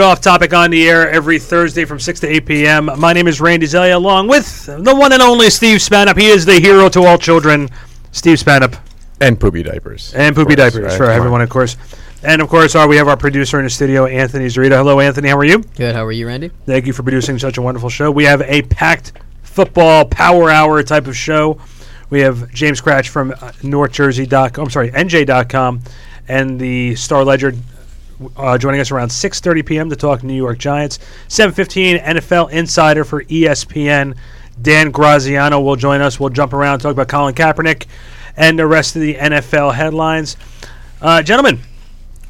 right, off topic on the air every Thursday from 6 to 8 p.m. My name is Randy Zelia, along with the one and only Steve Spanup. He is the hero to all children, Steve Spanup. And poopy diapers. And poopy course, diapers right? for Come on. everyone, of course. And of course, our, we have our producer in the studio, Anthony Zarita. Hello, Anthony. How are you? Good. How are you, Randy? Thank you for producing such a wonderful show. We have a packed football power hour type of show. We have James Kratch from uh, NorthJersey.com, I'm sorry, NJ.com, and the Star Ledger uh, joining us around 6.30 p.m. to talk New York Giants. 7.15 NFL Insider for ESPN. Dan Graziano will join us. We'll jump around, talk about Colin Kaepernick and the rest of the NFL headlines. Uh, gentlemen,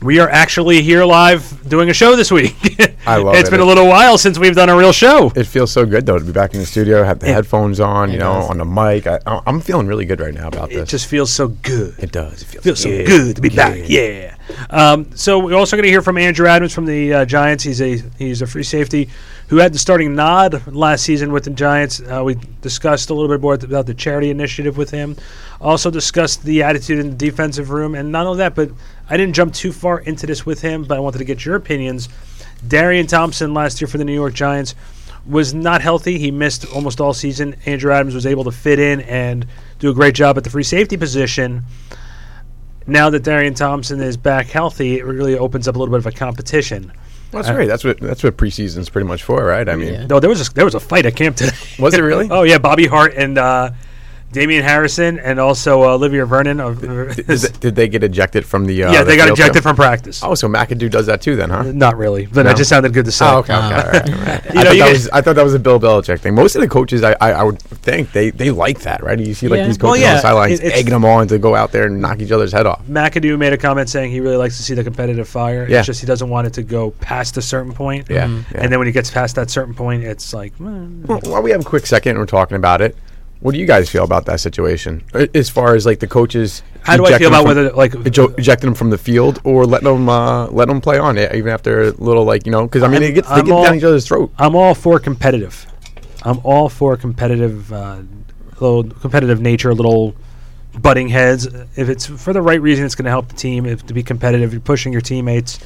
we are actually here live doing a show this week. I love It's it. It's been a little while since we've done a real show. It feels so good though to be back in the studio, have the Yeah. headphones on, you know, does. on the mic. I, I'm feeling really good right now about It this. It just feels so good. it does. It feels, feels so good. good to be back. Yeah. Um, so we're also going to hear from Andrew Adams from the uh, Giants. He's a he's a free safety who had the starting nod last season with the Giants. Uh, we discussed a little bit more about the charity initiative with him. Also discussed the attitude in the defensive room, and not only that, but I didn't jump too far into this with him, but I wanted to get your opinions. Darian Thompson last year for the New York Giants was not healthy. He missed almost all season. Andrew Adams was able to fit in and do a great job at the free safety position now that Darian Thompson is back healthy, it really opens up a little bit of a competition. Well, that's great. That's what that's what preseason's pretty much for, right? I mean, Yeah. No, there was a, there was a fight at camp today. Was it really? oh yeah, Bobby Hart and uh, Damian Harrison and also uh, Olivier Vernon. Of, did, did- did they get ejected from the? Uh, yeah, the they got ejected too? from practice. Oh, so McAdoo does that too, then, huh? Not really, but No? that just sounded good to say. Oh, okay, okay, all right, all right. You I, know, thought that was, I thought that was a Bill Belichick thing. Most of the coaches, I, I, I would think they, they like that, right? You see like Yeah. these Well, coaches yeah, on the sidelines it- egging them on to go out there and knock each other's head off. McAdoo made a comment saying he really likes to see the competitive fire. Yeah. It's just he doesn't want it to go past a certain point. Yeah, Mhm. yeah. And then when he gets past that certain point, it's like, mm, Well, while we have a quick second and we're talking about it, what do you guys feel about that situation? As far as like the coaches, how do I ejecting feel about them from- whether like ejo- ejecting them from the field or letting them uh, letting them play on it even after a little like you know because I mean I'm- it gets they I'm get all- down each other's throat. I'm all for competitive. I'm all for competitive, uh, little competitive nature, little butting heads. If it's for the right reason, it's going to help the team. If to be competitive, you're pushing your teammates.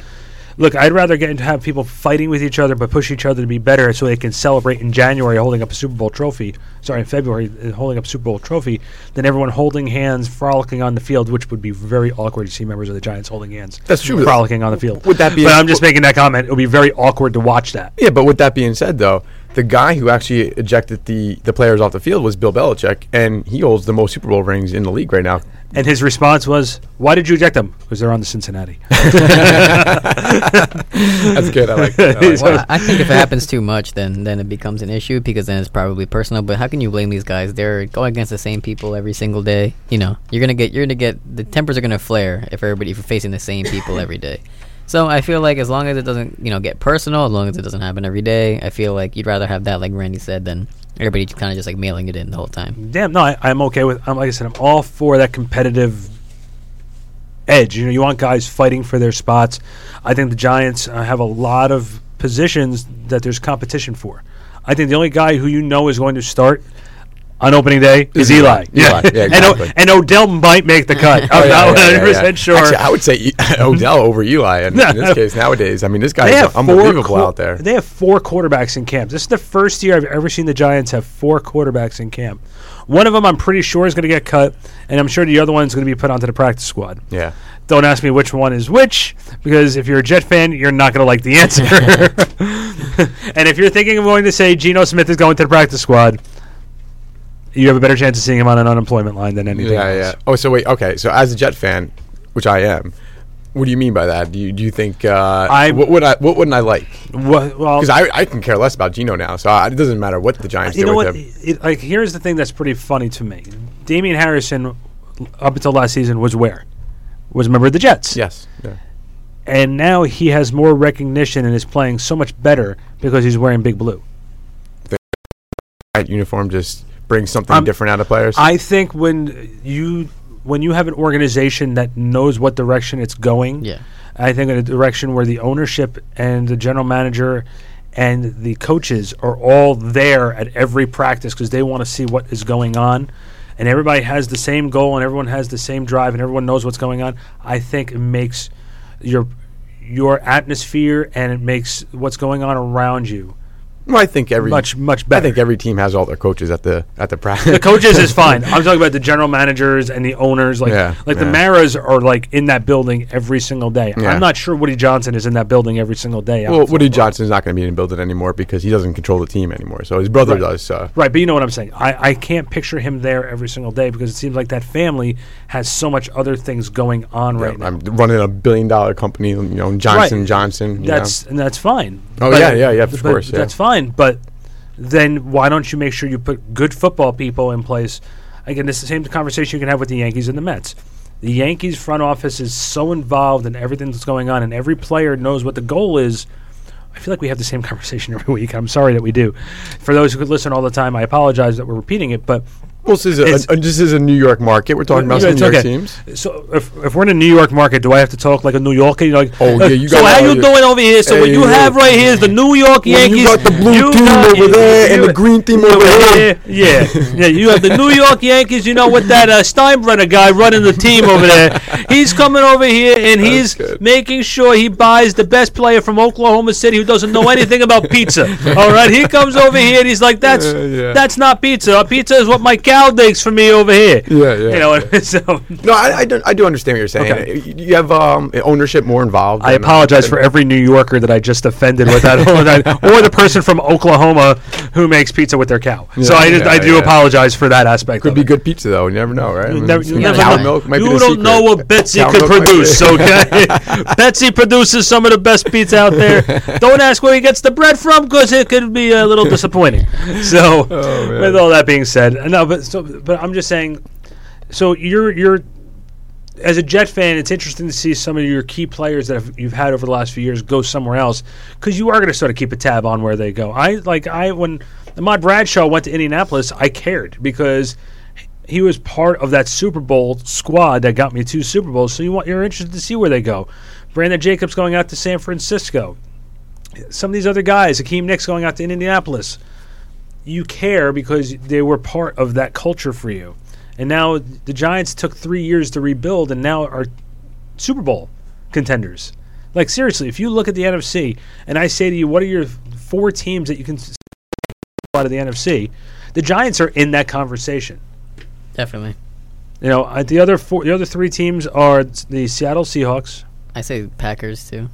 Look, I'd rather get have people fighting with each other, but push each other to be better, so they can celebrate in January holding up a Super Bowl trophy. Sorry, in February uh, holding up a Super Bowl trophy, than everyone holding hands, frolicking on the field, which would be very awkward to see members of the Giants holding hands. That's true. Frolicking on the field. Would that be But a- I'm just making that comment. It would be very awkward to watch that. Yeah, but with that being said, though, the guy who actually ejected the the players off the field was Bill Belichick, and he holds the most Super Bowl rings in the league right now. And his response was, "Why did you eject them? Because they're on the Cincinnati." That's good. I like that. I like So- that. I I think if it happens too much, then then it becomes an issue because then it's probably personal. But how can you blame these guys? They're going against the same people every single day. You know, you're gonna get you're gonna get the tempers are gonna flare if everybody if you're facing the same people every day. So I feel like as long as it doesn't you know get personal, as long as it doesn't happen every day, I feel like you'd rather have that like Randy said than everybody kind of just like mailing it in the whole time. Damn, no, I, I'm okay with. I'm like I said, I'm all for that competitive edge. You know, you want guys fighting for their spots. I think the Giants uh, have a lot of positions that there's competition for. I think the only guy who you know is going to start on opening day is Eli. Eli. Eli, yeah, and, O- and Odell might make the cut. Oh, I'm Oh, yeah, not 100 yeah, yeah. percent sure. Actually, I would say E- Odell over Eli in, in this case nowadays. I mean, this guy they is unbelievable qu- out there. They have four quarterbacks in camp. This is the first year I've ever seen the Giants have four quarterbacks in camp. One of them I'm pretty sure is going to get cut, and I'm sure the other one is going to be put onto the practice squad. yeah. Don't ask me which one is which, because if you're a Jet fan, you're not going to like the answer. and if you're thinking of going to say Geno Smith is going to the practice squad, you have a better chance of seeing him on an unemployment line than anything Yeah, else. yeah. Oh, so wait, okay. So as a Jet fan, which I am, what do you mean by that? Do you do you think uh, I- what would I what wouldn't I like? Well, Because I, I can care less about Geno now, so I, it doesn't matter what the Giants you do know with what? him. It, like, here's the thing that's pretty funny to me. Damian Harrison, up until last season, was where? Was a member of the Jets. Yes. Yeah. And now he has more recognition and is playing so much better because he's wearing big blue. That uniform just brings something I'm- different out of players. I think when you when you have an organization that knows what direction it's going, Yeah. I think in a direction where the ownership and the general manager and the coaches are all there at every practice because they want to see what is going on, and everybody has the same goal and everyone has the same drive and everyone knows what's going on. I think it makes your your atmosphere and it makes what's going on around you Well, I think every much much better. I think every team has all their coaches at the at the practice. the coaches is fine. I'm talking about the general managers and the owners. Like, Yeah, like the. Maras are like in that building every single day. Yeah. I'm not sure Woody Johnson is in that building every single day. Well, Woody Johnson is not going to be in the building anymore because he doesn't control the team anymore. So his brother Right. does. So Right, but you know what I'm saying. I, I can't picture him there every single day because it seems like that family has so much other things going on right now. I'm running a billion dollar company. You know, Johnson Right. Johnson. you That's and that's fine. Oh, But- yeah, yeah, yeah, of course, yeah. That's fine, but then why don't you make sure you put good football people in place? Again, this is the same conversation you can have with the Yankees and the Mets. The Yankees front office is so involved in everything that's going on, and every player knows what the goal is. I feel like we have the same conversation every week. I'm sorry that we do. For those who could listen all the time, I apologize that we're repeating it, but Well, this is a, a, this is a New York market. We're talking about Yeah, some New York okay. teams. So if, if we're in a New York market, do I have to talk like a New Yorker? You're like, Oh, yeah, you so got how you doing over here? So what you have right here is the New York Yankees. you got the blue You team got- over you- there and the green team over here. Yeah, yeah. You have the New York Yankees. You know with that uh, Steinbrenner guy running the team over there. He's coming over here and he's making sure he buys the best player from Oklahoma City who doesn't know anything about pizza. All right, he comes over here and he's like, "That's Yeah, yeah. that's not pizza. Pizza is what my cow makes for me over here." Yeah, yeah. You know, so No, I, I, do, I do understand what you're saying. Okay. You- have um, ownership more involved. I apologize for every New Yorker that I just offended with that, or, that, or the person from Oklahoma who makes pizza with their cow. so I, just, I do yeah. apologize for that aspect. Could be it. good pizza though. You never know, right? I You mean, never, you never cow know. milk might you don't know what Betsy Cow could milk might be- produce, okay? Betsy produces some of the best pizza out there. Don't ask where he gets the bread from, because it could be a little disappointing. So, Oh, with all that being said, uh, no, but so, but I'm just saying. So you're you're as a Jet fan, it's interesting to see some of your key players that have, you've had over the last few years go somewhere else because you are going to sort of keep a tab on where they go. I like I when Ahmad Bradshaw went to Indianapolis, I cared because he was part of that Super Bowl squad that got me two Super Bowls. So you want you're interested to see where they go. Brandon Jacobs going out to San Francisco. Some of these other guys, Hakeem Nicks going out to Indianapolis. You care because they were part of that culture for you. And now the Giants took three years to rebuild and now are Super Bowl contenders. Like seriously, if you look at the NFC and I say to you, what are your four teams that you can out of the NFC? The Giants are in that conversation. Definitely. You know, uh, the other four, the other three teams are the Seattle Seahawks. I say Packers too.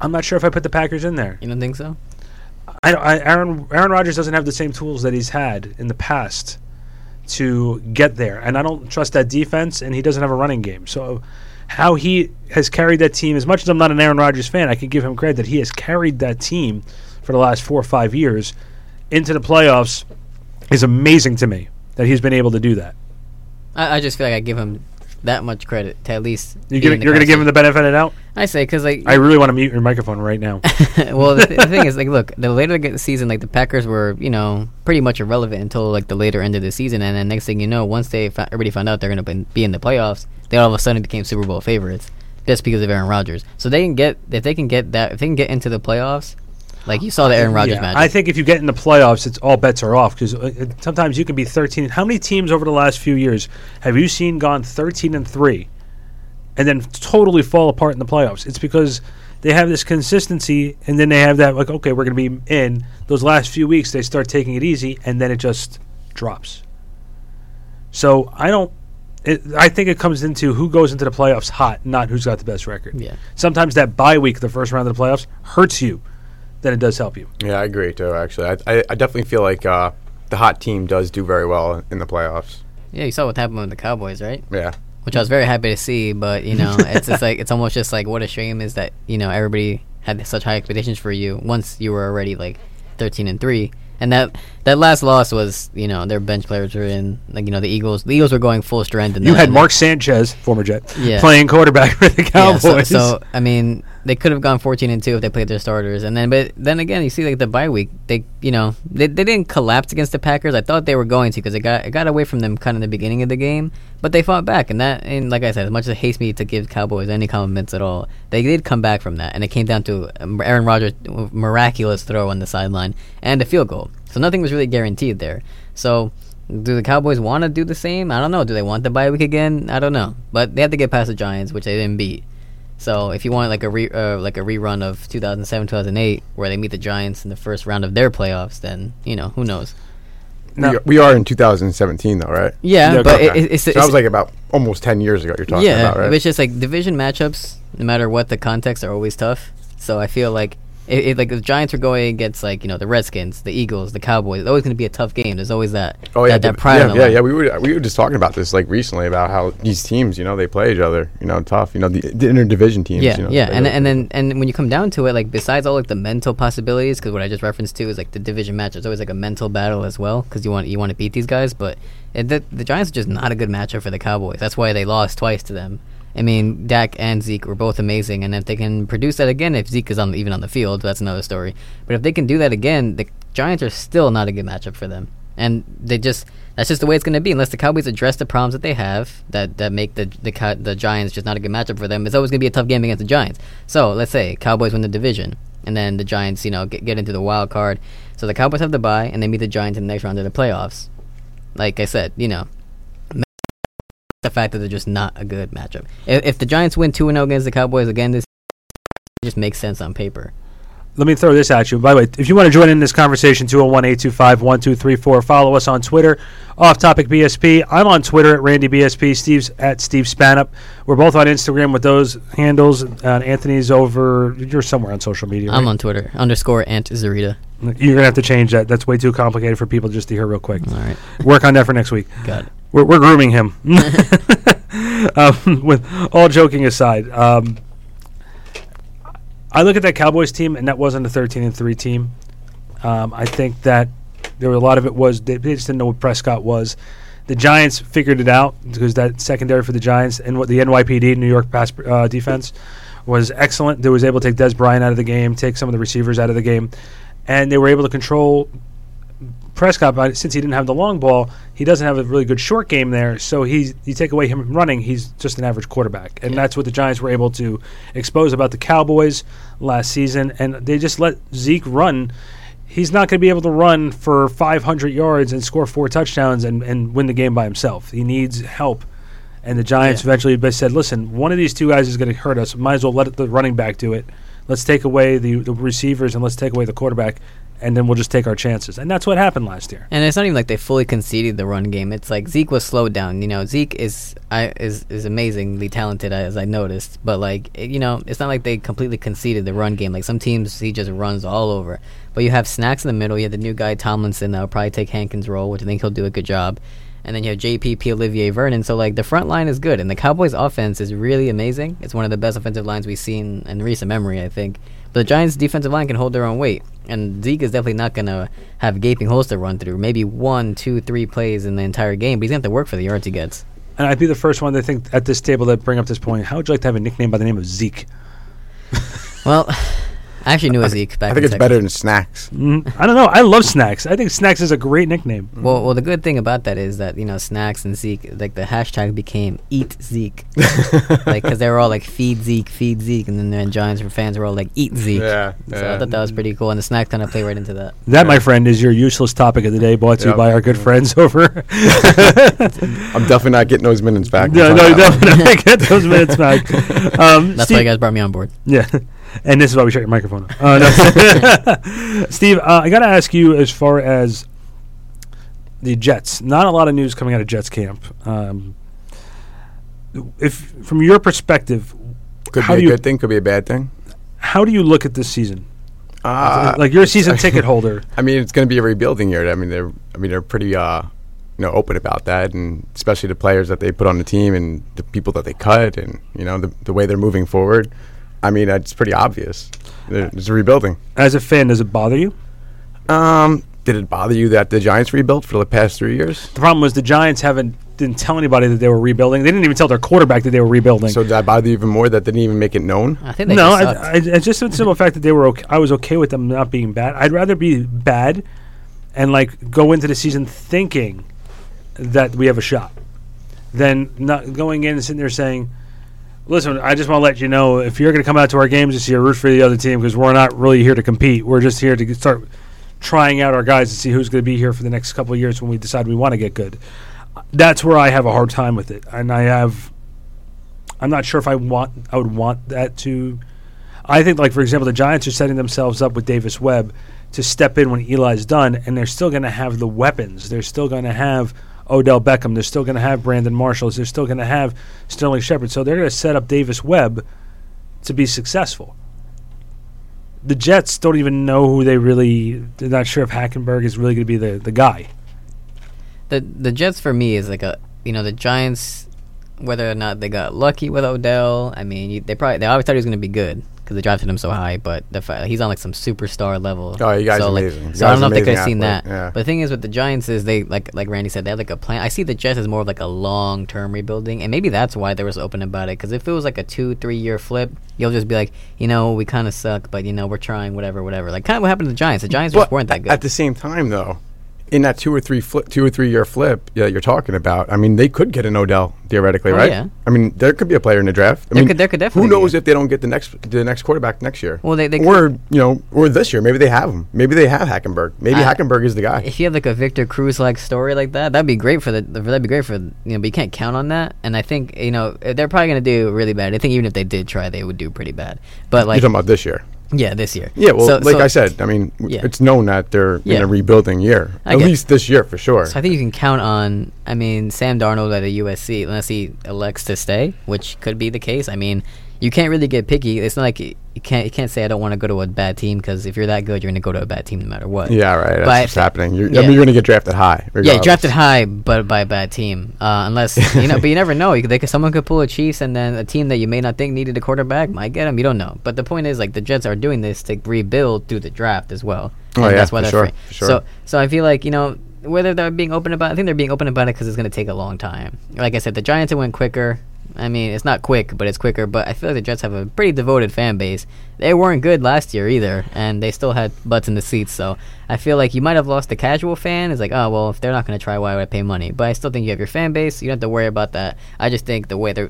I'm not sure if I put the Packers in there. You don't think so? I, I Aaron Aaron Rodgers doesn't have the same tools that he's had in the past to get there, and I don't trust that defense, and he doesn't have a running game. So, how he has carried that team, as much as I'm not an Aaron Rodgers fan, I can give him credit that he has carried that team for the last four or five years into the playoffs. Is amazing to me that he's been able to do that. I, I just feel like I give him that much credit to at least. You be give, in the you're going to give him the benefit of the doubt. I say because like I really want to mute your microphone right now. well, the, th- the thing is, like, look, the later the season, like the Packers were, you know, pretty much irrelevant until like the later end of the season, and then next thing you know, once they fa- everybody found out they're going to be in the playoffs, they all of a sudden became Super Bowl favorites just because of Aaron Rodgers. So they can get if they can get that if they can get into the playoffs, like you saw the Aaron Rodgers Yeah, magic. I think if you get in the playoffs, it's all bets are off because uh, sometimes you can be 13. How many teams over the last few years have you seen gone 13 and three, and then totally fall apart in the playoffs? It's because they have this consistency, and then they have that like, okay, we're going to be in. Those last few weeks, they start taking it easy, and then it just drops. So I don't. It, I think it comes into who goes into the playoffs hot, not who's got the best record. Yeah. Sometimes that bye week, the first round of the playoffs, hurts you than it does help you. Yeah, I agree too. Actually, I, I, I definitely feel like uh, the hot team does do very well in the playoffs. yeah, you saw what happened with the Cowboys, right? Yeah, Which I was very happy to see, but you know, it's just like it's almost just like what a shame is that you know everybody had such high expectations for you once you were already like thirteen and three, and that that last loss was you know their bench players were in like you know the Eagles the Eagles were going full strength and You had Mark Sanchez, former Jet, Yeah. playing quarterback for the Yeah, Cowboys. so, so I mean, they could have gone fourteen and two if they played their starters, and then but then again, you see like the bye week, they you know they, they didn't collapse against the Packers. I thought they were going to because it got it got away from them kind of the beginning of the game, but they fought back, and that and like I said, as much as it hates me to give Cowboys any compliments at all, they did come back from that, and it came down to Aaron Rodgers' miraculous throw on the sideline and a field goal. So nothing was really guaranteed there. So. Do the Cowboys want to do the same? I don't know. Do they want the bye week again? I don't know. But they have to get past the Giants, which they didn't beat So if you want like a re, uh, like a rerun of 2007 2008 where they meet the Giants in the first round of their playoffs, then you know who knows. No. We, are, we are in 2017 though, right? Yeah, Yeah, but okay. it, it- it's, So it's that was like about almost 10 years ago. You're talking yeah, about, right? it's just like division matchups. No matter what the context, are always tough. So I feel like it, it, like the Giants are going against like you know the Redskins, the Eagles, the Cowboys. It's always going to be a tough game. There's always that. Oh yeah, that, that pride yeah, yeah, yeah. We were we were just talking about this like recently about how these teams, you know, they play each other, you know, tough. You know, the, the interdivision teams. Yeah, you know, yeah, and and then and when you come down to it, like besides all like the mental possibilities, because what I just referenced to is like the division match. It's always like a mental battle as well, because you want you want to beat these guys. But it, the the Giants are just not a good matchup for the Cowboys. That's why they lost twice to them. I mean, Dak and Zeke were both amazing, and if they can produce that again, if Zeke is on even on the field, that's another story. But if they can do that again, the Giants are still not a good matchup for them, and they just that's just the way it's going to be unless the Cowboys address the problems that they have that that make the the the Giants just not a good matchup for them. It's always going to be a tough game against the Giants. So let's say Cowboys win the division, and then the Giants, you know, get get into the wild card. So the Cowboys have the bye, and they meet the Giants in the next round of the playoffs. Like I said, you know, the fact that they're just not a good matchup. If, if the Giants win two and zero against the Cowboys again, this it just makes sense on paper. Let me throw this at you. By the way, if you want to join in this conversation, 201 825 1234. Follow us on Twitter, Off Topic BSP. I'm on Twitter at Randy BSP. Steve's at Steve Spanup. We're both on Instagram with those handles. Uh, Anthony's over. You're somewhere on social media. I'm on Twitter underscore Ant Zarita. You're going to have to change that. That's way too complicated for people just to hear real quick. All right, Work on that for next week. got it. We're, we're grooming him. um, with all joking aside, um, I look at that Cowboys team, and that wasn't a 13 and three team. Um, I think that there were a lot of it was they just didn't know what Prescott was. The Giants figured it out because that secondary for the Giants and what the NYPD New York pass uh, defense was excellent. They was able to take Dez Bryant out of the game, take some of the receivers out of the game, and they were able to control Prescott, but since he didn't have the long ball, he doesn't have a really good short game there. So he's you take away him running, he's just an average quarterback, and that's what the Giants were able to expose about the Cowboys last season. And they just let Zeke run. He's not going to be able to run for 500 yards and score four touchdowns and, and win the game by himself. He needs help. And the Giants Yeah. eventually said, "Listen, one of these two guys is going to hurt us. Might as well let the running back do it. Let's take away the, the receivers and let's take away the quarterback, and then we'll just take our chances." And that's what happened last year. And it's not even like they fully conceded the run game. It's like Zeke was slowed down. You know, Zeke is I is is amazingly talented as I noticed, but like you know, it's not like they completely conceded the run game. Like some teams, he just runs all over. But you have snacks in the middle. You have the new guy Tomlinson that'll probably take Hankins' role, which I think he'll do a good job. And then you have JPP Olivier Vernon. So like the front line is good, and the Cowboys' offense is really amazing. It's one of the best offensive lines we've seen in recent memory, I think. But the Giants' defensive line can hold their own weight, and Zeke is definitely not gonna have gaping holes to run through. Maybe one, two, three plays in the entire game, but he's gonna have to work for the yards he gets. And I'd be the first one to think at this table that bring up this point. How would you like to have a nickname by the name of Zeke? Well, I actually knew a Zeke back. I think in it's Texas. better than snacks. Mm, I don't know. I love Snacks. I think Snacks is a great nickname. Well, well, the good thing about that is that you know snacks and Zeke, like the hashtag became Eat Zeke, like because they were all like Feed Zeke, Feed Zeke, and then the Giants fans were all like Eat Zeke. Yeah, So I thought that was pretty cool, and the snacks kind of play right into that. That, my friend, is your useless topic of the day, brought to you by our good friends over. I'm definitely not getting those minutes back. no, no, definitely not get those minutes back. Um, That's Steve, why you guys brought me on board. Yeah, and this is why we shut your microphone. Off. Uh, no. Steve, uh, I got to ask you as far as the Jets. Not a lot of news coming out of Jets camp. Um, if from your perspective, Could How be do a you- good thing. Could be a bad thing. how do you look at this season? Uh, like you're a season ticket holder. I mean, it's going to be a rebuilding year. I mean, they're I mean they're pretty uh, you know open about that, and especially the players that they put on the team and the people that they cut, and you know the the way they're moving forward. I mean, it's pretty obvious. It's a rebuilding. As a fan, does it bother you? Um, did it bother you that the Giants rebuilt for the past three years? The problem was the Giants haven't didn't tell anybody that they were rebuilding. They didn't even tell their quarterback that they were rebuilding. So did that bother you even more that they didn't even make it known? I think they no, just. I, I, it's just the simple fact that they were. Okay, I was okay with them not being bad. I'd rather be bad, and like go into the season thinking that we have a shot, than not going in and sitting there saying, "Listen, I just want to let you know if you're going to come out to our games this year, root for the other team because we're not really here to compete. We're just here to start trying out our guys to see who's going to be here for the next couple of years when we decide we want to get good." That's where I have a hard time with it, and I have. I'm not sure if I want I would want that to. I think, like for example, the Giants are setting themselves up with Davis Webb to step in when Eli's done, and they're still going to have the weapons. They're still going to have Odell Beckham. They're still going to have Brandon Marshalls. They're still going to have Sterling Shepard. So they're going to set up Davis Webb to be successful. The Jets don't even know who they really. They're not sure if Hackenberg is really going to be the, the guy. The the Jets for me is like a you know the Giants, whether or not they got lucky with Odell. I mean, they probably they always thought he was going to be good because they drafted him so high. But the he's on like some superstar level. Oh, you guys so, like, amazing. So I don't know if they could amazing have seen that. yeah. But the thing is with the Giants is they like like Randy said they have like a plan. I see the Jets as more of like a long term rebuilding, and maybe that's why they were so open about it. Because if it was like a two three year flip, you'll just be like, you know, we kind of suck, but you know, we're trying, whatever, whatever. Like kind of what happened to the Giants. The Giants just weren't that good. At the same time, though, in that two or three flip, two or three year flip yeah, you're talking about, I mean, they could get an Odell theoretically, Oh, right? yeah. I mean, there could be a player in the draft. I There mean, could- there could definitely Who knows if they don't get the next the next quarterback next year? Well, they- they or you know, or this year, maybe they have him. Maybe they have Hackenberg. Maybe I- Hackenberg is the guy. if you have like a Victor Cruz like story like that, that'd be great for the. That'd be great for you know, but you can't count on that. And I think you know they're probably gonna do really bad. I think even if they did try, they would do pretty bad. But like you're talking about this year. Yeah, this year. Yeah, well, So- like so- I said, I mean, w- Yeah. it's known that they're in a rebuilding year. I At least this year for sure. So I think you can count on. I mean, Sam Darnold at a USC, unless he elects to stay, which could be the case. I mean, you can't really get picky. It's not like you can't you can't say I don't want to go to a bad team because if you're that good, you're going to go to a bad team no matter what. yeah, right. That's But what's happening. You're, I yeah. mean, you're going to get drafted high. Yeah, drafted high, but by a bad team. Uh, unless you know, but you never know. You could, they someone could pull a Chiefs, and then a team that you may not think needed a quarterback might get him. You don't know. But the point is, like the Jets are doing this to rebuild through the draft as well. Oh, yeah, that's why for sure, for sure. So, so I feel like you know whether they're being open about. I think they're being open about it because it's going to take a long time. Like I said, the Giants it went quicker. I mean, it's not quick, but it's quicker. But I feel like the Jets have a pretty devoted fan base. They weren't good last year either, and they still had butts in the seats. So I feel like you might have lost the casual fan. It's like, oh well, if they're not going to try, why would I pay money? But I still think you have your fan base. You don't have to worry about that. I just think the way the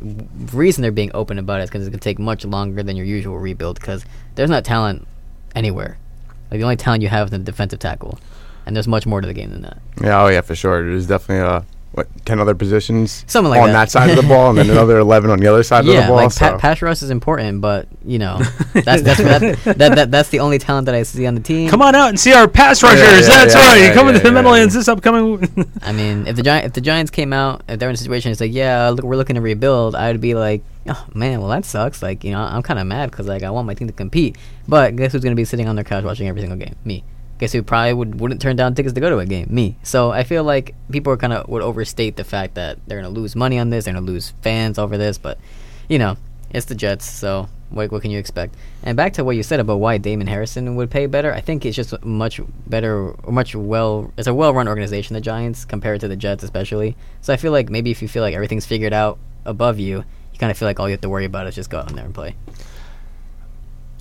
reason they're being open about it is because it's going to take much longer than your usual rebuild. Because there's not talent anywhere. Like the only talent you have is the defensive tackle, and there's much more to the game than that. Yeah, oh yeah, for sure. There's definitely uh, what ten other positions Something like on that. that. side of the ball, and then another eleven on the other side of the yeah, ball. like so. pa- pass rush is important, but you know that's that's that, that, that that's the only talent that I see on the team. Come on out and see our pass rushers. yeah, That's yeah, right. yeah, you coming yeah, to the yeah, Meadowlands yeah. this upcoming. I mean, if the Gi- if the Giants came out, if they're in a situation, it's like, yeah, look, we're looking to rebuild. I'd be like, oh man, well that sucks. Like, you know, I'm kind of mad because like I want my team to compete. But guess who's gonna be sitting on their couch watching every single game? Me. Guess who probably would wouldn't turn down tickets to go to a game? Me. So I feel like people are kind of would overstate the fact that they're gonna lose money on this. They're gonna lose fans over this. But you know, it's the Jets, so what, what can you expect? And back to what you said about why Damon Harrison would pay better, I think it's just much better, much well. It's a well-run organization, the Giants, compared to the Jets, especially. So I feel like maybe if you feel like everything's figured out above you, you kind of feel like all you have to worry about is just go out there and play.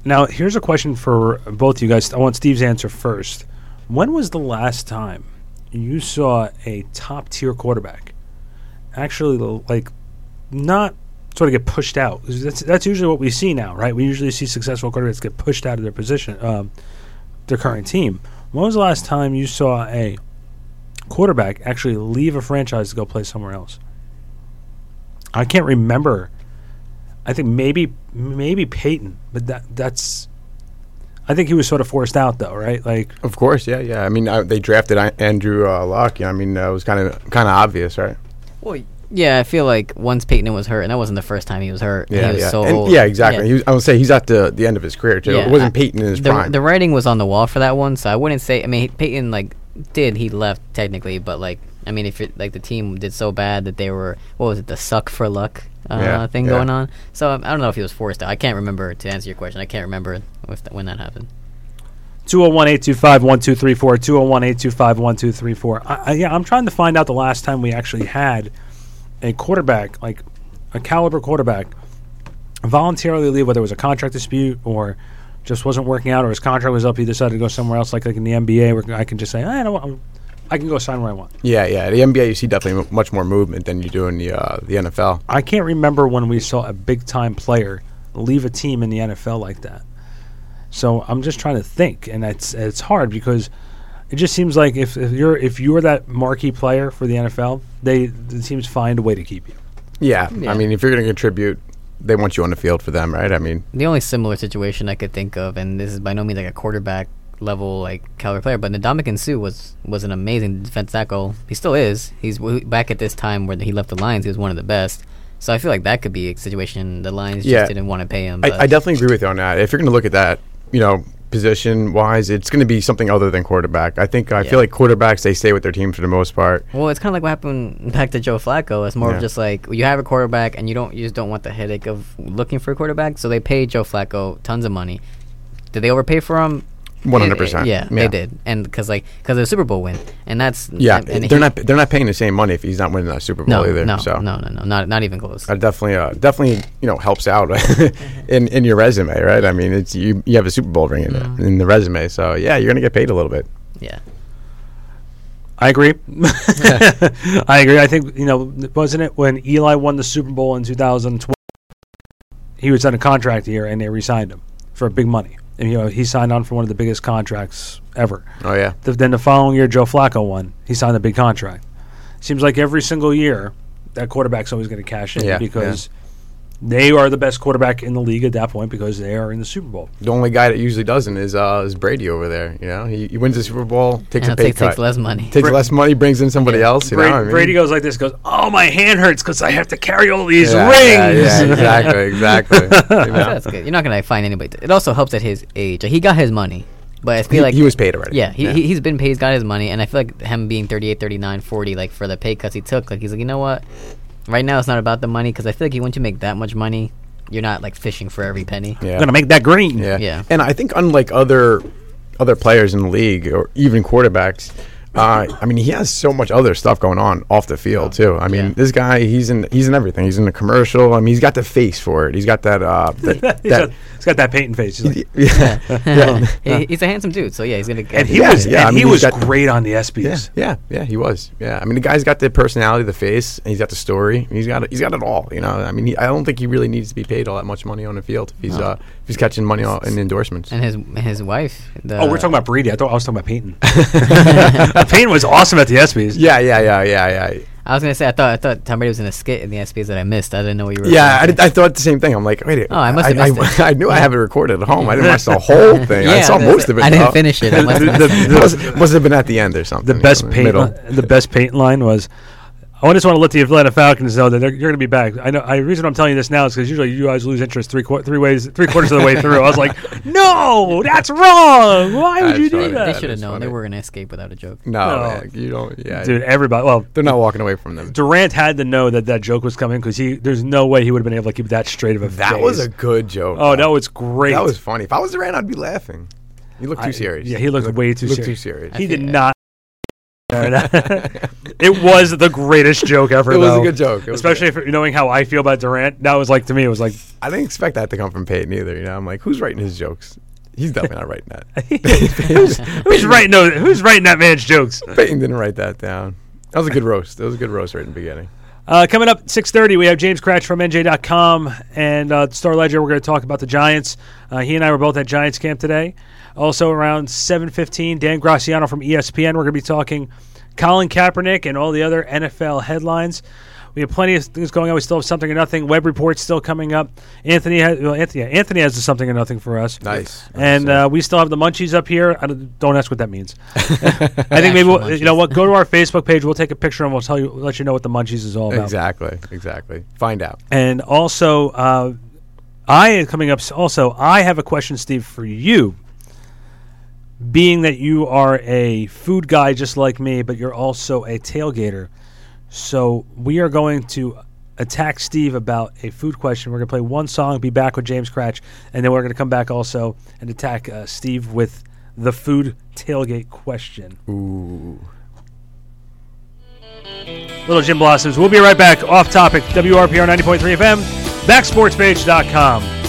Now, here's a question for both you guys. I want Steve's answer first. When was the last time you saw a top tier quarterback actually like not sort of get pushed out? That's that's usually what we see now, right? We usually see successful quarterbacks get pushed out of their position, um, their current team. When was the last time you saw a quarterback actually leave a franchise to go play somewhere else? I can't remember. I think maybe maybe Peyton, but that that's. I think he was sort of forced out though, right? Like Of course, yeah, yeah. I mean, I, they drafted I- Andrew uh, Luck. Yeah, I mean, uh, it was kind of kind of obvious, right? Well, yeah, I feel like once Peyton was hurt, and that wasn't the first time he was hurt. Yeah, he was yeah, so And- old. yeah, exactly. Yeah. He was, I would say he's at the the end of his career too. Yeah, it wasn't I- Peyton in his the, prime. the writing was on the wall for that one, so I wouldn't say. I mean, Peyton like did he left technically, but like I mean, if it, like the team did so bad that they were what was it the suck for luck uh, Yeah, thing yeah. going on. So um, I don't know if he was forced out. I can't remember to answer your question. I can't remember if th- when that happened. 201-825-1234, 201-825-1234. I, I, yeah, I'm trying to find out the last time we actually had a quarterback, like a caliber quarterback, voluntarily leave, whether it was a contract dispute or just wasn't working out or his contract was up, he decided to go somewhere else, like, like in the NBA, where I can just say, I don't, I'm, I can go sign where I want. yeah, yeah. The NBA, you see definitely m- much more movement than you do in the uh, the NFL. I can't remember when we saw a big time player leave a team in the NFL like that. So I'm just trying to think, and it's it's hard because it just seems like if, if you're if you're that marquee player for the NFL, they the teams find a way to keep you. Yeah, Yeah. I mean, if you're going to contribute they want you on the field for them, right? I mean, The only similar situation I could think of, and this is by no means like a quarterback level like caliber player, but Ndamukong Suh was was an amazing defense tackle. He still is. He's w- back at this time where he left the Lions. He was one of the best. So I feel like that could be a situation the Lions Yeah. just didn't want to pay him. I, I definitely agree with you on that. If you're going to look at that, you know, position wise, it's going to be something other than quarterback. I think I Yeah. feel like quarterbacks they stay with their team for the most part. Well, it's kind of like what happened back to Joe Flacco. It's more Yeah. of just like you have a quarterback and you don't you just don't want the headache of looking for a quarterback. So they paid Joe Flacco tons of money. Did they overpay for him? 100%. Yeah, Yeah. they did, and because like because of the Super Bowl win, and that's Yeah, and, and they're he- not they're not paying the same money if he's not winning that Super Bowl no either. no so no no no not not even close. that definitely uh, definitely you know helps out in in your resume, right? I mean, it's you you have a Super Bowl ring in, Mm. it, in the resume, so yeah, you're gonna get paid a little bit. yeah, I agree. I agree. I think you know, wasn't it when Eli won the Super Bowl in 2012? He was on a contract here, and they re-signed him for big money. And you know, he signed on for one of the biggest contracts ever. Oh yeah, The, then the following year, Joe Flacco won. He signed a big contract. Seems like every single year, that quarterback's always going to cash in Yeah, because they are the best quarterback in the league at that point because they are in the Super Bowl. the only guy that usually doesn't is uh is Brady over there. You know, he, he wins the Super Bowl, takes and a pay takes, cut, takes less money. takes Bra- less money, brings in somebody Yeah. else. You Brady, know, what I mean? Brady goes like this: "Goes, oh, my hand hurts because I have to carry all these yeah, rings." Yeah, yeah, exactly, exactly. You know? That's good. You're not gonna find anybody. It also helps at his age. Like, he got his money, but I feel He, like he was paid already. Yeah, he, He, he's been paid. He's got his money, and I feel like him being 38, 39, 40, like for the pay cuts he took, like he's like, you know what? Right now, it's not about the money because I feel like once you make that much money, you're not like fishing for every penny. yeah. I'm gonna make that green. Yeah. Yeah. And I think unlike other other players in the league or even quarterbacks, uh, I mean, he has so much other stuff going on off the field too. I mean, Yeah. this guy, he's in he's in everything. He's in the commercial. I mean, he's got the face for it. He's got that uh, that, He's that got, he's got that Peyton face. He's like, yeah, yeah, He- he's a handsome dude, so yeah, he's gonna. and he Yeah, was, yeah, and I mean, he was got- great on the yeah, ESPYS. yeah, yeah. He was. Yeah, I mean, the guy's got the personality, the face, and he's got the story. He's got he's got it all. You know, I mean, he, I don't think he really needs to be paid all that much money on the field if he's No. uh, if he's catching money all in endorsements. and his his wife. The, Oh, we're talking about Brady. I thought I was talking about Peyton. Peyton was awesome at the ESPYS. Yeah, yeah, yeah, yeah, yeah. I was gonna say I thought I thought Tom Brady was in a skit in the ESPYS that I missed. I didn't know what you were. Yeah, I, did. I thought the same thing. I'm like, wait, Oh, I must have I, missed I, it. I knew I have it recorded at home. I didn't watch the whole thing. I saw that's- most of it. I didn't though. finish it. I must have The- missed the- it. must, must have been at the end or something. The best know, Peyton, middle. the best Peyton line was. I just want to let the Atlanta Falcons know that they're, you're going to be back. I know. I reason I'm telling you this now is because usually you guys lose interest three qu- three ways three quarters of the way through. I was like, no, that's wrong. Why would That's you do funny. They that, should have That's known they funny. were gonna escape without a joke. No, No. man, you don't. Yeah, dude? Everybody. Well, they're not walking away from them. Durant had to know that that joke was coming because he. There's no way he would have been able to keep that straight of a face. That face. was a good joke. Oh, though. that was great. that was funny. If I was Durant, I'd be laughing. You look too I- serious. yeah, he looked You way too look serious. too serious. He did not. it was the greatest joke ever. It was a good joke. Especially if knowing how I feel about Durant. That was like to me, it was like I didn't expect that to come from Peyton either. You know, I'm like, who's writing his jokes? He's definitely not writing that. who's, who's writing those, Who's writing that man's jokes? Peyton didn't write that down. That was a good roast. That was a good roast right in the beginning. Uh, coming up at 6.30, we have James Kratch from NJ.com and uh, Star Ledger. We're going to talk about the Giants. Uh, he and I were both at Giants camp today. Also around 7.15, Dan Graziano from ESPN. We're going to be talking Colin Kaepernick and all the other NFL headlines. We have plenty of things going on. We still have something or nothing. Web reports still coming up. Anthony, has, well, Anthony, Anthony has the something or nothing for us. Nice. And Nice, uh, we still have the munchies up here. I don't, don't ask what that means. I think maybe we'll, you know what. Go to our Facebook page. We'll take a picture and we'll tell you, let you know what the munchies is all about. exactly, exactly. Find out. And also, uh, I am coming up. Also, I have a question, Steve, for you. Being that you are a food guy just like me, but you're also a tailgater, so we are going to attack Steve about a food question. We're going to play one song, be back with James Kratch, and then we're going to come back also and attack uh, Steve with the food tailgate question. Ooh. Little Gin Blossoms. We'll be right back. Off topic. WRPR 90.3 FM. Backsportspage.com.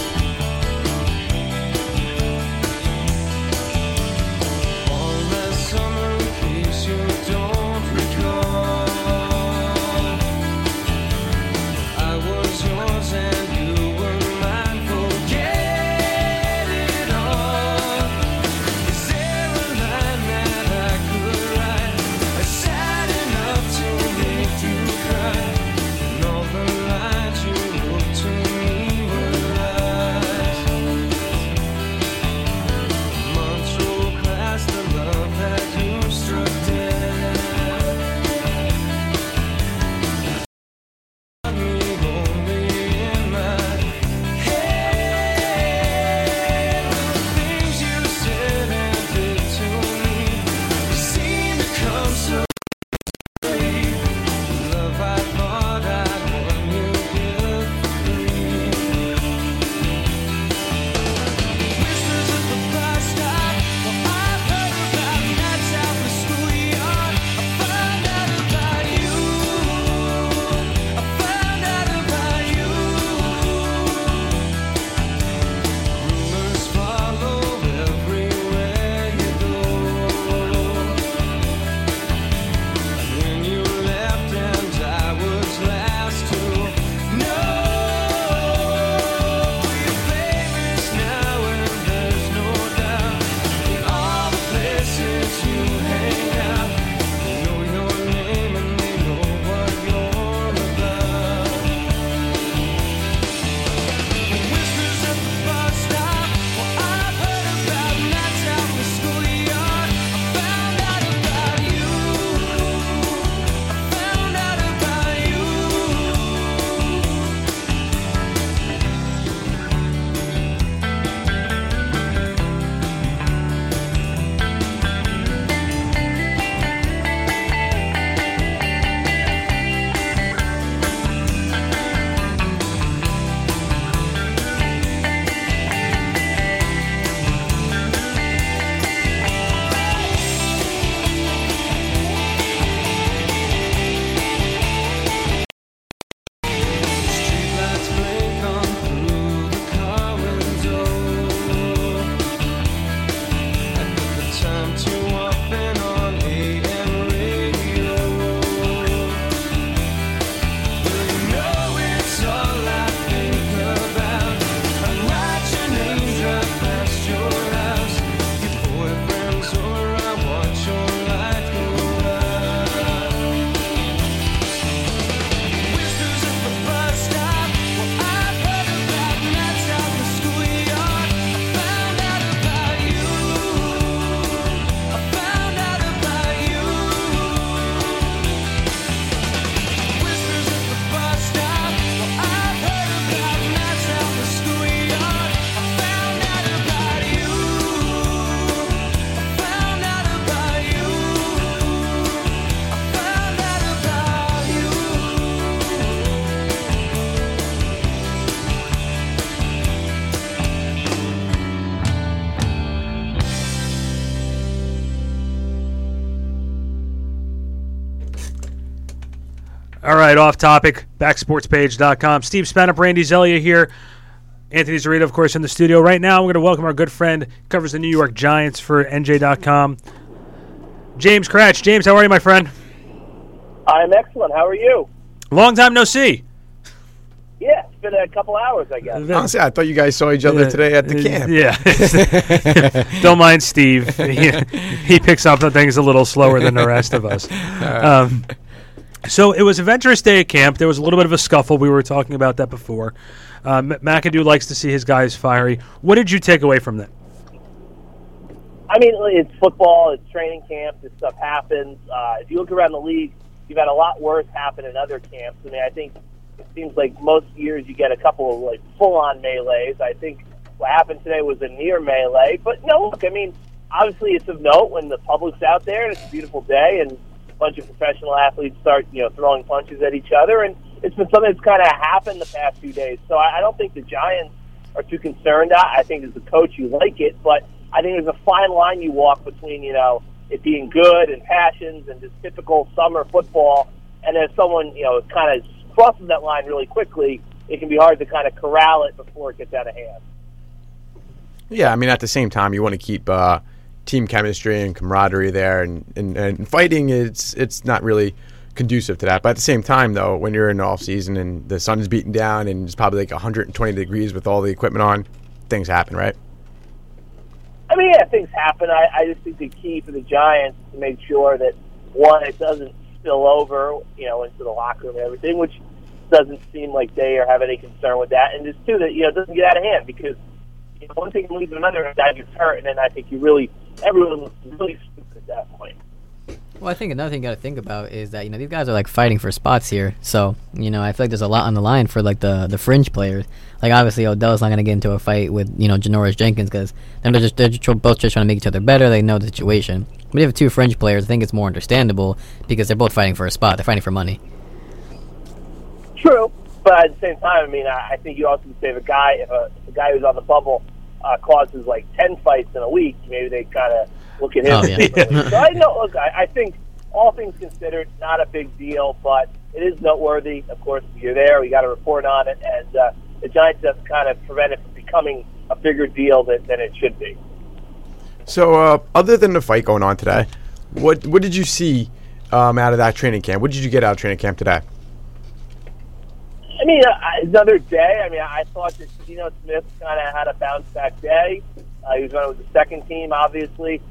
right, off topic. Backsportspage.com. Steve Spanup, Randy Zelia here. Anthony Zarita, of course, in the studio right now. We're going to welcome our good friend, covers the New York Giants for NJ.com. James Kratch. James, how are you, my friend? I'm excellent. How are you? Long time no see. Yeah, it's been a couple hours, I guess. Honestly, I thought you guys saw each other today at the camp. Yeah. Don't mind Steve. He, he picks up the things a little slower than the rest of us. Um, so it was Adventurous Day at camp. There was a little bit of a scuffle. We were talking about that before. Um, McAdoo likes to see his guys fiery. What did you take away from that? I mean, it's football, it's training camp, this stuff happens. Uh, if you look around the league, you've had a lot worse happen in other camps. I mean, I think it seems like most years you get a couple of like full-on melees. I think what happened today was a near melee, but no, look, I mean, obviously it's of note when the public's out there and it's a beautiful day and bunch of professional athletes start, you know, throwing punches at each other, and it's been something that's kind of happened the past few days. So I, I don't think the Giants are too concerned. I, I think as a coach you like it, but I think there's a fine line you walk between, you know, it being good and passions and just typical summer football, and if someone, you know, kind of crosses that line really quickly, it can be hard to kind of corral it before it gets out of hand. Yeah, I mean, at the same time, you want to keep uh, team chemistry and camaraderie there, and, and, and fighting it's it's not really conducive to that. But at the same time, though, when you're in off season and the sun's beating down and it's probably like 120 degrees with all the equipment on, things happen, right? I mean, yeah, things happen. I, I just think the key for the Giants is to make sure that one, it doesn't spill over, you know, into the locker room and everything, which doesn't seem like they are have any concern with that. And just two, that you know, it doesn't get out of hand because you know, one thing leads to another, and that gets hurt, and then I think you really everyone looks really stupid at that point. Well, I think another thing you got to think about is that you know these guys are like fighting for spots here, so you know I feel like there's a lot on the line for like the the fringe players. Like obviously Odell's not gonna get into a fight with you know Janoris Jenkins because they're just they're just both just trying to make each other better. They know the situation. But if you have two fringe players, I think it's more understandable because they're both fighting for a spot. They're fighting for money. True, but at the same time, I mean, I, I think you also can say a guy, if a, if a guy who's on the bubble uh, causes like ten fights in a week, maybe they kind of look at him. Oh, yeah. differently. so I know. Look, I, I think all things considered, not a big deal, but it is noteworthy. Of course, you're there. We got to report on it, and uh, the Giants have kind of prevented it from becoming a bigger deal than, than it should be. So, uh, other than the fight going on today, what what did you see um, out of that training camp? What did you get out of training camp today? I mean, uh, another day. I mean, I thought that Geno Smith kind of had a bounce back day. Uh, he was running with the second team, obviously.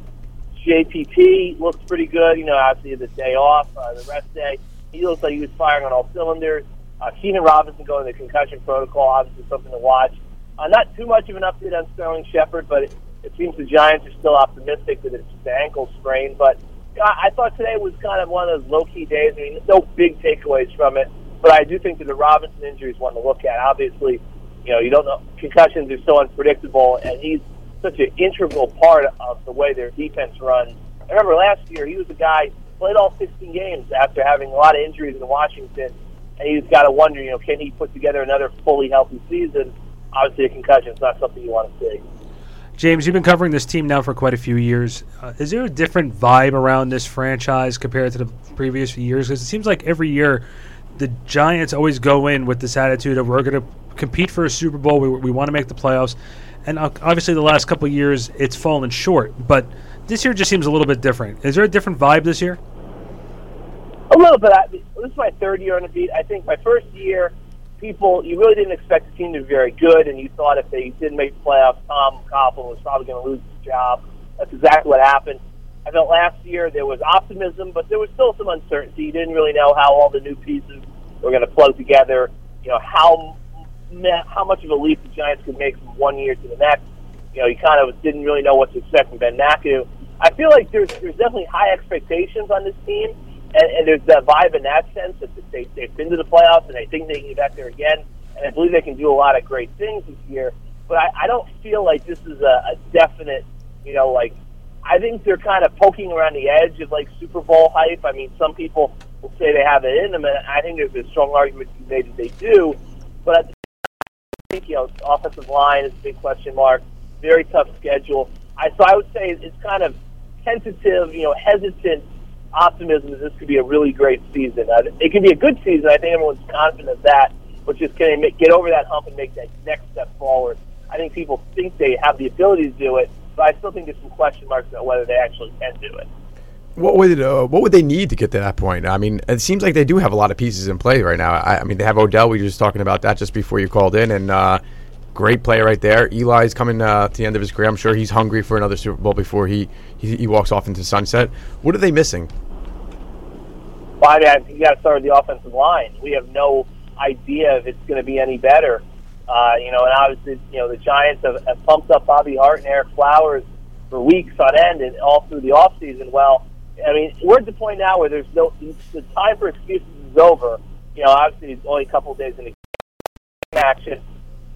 JPP looks pretty good. You know, obviously the day off, uh, the rest day, he looks like he was firing on all cylinders. Uh, Keenan Robinson going to the concussion protocol, obviously something to watch. Uh, not too much of an update on Sterling Shepard, but it, it seems the Giants are still optimistic that it's just an ankle sprain. But I, I thought today was kind of one of those low key days. I mean, no big takeaways from it, but I do think that the Robinson injury is one to look at. Obviously, you know, you don't know concussions are so unpredictable, and he's such an integral part of the way their defense runs. I remember last year he was a guy played all 16 games after having a lot of injuries in Washington, and he's got to wonder, you know, can he put together another fully healthy season? Obviously, a concussion is not something you want to see. James, you've been covering this team now for quite a few years. Uh, is there a different vibe around this franchise compared to the previous years? Because it seems like every year the Giants always go in with this attitude of we're going to compete for a Super Bowl. We, we want to make the playoffs. And obviously, the last couple years, it's fallen short. But this year just seems a little bit different. Is there a different vibe this year? A little bit. I, this is my third year on the beat. I think my first year, people you really didn't expect the team to be very good, and you thought if they didn't make the playoffs, Tom Coughlin was probably going to lose his job. That's exactly what happened. I felt last year there was optimism, but there was still some uncertainty. You didn't really know how all the new pieces were going to plug together. You know how how much of a leap the Giants could make from one year to the next. You know, you kind of didn't really know what to expect from Ben McAdoo. I feel like there's there's definitely high expectations on this team, and, and there's that vibe in that sense that they they've been to the playoffs and they think they can get back there again, and I believe they can do a lot of great things this year. But I, I don't feel like this is a, a definite, you know, like I think they're kind of poking around the edge of like Super Bowl hype. I mean, some people will say they have it in them, and I think there's a strong argument to be made that they do. But I think you know, offensive line is a big question mark. Very tough schedule. I so I would say it's kind of tentative, you know, hesitant optimism that this could be a really great season. Uh, it could be a good season. I think everyone's confident of that, but just can they make, get over that hump and make that next step forward? I think people think they have the ability to do it, but I still think there's some question marks about whether they actually can do it. What would uh, what would they need to get to that point? I mean, it seems like they do have a lot of pieces in play right now. I, I mean, they have Odell. We were just talking about that just before you called in, and uh, great player right there. Eli's coming uh, to the end of his career. I'm sure he's hungry for another Super Bowl before he he, he walks off into sunset. What are they missing? Well, I mean, you got to start with the offensive line. We have no idea if it's going to be any better. Uh, you know, and obviously, you know, the Giants have, have pumped up Bobby Hart and Ereck Flowers for weeks on end and all through the offseason. Well, I mean, we're at the point now where there's no the time for excuses is over. You know, obviously, it's only a couple of days into action.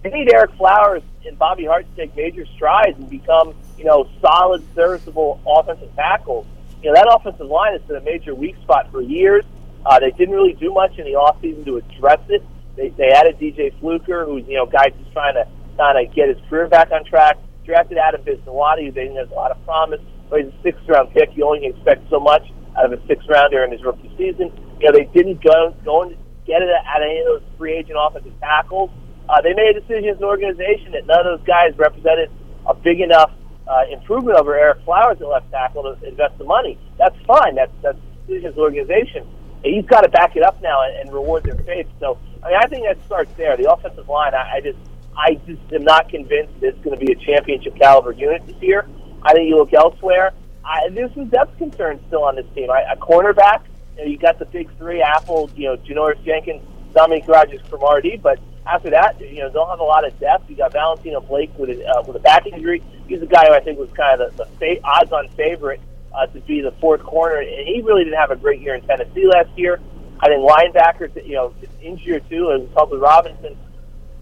They need Ereck Flowers and Bobby Hart to take major strides and become, you know, solid, serviceable offensive tackles. You know, that offensive line has been a major weak spot for years. Uh, they didn't really do much in the offseason to address it. They, they added DJ Fluker, who's, you know, guy who's trying to kind of get his career back on track. Drafted Adam Bisnowaty, who they think has a lot of promise. But he's a sixth round pick. You only expect so much out of a sixth rounder in his rookie season. You know, they didn't go, go and get it at any of those free agent offensive tackles. Uh, they made a decision as an organization that none of those guys represented a big enough uh, improvement over Ereck Flowers at left tackle to invest the money. That's fine. That's that's the decision as an organization. And he's got to back it up now and, and reward their faith. So I mean, I think that starts there. The offensive line. I, I just I just am not convinced it's going to be a championship caliber unit this year. I think you look elsewhere. I, there's some depth concerns still on this team. I, a cornerback. You, know, you got the big three: Apple, you know, Janoris Jenkins, Dominique Rodgers, Cromartie. But after that, you know, don't have a lot of depth. You got Valentino Blake with a, uh, with a back injury. He's a guy who I think was kind of the, the fa- odds-on favorite uh, to be the fourth corner, and he really didn't have a great year in Tennessee last year. I think linebackers, you know, injury or two, and Tubby Robinson,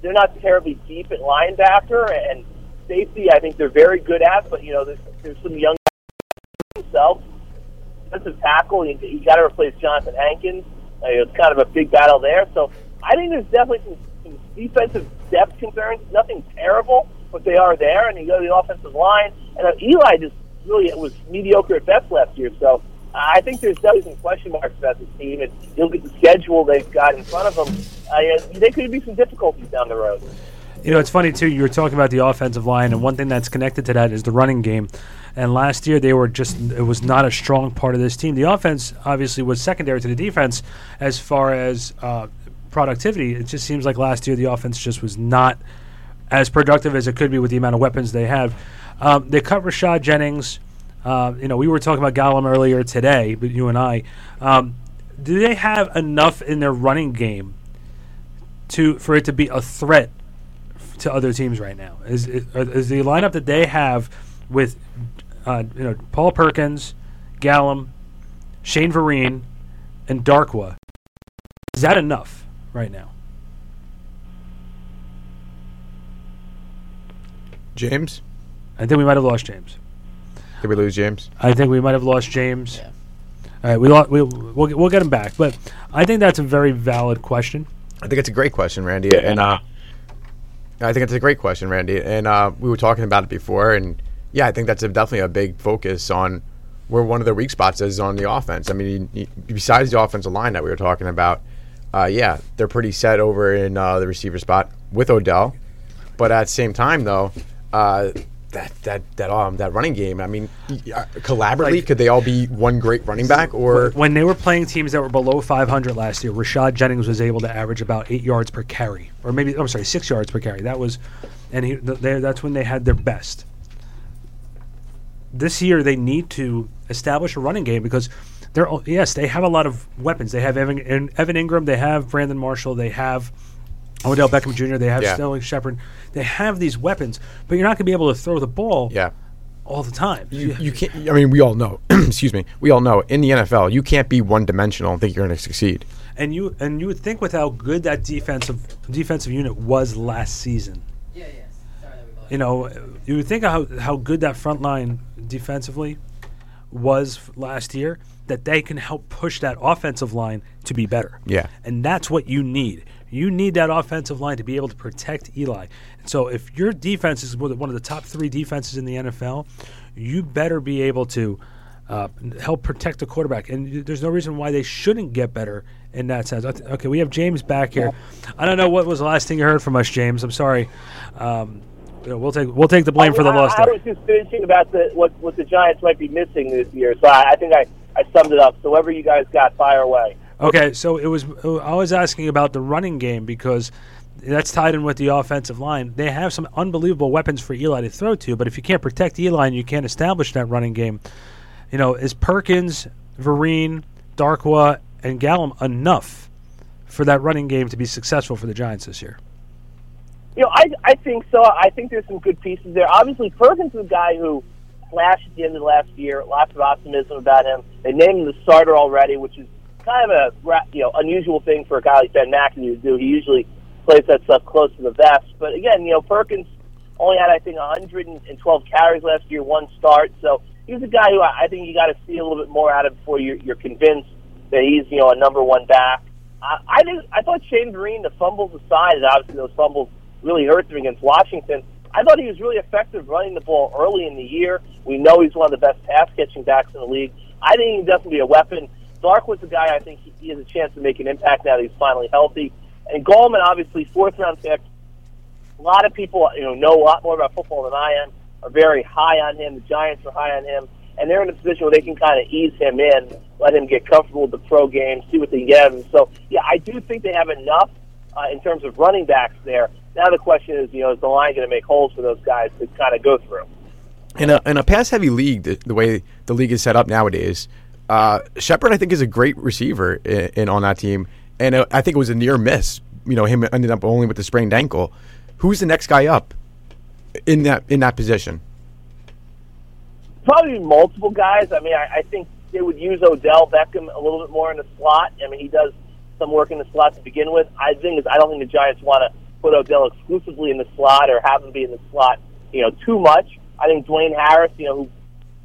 they're not terribly deep at linebacker and safety. I think they're very good at, but you know, there's, there's some young themselves. Defensive tackle, you, you got to replace Johnathan Hankins. Uh, it's kind of a big battle there. So I think there's definitely some, some defensive depth concerns. Nothing terrible, but they are there. And you go to the offensive line, and uh, Eli just really was mediocre at best last year. So I think there's some question marks about this team, and you look at the schedule they've got in front of them. Uh, there could be some difficulties down the road. You know, it's funny too. You were talking about the offensive line, and one thing that's connected to that is the running game. And last year, they were just, it was not a strong part of this team. The offense obviously was secondary to the defense as far as uh, productivity. It just seems like last year, the offense just was not as productive as it could be with the amount of weapons they have. Um, they cut Rashad Jennings. Uh, you know, we were talking about Gallman earlier today, but you and I. Um, do they have enough in their running game to for it to be a threat to other teams right now? Is is, is the lineup that they have with uh, you know Paul Perkins, Gallman, Shane Vereen, and Darkwa? Is that enough right now? James? I think we might have lost James. Did we lose James? I think we might have lost James. Yeah. All right, we lo- we we'll, get- we'll get him back, but I think that's a very valid question. I think it's a great question, Randy. And uh, I think it's a great question, Randy. And uh, we were talking about it before, and yeah, I think that's a, definitely a big focus on where one of the weak spots is on the offense. I mean, you, you- besides the offensive line that we were talking about, uh, yeah, they're pretty set over in uh, the receiver spot with Odell, but at the same time, though. That that that um that running game. I mean, uh, collaboratively, Like- could they all be one great running back? Or When they were playing teams that were below 500 last year, Rashad Jennings was able to average about eight yards per carry, or maybe I'm sorry, six yards per carry. That was, and he, they, that's when they had their best. This year, they need to establish a running game because they're all- yes, they have a lot of weapons. They have Evan, Evan Engram, they have Brandon Marshall, they have Odell Beckham Jr., they have Yeah. Sterling Shepard. They have these weapons, but you're not going to be able to throw the ball yeah, all the time. you, you can't. I mean, we all know. excuse me. We all know in the NFL, you can't be one dimensional and think you're going to succeed. And you and you would think with how good that defensive defensive unit was last season. Yeah, yeah. Sorry that we lost. You know, you would think how how good that front line defensively was last year that they can help push that offensive line to be better. Yeah. And that's what you need. You need that offensive line to be able to protect Eli. And so if your defense is one of the top 3 defenses in the NFL, you better be able to uh, help protect the quarterback. And there's no reason why they shouldn't get better in that sense. Okay, we have James back here. I don't know what was the last thing you heard from us, James. I'm sorry. Um, you know, we'll take we'll take the blame for the I, loss. I, there. was just finishing about the what what the Giants might be missing this year, so I, I think I, I summed it up. So whatever you guys got, fire away. Okay, so it was. Uh, I was asking about the running game because that's tied in with the offensive line. They have some unbelievable weapons for Eli to throw to, but if you can't protect Eli and you can't establish that running game, you know, is Perkins, Vereen, Darkwa, and Gallman enough for that running game to be successful for the Giants this year? You know, I I think so. I think there's some good pieces there. Obviously, Perkins is a guy who flashed at the end of the last year. Lots of optimism about him. They named him the starter already, which is kind of a you know unusual thing for a guy like Ben McAdoo to do. He usually plays that stuff close to the vest. But again, you know, Perkins only had I think 112 carries last year, one start. So he's a guy who I think you got to see a little bit more out of before you're, you're convinced that he's you know a number one back. I, I think I thought Shane Vereen, the fumbles aside, and obviously those fumbles really hurt them against Washington. I thought he was really effective running the ball early in the year. We know he's one of the best pass catching backs in the league. I think he can definitely be a weapon. Darkwa's a guy I think he, he has a chance to make an impact now that he's finally healthy. And Gallman, obviously, fourth round pick. A lot of people, you know, know a lot more about football than I am. Are very high on him. The Giants are high on him, and they're in a position where they can kind of ease him in, let him get comfortable with the pro game, see what they get. And so, yeah, I do think they have enough uh, in terms of running backs there. Now the question is, you know, is the line going to make holes for those guys to kind of go through? In a in a pass heavy league, the, the way the league is set up nowadays, uh, Shepard I think is a great receiver in, in on that team, and uh, I think it was a near miss. You know, him ended up only with the sprained ankle. Who's the next guy up in that in that position? probably multiple guys. I mean, I, I think they would use Odell Beckham a little bit more in the slot. I mean, he does some work in the slot to begin with. I think is I don't think the Giants want to put Odell exclusively in the slot or have him be in the slot, you know, too much. I think Dwayne Harris, you know, who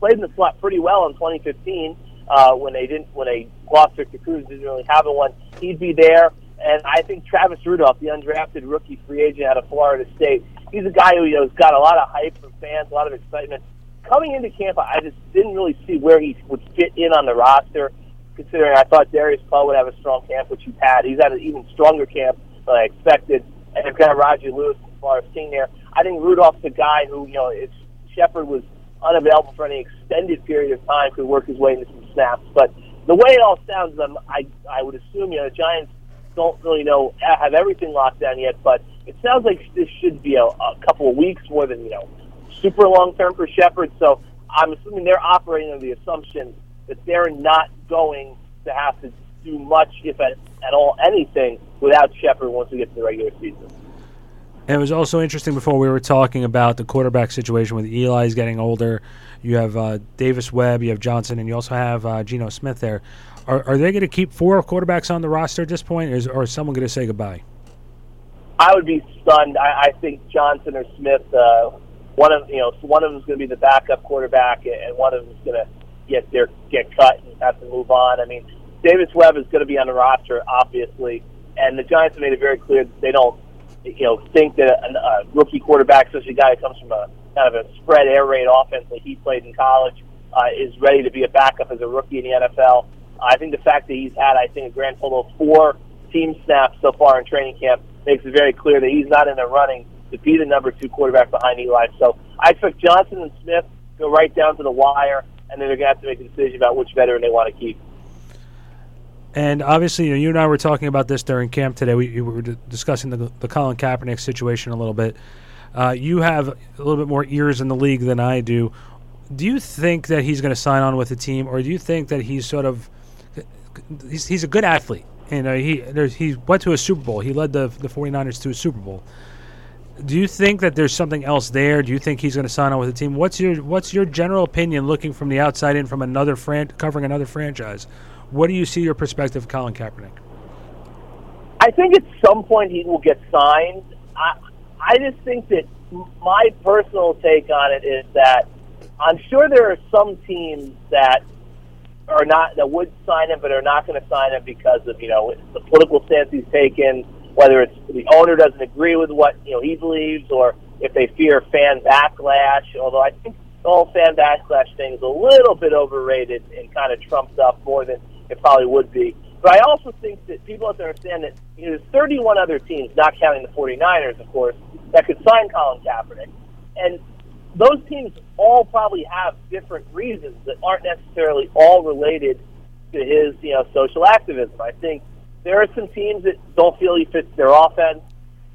played in the slot pretty well in 2015 uh, when they didn't when they lost Victor Cruz didn't really have a one. He'd be there. And I think Travis Rudolph, the undrafted rookie free agent out of Florida State, he's a guy who you know, has got a lot of hype from fans, a lot of excitement. Coming into camp, I just didn't really see where he would fit in on the roster, considering I thought Darius Poe would have a strong camp, which he's had. He's had an even stronger camp than I expected. And they've got Roger Lewis as far as seeing there. I think Rudolph's a guy who, you know, if Shepard was unavailable for any extended period of time, could work his way into some snaps. But the way it all sounds, um, I I would assume you know the Giants don't really know have everything locked down yet, but it sounds like this should be a, a couple of weeks more than you know super long term for Shepard. So I'm assuming they're operating under the assumption that they're not going to have to do much, if at, at all anything, without Shepard once we get to the regular season. And it was also interesting before we were talking about the quarterback situation with Eli's getting older. You have uh, Davis Webb, you have Johnson, and you also have uh, Geno Smith there. Are, are they going to keep four quarterbacks on the roster at this point, or is, or is someone going to say goodbye? I would be stunned. I, I think Johnson or Smith, uh, one of you know, one of them is going to be the backup quarterback, and one of them is going to get their get cut and have to move on. I mean, Davis Webb is going to be on the roster, obviously, and the Giants have made it very clear that they don't, you know, think that a, a rookie quarterback, especially a guy who comes from a kind of a spread air raid offense like he played in college, uh, is ready to be a backup as a rookie in the NFL. I think the fact that he's had, I think, a grand total of four team snaps so far in training camp makes it very clear that he's not in the running to be the number two quarterback behind Eli. So I expect Johnson and Smith go right down to the wire, and then they're going to have to make a decision about which veteran they want to keep. And obviously, you, know, you and I were talking about this during camp today. We, we were discussing the, the Colin Kaepernick situation a little bit. Uh, you have a little bit more ears in the league than I do. Do you think that he's going to sign on with the team, or do you think that he's sort of he's, he's a good athlete? You know, he he went to a Super Bowl. He led the the 49ers to a Super Bowl. Do you think that there's something else there? Do you think he's going to sign on with the team? What's your what's your general opinion, looking from the outside in, from another fran- covering another franchise? What do you see your perspective, Colin Kaepernick? I think at some point he will get signed. I, I just think that my personal take on it is that I'm sure there are some teams that are not that would sign him, but are not going to sign him because of you know the political stance he's taken, whether it's the owner doesn't agree with what you know he believes, or if they fear fan backlash. Although I think the whole fan backlash thing is a little bit overrated and kind of trumped up more than it probably would be. But I also think that people have to understand that you know, there's 31 other teams, not counting the 49ers, of course, that could sign Colin Kaepernick. And those teams all probably have different reasons that aren't necessarily all related to his, you know, social activism. I think there are some teams that don't feel he fits their offense.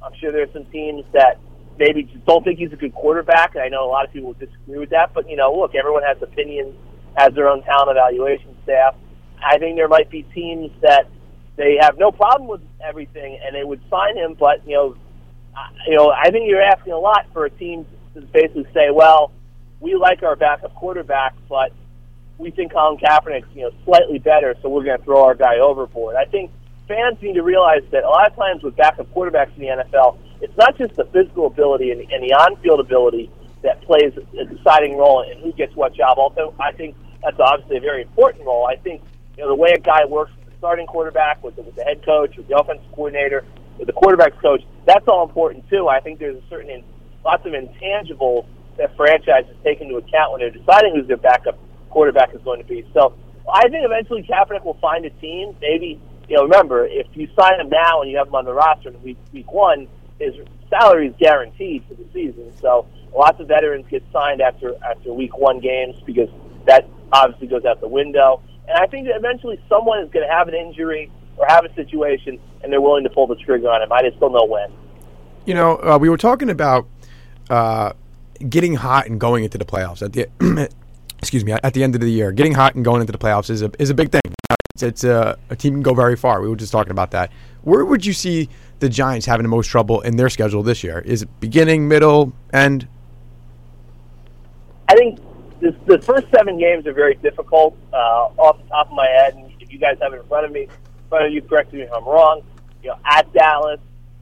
I'm sure there are some teams that maybe just don't think he's a good quarterback, and I know a lot of people disagree with that. But you know, look, everyone has opinions, has their own talent evaluation staff. I think there might be teams that they have no problem with everything, and they would sign him. But you know, you know, I think you're asking a lot for a team to basically say, well, we like our backup quarterback, but we think Colin Kaepernick's you know slightly better, so we're going to throw our guy overboard. I think fans need to realize that a lot of times with backup quarterbacks in the NFL, it's not just the physical ability and, and the on-field ability that plays a deciding role in who gets what job. Also, I think that's obviously a very important role. I think you know the way a guy works with the starting quarterback, with the, with the head coach, with the offensive coordinator, the quarterback's coach, that's all important too. I think there's a certain in, lots of intangibles that franchises take into account when they're deciding who's their backup quarterback is going to be. So I think eventually Kaepernick will find a team. Maybe you know, remember if you sign him now and you have him on the roster in week week one, his salary is guaranteed for the season. So lots of veterans get signed after after week one games because that obviously goes out the window. And I think that eventually someone is going to have an injury or have a situation, and they're willing to pull the trigger on him. I just don't know when. You know, uh, we were talking about uh, getting hot and going into the playoffs at the excuse me at the end of the year. Getting hot and going into the playoffs is a is a big thing. It's, it's a, a team can go very far. We were just talking about that. Where would you see the Giants having the most trouble in their schedule this year? Is it beginning, middle, end? I think this, the first seven games are very difficult. Uh, off the top of my head, and if you guys have it in front of me, of you, correct me if I'm wrong. You know, at Dallas,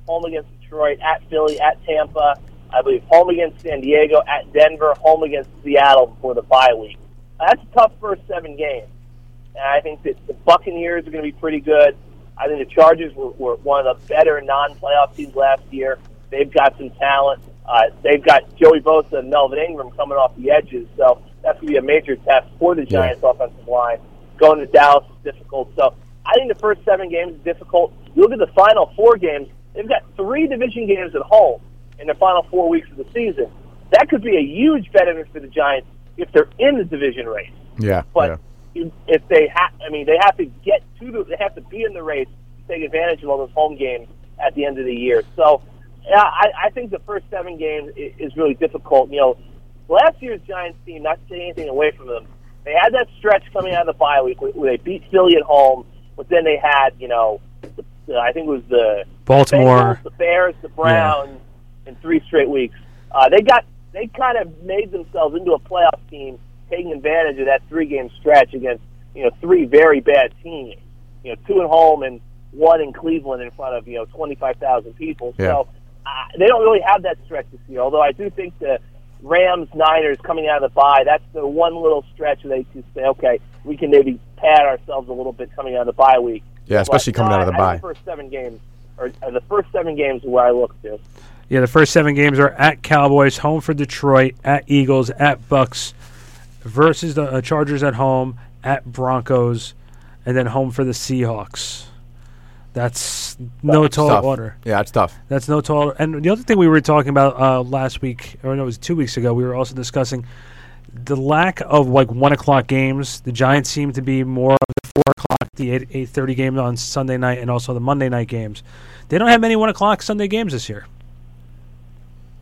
home against Detroit, at Philly, at Tampa. I believe home against San Diego, at Denver, home against Seattle before the bye week. That's a tough first seven games. And I think that the Buccaneers are going to be pretty good. I think the Chargers were, were one of the better non-playoff teams last year. They've got some talent. Uh, they've got Joey Bosa and Melvin Ingram coming off the edges, so that's going to be a major test for the Giants' offensive line. Going to Dallas is difficult. So I think the first seven games is difficult. You look at the final four games; they've got three division games at home in the final four weeks of the season. That could be a huge benefit for the Giants if they're in the division race. Yeah, But if- if they have, I mean, they have to get to the, they have to be in the race to take advantage of all those home games at the end of the year. So, yeah, I, I think the first seven games is, really difficult. You know, last year's Giants team, not to take anything away from them, they had that stretch coming out of the bye week where they beat Philly at home, but then they had, you know, the, I think it was the Baltimore. Bengals, the Bears, the Browns, in three straight weeks. Uh, they got they kind of made themselves into a playoff team, taking advantage of that three game stretch against you know three very bad teams. You know, two at home and one in Cleveland in front of you know twenty five thousand people. Yeah. So uh, they don't really have that stretch this year. Although I do think the Rams Niners coming out of the bye, that's the one little stretch where they can say, okay, we can maybe pad ourselves a little bit coming out of the bye week. Yeah, especially But, coming no, out of the I- I bye. think The first seven games, or uh, the first seven games, is where I look to. Yeah, the first seven games are at Cowboys, home for Detroit, at Eagles, at Bucks, versus the uh, Chargers at home, at Broncos, and then home for the Seahawks. That's no It's tall tough. order. Yeah, it's tough. That's no tall. And the other thing we were talking about uh, last week, or no, it was two weeks ago, we were also discussing the lack of like one o'clock games. The Giants seem to be more of the four o'clock, the eight eight thirty game on Sunday night, and also the Monday night games. They don't have many one o'clock Sunday games this year.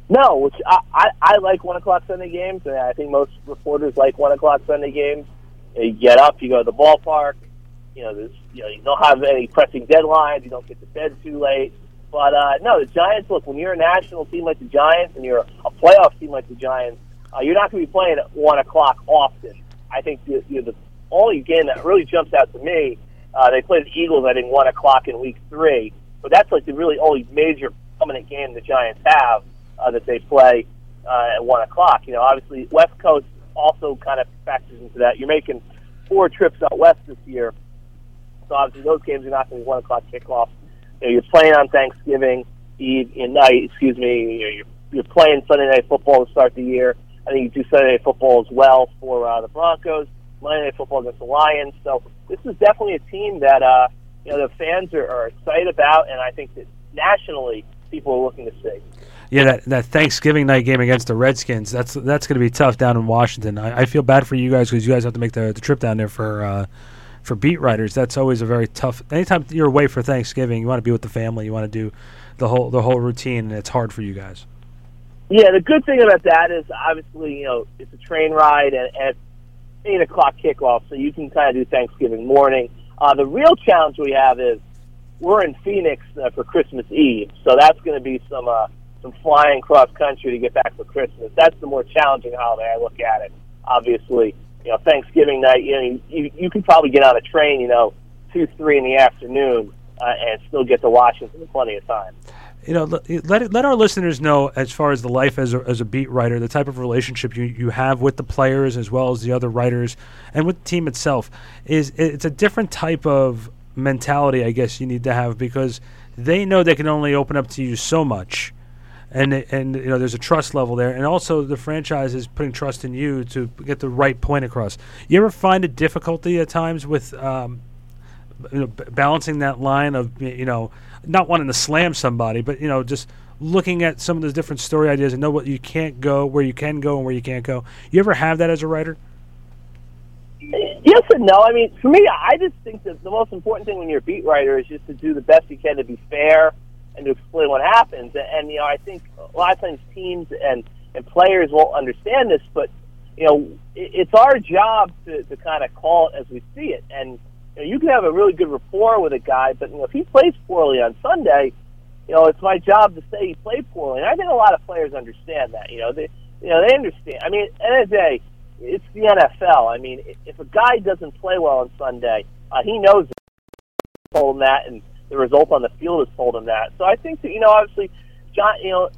No, which I, I, I like one o'clock Sunday games, and I think most reporters like one o'clock Sunday games. You get up, you go to the ballpark. You know, there's, you know, you don't have any pressing deadlines. You don't get to bed too late. But uh, no, the Giants. Look, when you're a national team like the Giants, and you're a playoff team like the Giants, uh, you're not going to be playing at one o'clock often. I think the, you know, the only game that really jumps out to me, uh, they played the Eagles. I think one o'clock in week three, but that's like the really only major prominent game the Giants have uh, that they play uh, at one o'clock. You know, obviously West Coast also kind of factors into that. You're making four trips out west this year, so obviously those games are not going to be one o'clock kickoffs. You know, you're playing on Thanksgiving Eve in night. Excuse me. You're you're playing Sunday night football to start the year. I think you do Sunday Night Football as well for uh, the Broncos. Monday Night Football against the Lions. So this is definitely a team that uh, you know the fans are, are excited about, and I think that nationally people are looking to see. Yeah, that, that Thanksgiving night game against the Redskins. That's that's going to be tough down in Washington. I, I feel bad for you guys because you guys have to make the, the trip down there for uh, for beat writers. That's always a very tough. Anytime you're away for Thanksgiving, you want to be with the family. You want to do the whole the whole routine, and it's hard for you guys. Yeah, the good thing about that is obviously you know it's a train ride and, and eight o'clock kickoff, so you can kind of do Thanksgiving morning. Uh, the real challenge we have is we're in Phoenix uh, for Christmas Eve, so that's going to be some uh, some flying cross country to get back for Christmas. That's the more challenging holiday I look at it. Obviously, you know Thanksgiving night, you know you you can probably get on a train, you know, two three in the afternoon uh, and still get to Washington in plenty of time. You know, let let, let our listeners know as far as the life as a, as a beat writer, the type of relationship you, you have with the players as well as the other writers and with the team itself. Is it's a different type of mentality, I guess you need to have because they know they can only open up to you so much. And, and you know there's a trust level there, and also the franchise is putting trust in you to get the right point across. You ever find a difficulty at times with um, you know, b- balancing that line of you know not wanting to slam somebody, but you know just looking at some of those different story ideas and know what you can't go, where you can go, and where you can't go. You ever have that as a writer? Yes and no. I mean, for me, I just think that the most important thing when you're a beat writer is just to do the best you can to be fair and to explain what happens. And, you know, I think a lot of times teams and and players won't understand this, but you know, it, it's our job to, to kind of call it as we see it. And you, know, you can have a really good rapport with a guy, but you know, if he plays poorly on Sunday, you know, it's my job to say he played poorly. And I think a lot of players understand that. You know, they you know they understand. I mean, end of the day, it's the NFL. I mean, if a guy doesn't play well on Sunday, uh, he knows it. Told him that, and the result on the field has told him that. So I think that you know, obviously, John, you know,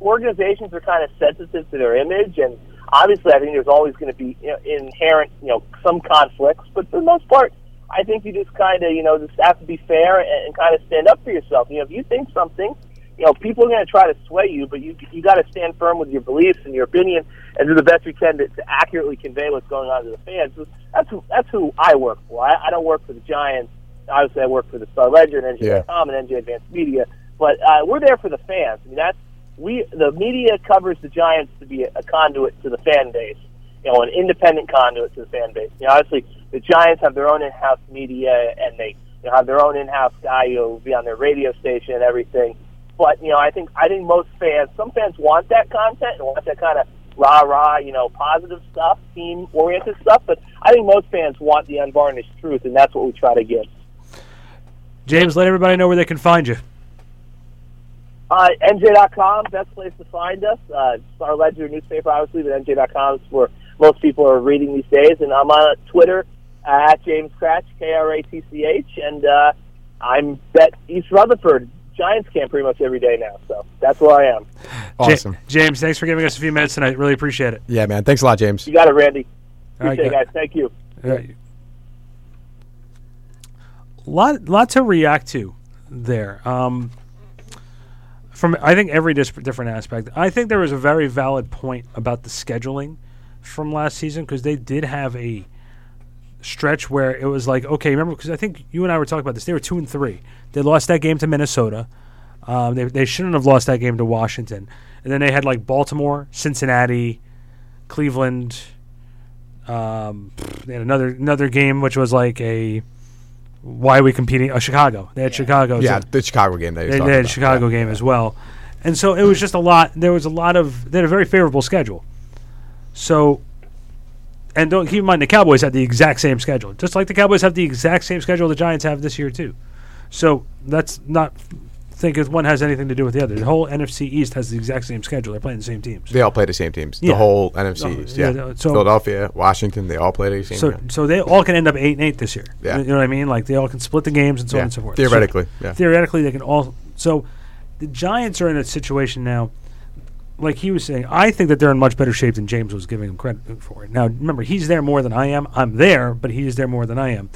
organizations are kind of sensitive to their image, and obviously, I think there's always going to be you know, inherent, you know, some conflicts. But for the most part, I think you just kind of, you know, just have to be fair and, and kind of stand up for yourself. You know, if you think something, you know, people are going to try to sway you, but you you got to stand firm with your beliefs and your opinion, and do the best you can to, to accurately convey what's going on to the fans. That's who that's who I work for. I, I don't work for the Giants. Obviously, I work for the Star Ledger and NJ.com and NJ Advanced Media, but uh, we're there for the fans. I mean, that's we the media covers the Giants to be a, a conduit to the fan base, you know, an independent conduit to the fan base. You know, obviously the Giants have their own in-house media and they you know, have their own in-house guy who'll be on their radio station and everything. But you know, I think I think most fans, some fans want that content and want that kind of rah rah, you know, positive stuff, team oriented stuff. But I think most fans want the unvarnished truth, and that's what we try to give. James, let everybody know where they can find you. Uh, NJ.com, best place to find us. Uh, Star Ledger newspaper, obviously, but NJ.com is where most people are reading these days. And I'm on Twitter uh, at James Kratch, K R A T C H, and uh, I'm at East Rutherford Giants camp pretty much every day now. So that's where I am. Ja- Awesome. James, thanks for giving us a few minutes tonight. Really appreciate it. Yeah, man. Thanks a lot, James. You got it, Randy. All right, Appreciate it, good. guys. Thank you. Right. Lot, lot to react to there. Um, from I think every dis- different aspect. I think there was a very valid point about the scheduling from last season because they did have a stretch where it was like, okay, remember because I think you and I were talking about this. They were two and three. They lost that game to Minnesota. Um, they they shouldn't have lost that game to Washington. And then they had like Baltimore, Cincinnati, Cleveland. Um, they had another another game which was like a why are we competing? Uh, Chicago. They had Chicago. Yeah, the Chicago game that they, they had about. Chicago Yeah. game as well, and so it was just a lot. There was a lot of they had a very favorable schedule. So, and don't keep in mind the Cowboys had the exact same schedule, just like the Cowboys have the exact same schedule the Giants have this year too. So that's not think if one has anything to do with the other. The whole NFC East has the exact same schedule. They're playing the same teams. They all play the same teams. Yeah. The whole NFC Oh, East. yeah, Yeah. so- Philadelphia, Washington, they all play the same. So, game. so they all can end up eight and eight this year. Yeah. You know what I mean? Like they all can split the games and so Yeah, on and so forth. So- Theoretically, yeah. theoretically they can all so the giants are in a situation now like he was saying i think that they're in much better shape than james was giving him credit for it. now remember he's there more than i am i'm there but he's there more than i am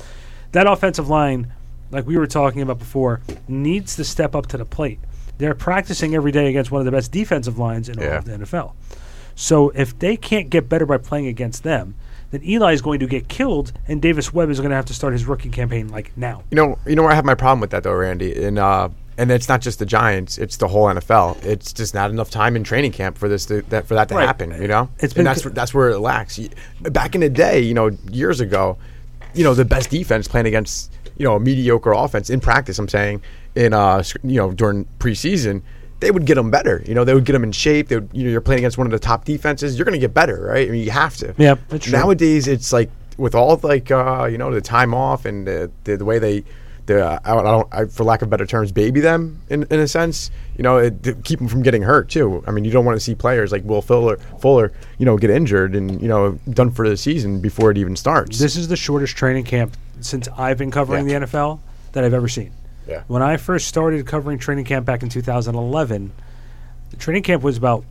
that offensive line like we were talking about before needs to step up to the plate they're practicing every day against one of the best defensive lines in all Yeah. of the nfl So if they can't get better by playing against them, then Eli is going to get killed, and Davis Webb is going to have to start his rookie campaign like now. You know, you know where I have my problem with that though, Randy, and uh, and it's not just the Giants; it's the whole NFL. It's just not enough time in training camp for this to, that for that to Right. happen. You know, It's been and that's co- that's where it lacks. Back in the day, you know, years ago, you know, the best defense playing against you know a mediocre offense in practice. I'm saying in uh you know during preseason. They would get them better, you know. They would get them in shape. They would, you know, you're playing against one of the top defenses. You're going to get better, right? I mean, you have to. Yeah, that's true. Nowadays, it's like with all like uh, you know the time off and the the, the way they the uh, I don't, I don't I, for lack of better terms baby them in, in a sense you know it, to keep them from getting hurt too. I mean you don't want to see players like Will Fuller Fuller you know get injured and you know done for the season before it even starts. This is the shortest training camp since I've been covering Yeah. the NFL that I've ever seen. Yeah. When I first started covering training camp back in 2011, the training camp was about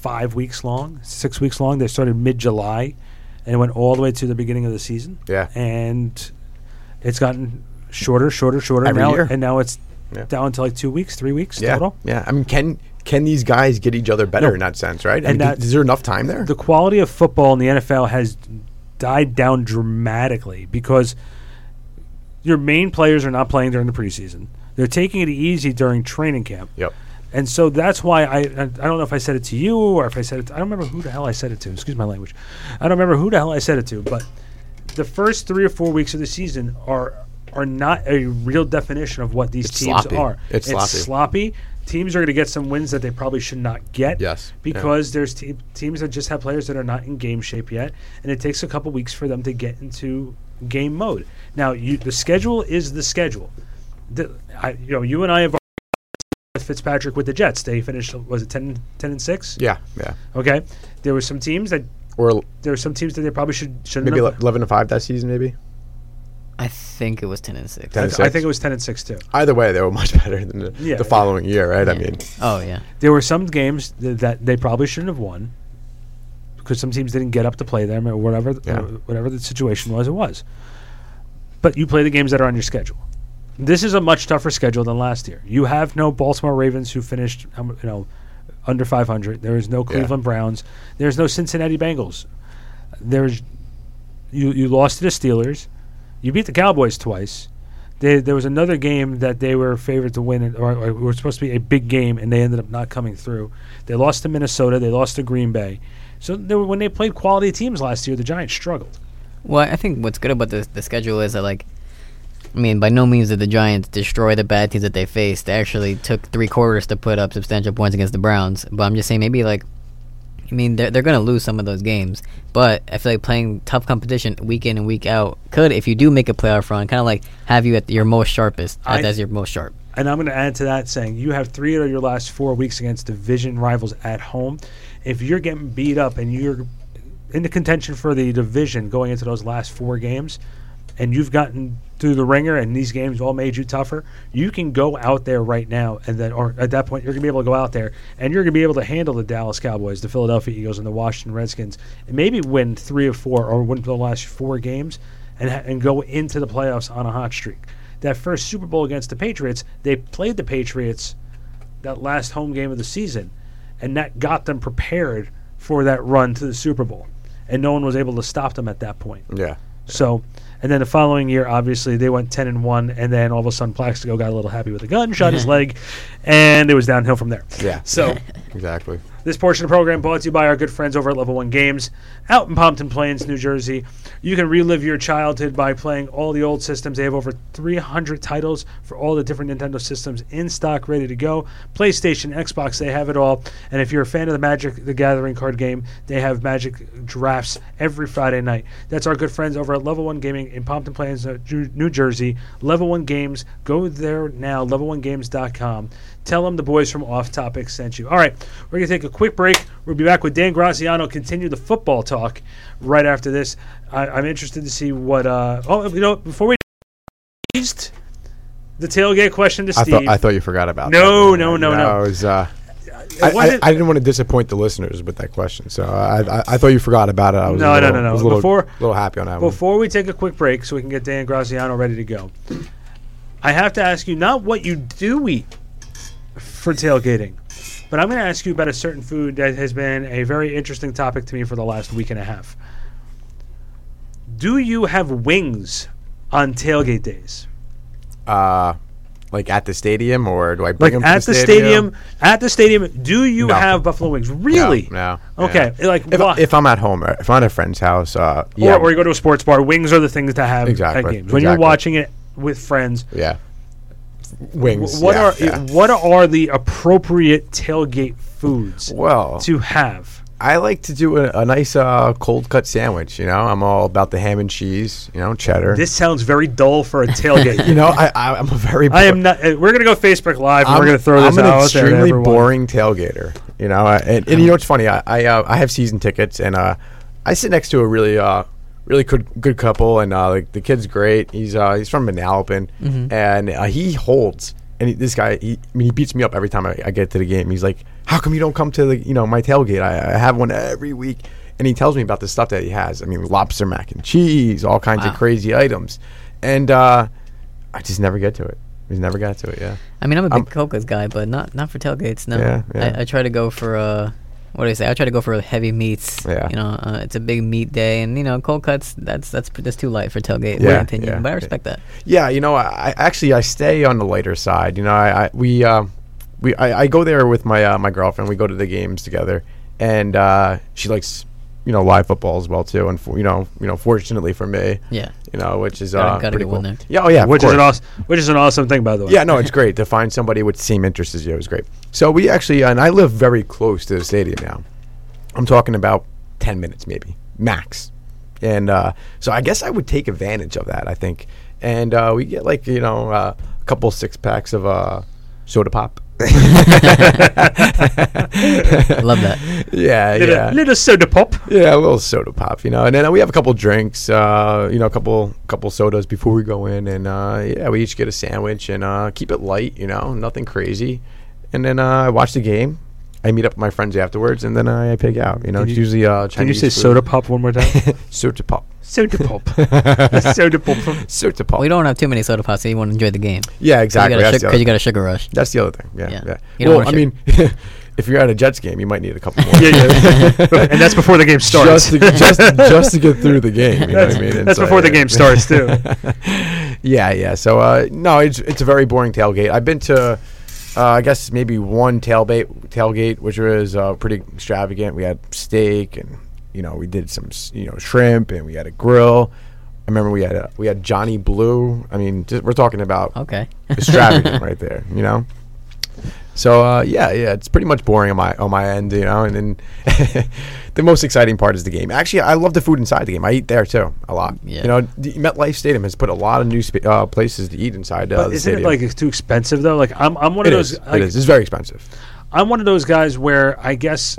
five weeks long, six weeks long. They started mid July, and it went all the way to the beginning of the season. Yeah. And it's gotten shorter, shorter, shorter. Every now, year. And now it's Yeah. down to like two weeks, three weeks yeah total. yeah I mean can can these guys get each other better No. in that sense right? I And mean, that- is there enough time there? the quality of football in the NFL has died down dramatically because your main players are not playing during the preseason. They're taking it easy during training camp. yep. And so that's why I I I don't know if I said it to you or if I said it to, I don't remember who the hell I said it to. Excuse my language. I don't remember who the hell I said it to, but the first 3 or 4 weeks of the season are are not a real definition of what these It's teams sloppy. are. It's sloppy. sloppy. Teams are going to get some wins that they probably should not get Yes. Yeah. because there's te- teams that just have players that are not in game shape yet, and it takes a couple weeks for them to get into game mode. Now, you, the schedule is the schedule. The, I, you know, you and I have with Fitzpatrick with the Jets. They finished was it 10, 10 and six? Yeah, yeah. Okay, there were some teams that Or there were some teams that they probably should shouldn't maybe eleven to five that season, maybe. I think it was ten and six. 10 I, and I six. think it was ten and six too. Either way, they were much better than the, Yeah. the following year, right? I Yeah. mean, Oh yeah. There were some games th- that they probably shouldn't have won because some teams didn't get up to play them or whatever Yeah. uh, whatever the situation was. It was, but you play the games that are on your schedule. This is a much tougher schedule than last year. You have no Baltimore Ravens who finished um, you know under 500. There is no Cleveland Browns. There's no Cincinnati Bengals. There's you you lost to the Steelers. You beat the Cowboys twice. They, there was another game that they were favored to win, or, or were supposed to be a big game, and they ended up not coming through. They lost to Minnesota. They lost to Green Bay. So they were, when they played quality teams last year, the Giants struggled. Well, I think what's good about the the schedule is that like, I mean, by no means did the Giants destroy the bad teams that they faced. They actually took three quarters to put up substantial points against the Browns. But I'm just saying, maybe like, I mean, they're they're gonna lose some of those games. But I feel like playing tough competition week in and week out could, if you do make a playoff run, kind of like have you at your most sharpest, I- as your most sharp. And I'm going to add to that saying you have three of your last four weeks against division rivals at home. If you're getting beat up and you're in the contention for the division going into those last four games, and you've gotten through the ringer and these games all made you tougher, you can go out there right now and then, or at that point, you're going to be able to go out there and you're going to be able to handle the Dallas Cowboys, the Philadelphia Eagles, and the Washington Redskins, and maybe win three or four or win the last four games and and go into the playoffs on a hot streak. That first Super Bowl against the Patriots, they played the Patriots that last home game of the season, and that got them prepared for that run to the Super Bowl, and no one was able to stop them at that point. yeah. So, and then the following year, obviously they went ten and one, and then all of a sudden Plaxico got a little happy with a gun, shot his leg, and it was downhill from there. Yeah. So. Exactly. This portion of the program brought to you by our good friends over at Level One Games, out in Pompton Plains, New Jersey. You can relive your childhood by playing all the old systems. They have over 300 titles for all the different Nintendo systems in stock, ready to go. PlayStation, Xbox, they have it all. And if you're a fan of the Magic the Gathering card game, they have Magic drafts every Friday night. That's our good friends over at Level One Gaming in Pompton Plains, New Jersey. Level One Games, go there now. LevelOneGames.com. Tell them the boys from Off Topic sent you. All right, we're going to take a quick break. We'll be back with Dan Graziano, continue the football talk right after this. I, I'm interested to see what. Uh, oh, you know, before we. The tailgate question to I Steve. thought I thought you forgot about. It. No, that. no, no, no. It was, uh, I, I, I didn't want to disappoint the listeners with that question, so I, I, I thought you forgot about it. I was No, a no, little, no, no. I a little, Before- little happy on that one. Before we take a quick break so we can get Dan Graziano ready to go, I have to ask you not what you do eat for tailgating, But I'm going to ask you about a certain food that has been a very interesting topic to me for the last week and a half. Do you have wings on tailgate days? Uh, like at the stadium, or do I bring Like them at to the stadium, at the stadium, do you No. have buffalo wings? Really? No. Okay, yeah. like if, why? if I'm at home, or if I'm at a friend's house, uh, yeah, or, or you go to a sports bar, wings are the things to have Exactly, at games. When you're watching it with friends, yeah, wings. what yeah, are yeah. what are the appropriate tailgate foods well? to have? I like to do a, a nice uh, cold cut sandwich. You know, I'm all about the ham and cheese. You know, cheddar. This sounds very dull for a tailgate. you know, I, I I'm a very. I am not. uh, We're gonna go Facebook Live. and I'm, we're gonna throw this I'm out an there. to extremely boring tailgater. You know, I- and, and you know what's funny? I I, uh, I have season tickets, and uh, I sit next to a really uh really good good couple, and uh, like the kid's great. He's uh he's from Manalapan, and uh, he holds. And he, this guy, he, I mean, he beats me up every time I, I get to the game. He's like, "How come you don't come to the, you know, my tailgate? I, I have one every week." And he tells me about the stuff that he has. I mean, lobster mac and cheese, all kinds of crazy items, and uh, I just never get to it. He's never got to it. Yeah. I mean, I'm a I'm- big Coca's guy, but not not for tailgates. No, Yeah, yeah. I, I try to go for uh, what do I say? I try to go for heavy meats. Yeah. You know, uh, it's a big meat day, and you know, cold cuts. That's that's that's too light for tailgate, in Yeah, my opinion. yeah, but I respect that. Yeah, you know, I, I actually I stay on the lighter side. You know, I, I we uh, we I, I go there with my uh, my girlfriend. We go to the games together, and uh, she likes you know live football as well too. And for, you know, you know, fortunately for me, Yeah. you know, which is Gotta- uh, gotta pretty get cool. one there. Yeah, oh yeah, which is an awesome, which is an awesome thing, by the way. Yeah, no, it's great to find somebody with the same interests as you. It's great. So we actually, and I live very close to the stadium now. I'm talking about ten minutes, maybe max. And uh, so I guess I would take advantage of that. I think, and uh, we get like you know uh, a couple six packs of uh, soda pop. I love that. Yeah, little, yeah. little soda pop. Yeah, a little soda pop, you know, and then we have a couple drinks, uh, you know, a couple couple sodas before we go in, and uh, yeah, we each get a sandwich and uh, keep it light, you know, nothing crazy, and then uh, I watch the game. I meet up with my friends afterwards, and then I pig out. You know, Can it's you- usually uh, Can you say food. soda pop one more time? soda pop, soda pop. soda pop. soda pop. We don't have too many soda pops, so you want to enjoy the game. yeah, exactly. Because That's the, you, other got a sugar rush. That's the other thing. Yeah, Yeah. yeah. You don't well, I wanna mean, if you're at a Jets game, you might need a couple more. Yeah, yeah. and that's before the game starts. just to, just just to get through the game. You know that's what I mean? And that's before the game starts too. yeah, yeah. So uh, no, it's it's a very boring tailgate. I've been to, uh, I guess maybe one tailgate tailgate, which was uh, pretty extravagant. We had steak, and you know we did some you know shrimp, and we had a grill. I remember we had a, we had Johnny Blue. I mean, just, we're talking about Okay. extravagant right there, you know. So uh, yeah, yeah, it's pretty much boring on my on my end, you know. And then the most exciting part is the game. Actually, I love the food inside the game. I eat there too a lot. Yeah. You know, the MetLife Stadium has put a lot of new uh, places to eat inside uh, But the isn't stadium. it like it's too expensive though? Like I'm I'm one it of is. those. it like, is. It's very expensive. I'm one of those guys where I guess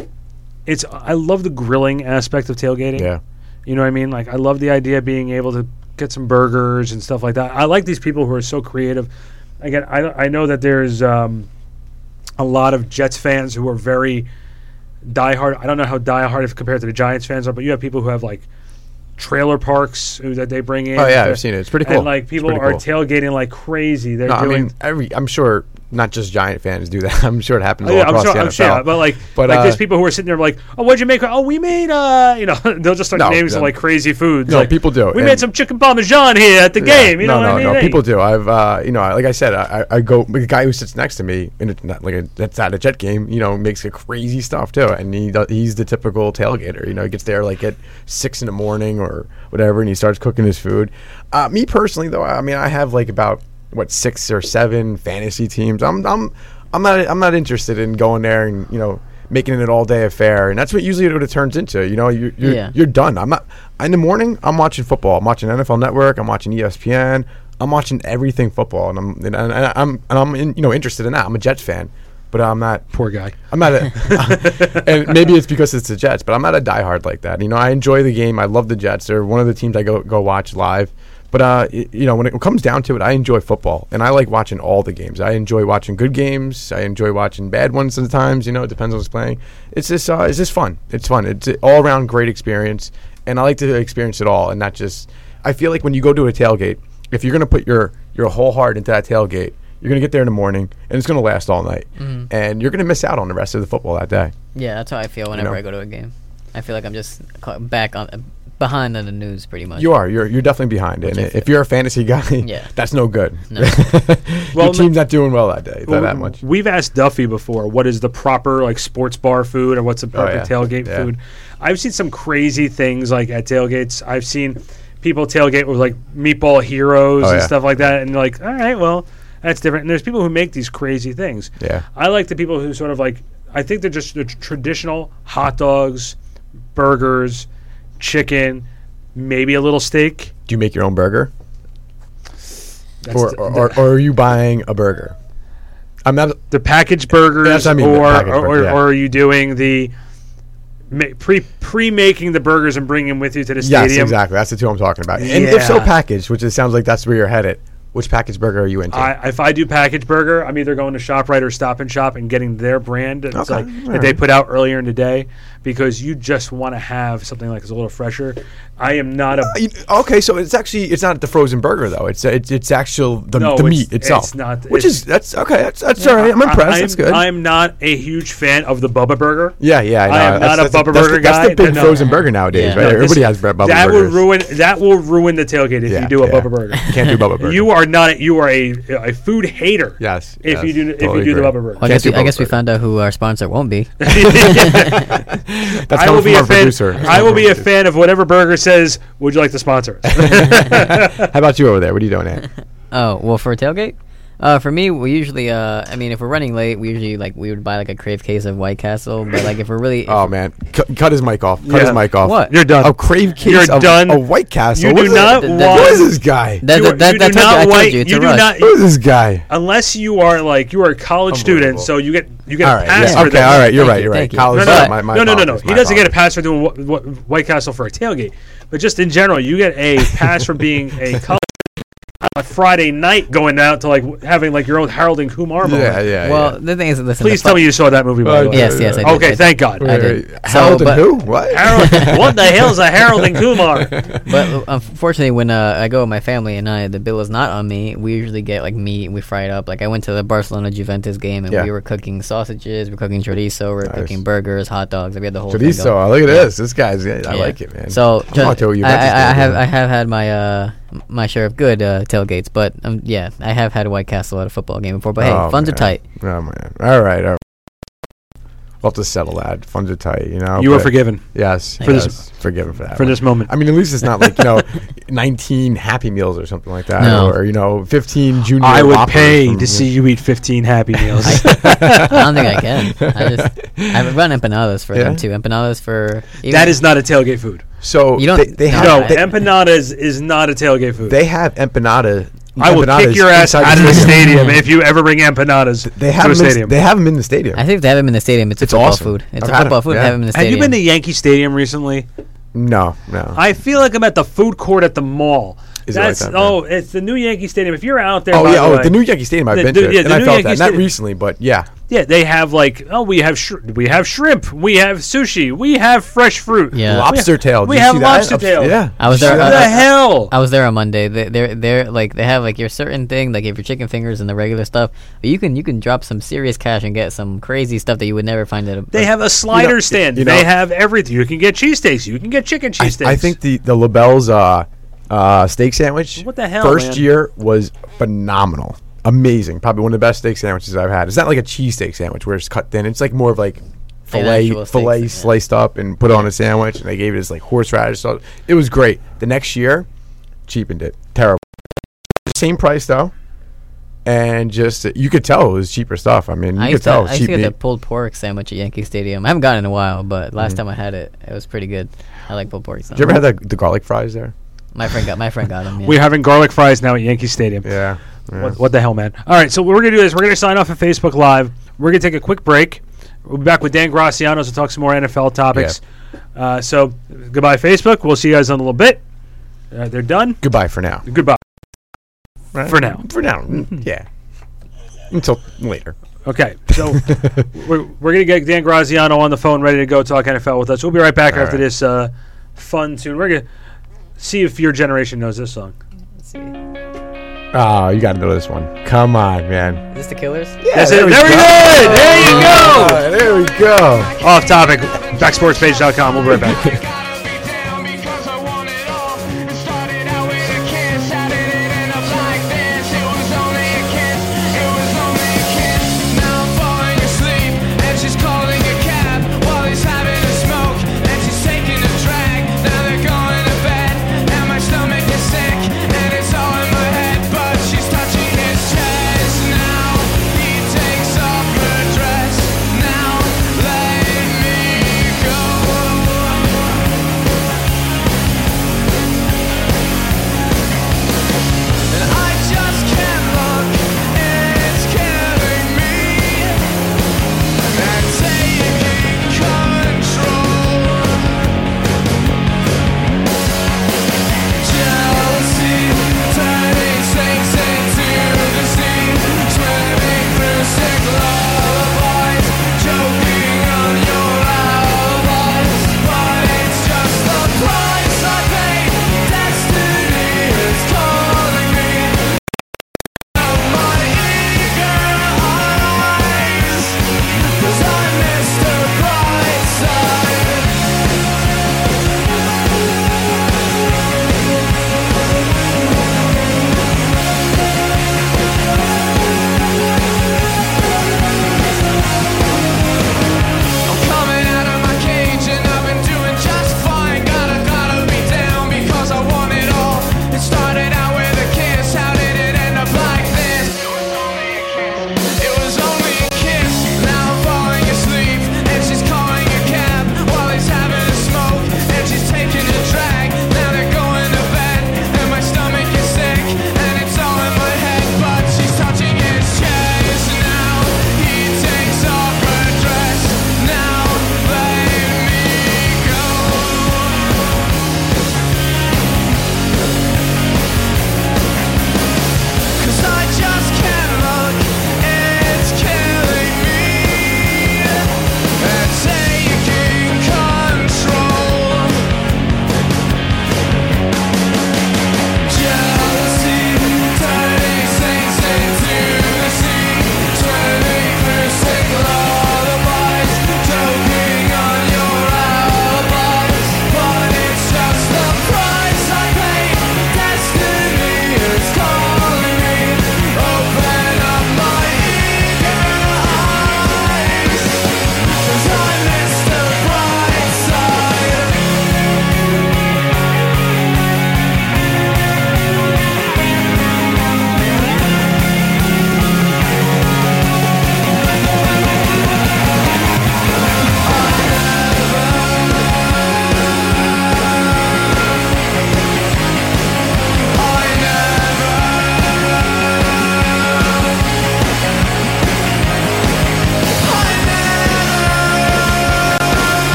it's I love the grilling aspect of tailgating. Yeah. You know what I mean? Like I love the idea of being able to get some burgers and stuff like that. I like these people who are so creative. Again, I I know that there's um, a lot of Jets fans who are very diehard. I don't know how diehard if compared to the Giants fans are, but you have people who have like trailer parks who, that they bring in. Oh yeah, I've seen it. It's pretty cool. And like people are cool. tailgating like crazy. They're No, I doing. mean, every. I'm sure not just Giant fans do that. I'm sure it happens Oh, all yeah, I'm across sure, the I'm NFL. sure, but like, But, like there's uh, people who are sitting there like, oh, what'd you make? Oh, we made, uh, you know, they'll just start No, naming some like crazy foods. No, like, people do, We and- made some chicken parmesan here at the Yeah. game. You no, know no, what I mean? no. People do. I've, uh, you know, like I said, I, I go. The guy who sits next to me, in a, not like a, that's at a Jet game, you know, makes a crazy stuff too, and he does, he's the typical tailgater. You know, he gets there like at six in the morning or whatever, and he starts cooking his food. Uh, me personally, though, I mean, I have like about what six or seven fantasy teams. I'm, I'm, I'm not, I'm not interested in going there and you know. Making it an all-day affair, and that's what usually what it turns into. You know, you're you're, Yeah. you're done. I'm not in the morning. I'm watching football. I'm watching NFL Network. I'm watching ESPN. I'm watching everything football, and I'm and, and I'm and I'm in, you know interested in that. I'm a Jets fan, but I'm not. Poor guy. I'm not a, and maybe it's because it's the Jets, but I'm not a diehard like that. You know, I enjoy the game. I love the Jets. They're one of the teams I go go watch live. But uh, you know, when it comes down to it, I enjoy football, and I like watching all the games. I enjoy watching good games. I enjoy watching bad ones sometimes. You know, it depends on who's playing. It's just uh, it's just fun. It's fun. It's an all around great experience, and I like to experience it all, and not just. I feel like when you go to a tailgate, if you're going to put your your whole heart into that tailgate, You're going to get there in the morning, and it's going to last all night, Mm-hmm. and you're going to miss out on the rest of the football that day. Yeah, that's how I feel whenever know? I go to a game. I feel like I'm just back on, behind on the news pretty much. You are. You're. You're definitely behind, and I if you're a fantasy guy, Yeah. that's no good. No. Well, Your team's not doing well that day. Well, that much. We've asked Duffy before what is the proper like sports bar food or what's the oh, proper Oh, yeah. tailgate Yeah. food. I've seen some crazy things like at tailgates. I've seen people tailgate with like meatball heroes Oh, and yeah. stuff like that, and you're like, all right, well, that's different. And there's people who make these crazy things. Yeah. I like the people who sort of like. I think they're just the tr- traditional hot dogs, burgers, chicken, maybe a little steak. Do you make your own burger, or the, or, or, or are you buying a burger? I'm not. the packaged burgers, I mean, or packaged or, burger, yeah. or are you doing the pre pre making the burgers and bringing them with you to the Yes, stadium? exactly. That's the two I'm talking about. And if so, packaged, which it sounds like that's where you're headed. Which package burger are you into? I, if I do package burger, I'm either going to Shoprite or Stop and Shop and getting their brand that's Okay, like all that they put out earlier in the day because you just want to have something like it's a little fresher. I am not a Uh, you- okay, so it's actually it's not the frozen burger though. It's it's it's actual the, No, the it's- meat itself. it's not- Which it's- is that's okay. That's, that's all right. I'm impressed. I, that's good. I'm not a huge fan of the Bubba burger. yeah, yeah. I, know. I am That's- not a that's Bubba that's burger the, That's guy. the big No. frozen burger nowadays, Yeah. right? No, Everybody This- has Bubba that burgers. will ruin that will ruin the tailgate if Yeah, you do a yeah. Bubba burger. Can't do Bubba burger. You are not. You are a a food hater. Yes, If you yes, do if you do the agree. Bubba burger. Well, I Can't guess, we, I guess we found out who our sponsor won't be. That's I will be a fan. producer. I will be a fan of whatever burger says. Would you like to sponsor us? How about you over there? What are you doing, Ant? Oh well, for a tailgate, uh, for me, we usually, uh, I mean, if we're running late, we usually like we would buy like a crave case of White Castle. But like if we're really, if Oh man, cut, cut his mic off. Cut Yeah. his mic off. What? You're done. A crave case You're of done. a White Castle. You What do is not that? want- What is this guy? that, You are- that, you that's do what I not told wait- you. It's you a do rush. not- What is this guy? Unless you are like you are a college student, so you get you get All a right. pass Yeah. for Okay. that. All right. You're right. you, You're right. you. College. No, no, my, my no, no, no, no. He doesn't get a pass for doing wh- wh- White Castle for a tailgate, but just in general, you get a pass for being a college on a Friday night going out to like having like your own Harold and Kumar moment. Yeah, yeah. Well, yeah. the thing is, listen. Please the tell me you saw that movie. By the Uh, way. Yes, yes, I did. Okay, I did. thank God. I did. Wait, So, Harold and but- who? What? Harold, what the hell's a Harold and Kumar? But unfortunately, when uh, I go with my family and I, the bill is not on me. We usually get like meat. We fry it up. Like I went to the Barcelona Juventus game and Yeah. we were cooking sausages. We're cooking chorizo. We're Nice. cooking burgers, hot dogs. We had the whole thing Chorizo. going. Look at Yeah. this. This guy's. I Yeah. like it, man. So I'm ju- not to a I, Juventus I, I have. I have had my uh m- my share of good uh, tailgates, but um yeah, I have had White Castle at a football game before. But hey, Oh, funds are tight. Oh man. All right. All right. We'll have to settle that. Funds are tight. You know. You were forgiven Yes. For this- yes, forgiven for that. for one. this moment. I mean, at least it's not like you know, 19 Happy Meals or something like that, No. or you know, 15 Junior. I would pay from- to see you eat 15 Happy Meals. I don't think I can. I just I run empanadas for Yeah? them too. Empanadas for even- that is not a tailgate food. So You don't- they, they no, have No, they, empanadas is not a tailgate food. they have empanada. I will kick your ass out of the stadium. stadium if you ever bring empanadas They to have a them. In, stadium. they have them in the stadium. I think if they have them in the stadium, it's, It's a football awesome. food. It's I've a had football 'em, food. yeah. Have them in the Have stadium. you been to Yankee Stadium recently? no, no. I feel like I'm at the food court at the mall. Is it like That's that, oh, it's the new Yankee Stadium. If you're out there, oh yeah, the oh way, the new Yankee Stadium. I've The- been the- to, yeah, and the I new felt Yankee that. Not recently, but yeah. yeah, they have like oh, we have sh- we have shrimp, we have sushi, we have fresh fruit, Yeah. Lobster tail. Did we you have see that? lobster Ups- tail. Yeah, I was there, see What the that? hell? I was there on Monday. They, they're they're like they have like your certain thing like if your chicken fingers and the regular stuff, but you can you can drop some serious cash and get some crazy stuff that you would never find at a. They have a slider stand. you know- they have everything. You can get cheesesteaks. You can get chicken I, cheesesteaks. I think the the Lobel's uh, uh, steak sandwich. What the hell, First man? year was phenomenal, amazing. Probably one of the best steak sandwiches I've had. It's not like a cheesesteak sandwich where it's cut thin. It's like more of like fillet actual steak fillet yeah. sliced up and put on a sandwich, and they gave it as like horseradish. So it was great. The next year, cheapened it. Terrible. Same price though. And just you could tell it was cheaper stuff. I mean, you I could used, to, tell I it was used cheap to get the pulled pork sandwich at Yankee Stadium. I haven't gotten in a while, but last Mhm. time I had it, it was pretty good. I like pulled pork. Did you ever have the, the garlic fries there? My friend got my friend got them. Yeah. we're having garlic fries now at Yankee Stadium. Yeah. yeah. What, what the hell, man? All right, so what we're gonna do is We're gonna sign off at Facebook Live. We're gonna take a quick break. We'll be back with Dan Graziano to talk some more NFL topics. Uh, so goodbye, Facebook. We'll see you guys in a little bit. Uh, they're done. Goodbye for now. Goodbye. Right? For now. For now. yeah. Until later. Okay, so we're, we're gonna get Dan Graziano on the phone, ready to go talk NFL with us. We'll be right back All after right. this uh, fun tune. We're gonna see if your generation knows this song. Let's see. Oh, you got to know this one. Come on, man. Is this the Killers? That's it. Very good. There you go. Ah, there we go. Off topic. Backsportspage.com. We'll be right back.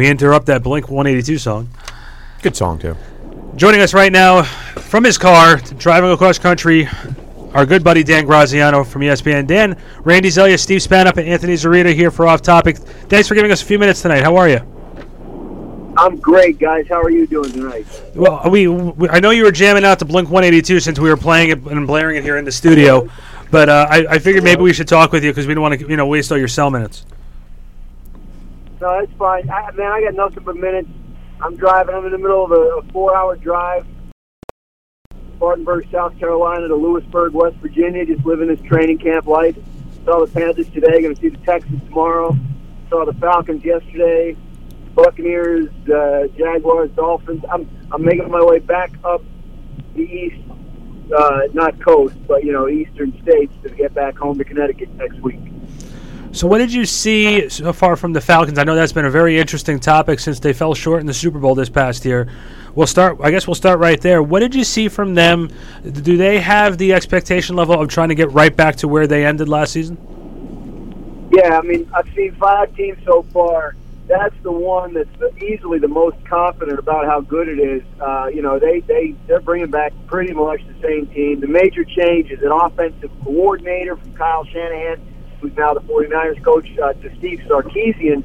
We interrupt that Blink 182 song. Good song too. Joining us right now from his car, driving across country, our good buddy Dan Graziano from ESPN. Dan, Randy Zelia, Steve Spanup, and Anthony Zarita here for Off Topic. Thanks for giving us a few minutes tonight. How are you? I'm great, guys. How are you doing tonight? Well, we, we I know you were jamming out to Blink 182 since we were playing it and blaring it here in the studio, but uh, I, I figured maybe we should talk with you because we don't want to you know waste all your cell minutes. No, that's fine. I, man, I got nothing but minutes. I'm driving. I'm in the middle of a, a four-hour drive, Spartanburg, South Carolina, to Lewisburg, West Virginia. Just living this training camp life. Saw the Panthers today. Going to see the Texans tomorrow. Saw the Falcons yesterday. Buccaneers, uh, Jaguars, Dolphins. I'm I'm making my way back up the east, uh, not coast, but you know, eastern states to get back home to Connecticut next week. So, what did you see so far from the Falcons? I know that's been a very interesting topic since they fell short in the Super Bowl this past year. We'll start. I guess we'll start right there. What did you see from them? Do they have the expectation level of trying to get right back to where they ended last season? Yeah, I mean, I've seen five teams so far. That's the one that's easily the most confident about how good it is. Uh, you know, they they they're bringing back pretty much the same team. The major change is an offensive coordinator from Kyle Shanahan, who's now the 49ers coach, uh, to Steve Sarkisian.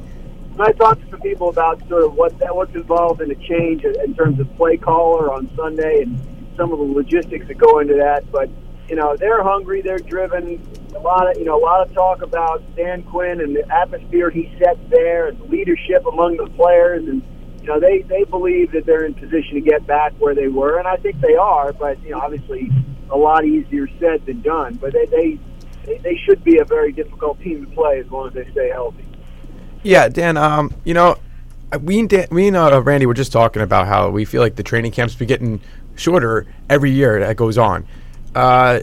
And I talked to some people about sort of what that, what's involved in the change in in terms of play caller on Sunday and some of the logistics that go into that. But you know, they're hungry, they're driven. A lot of you know, a lot of talk about Dan Quinn and the atmosphere he sets there, and the leadership among the players, and you know, they they believe that they're in position to get back where they were, and I think they are. But you know, obviously, a lot easier said than done. But they they they, they should be a very difficult team to play as long as they stay healthy. Yeah, Dan. Um, you know, uh, we and Dan, we and uh, Randy were just talking about how we feel like the training camps be getting shorter every year that goes on. Uh,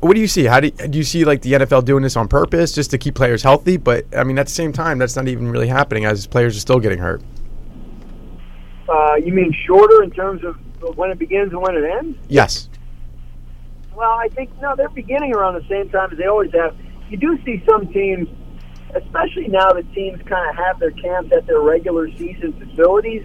what do you see? How do you, do you see like the NFL doing this on purpose just to keep players healthy? But I mean, at the same time, that's not even really happening as players are still getting hurt. Uh, you mean shorter in terms of when it begins and when it ends? Yes. Well, I think no, they're beginning around the same time as they always have. You do see some teams, especially now that teams kind of have their camps at their regular season facilities.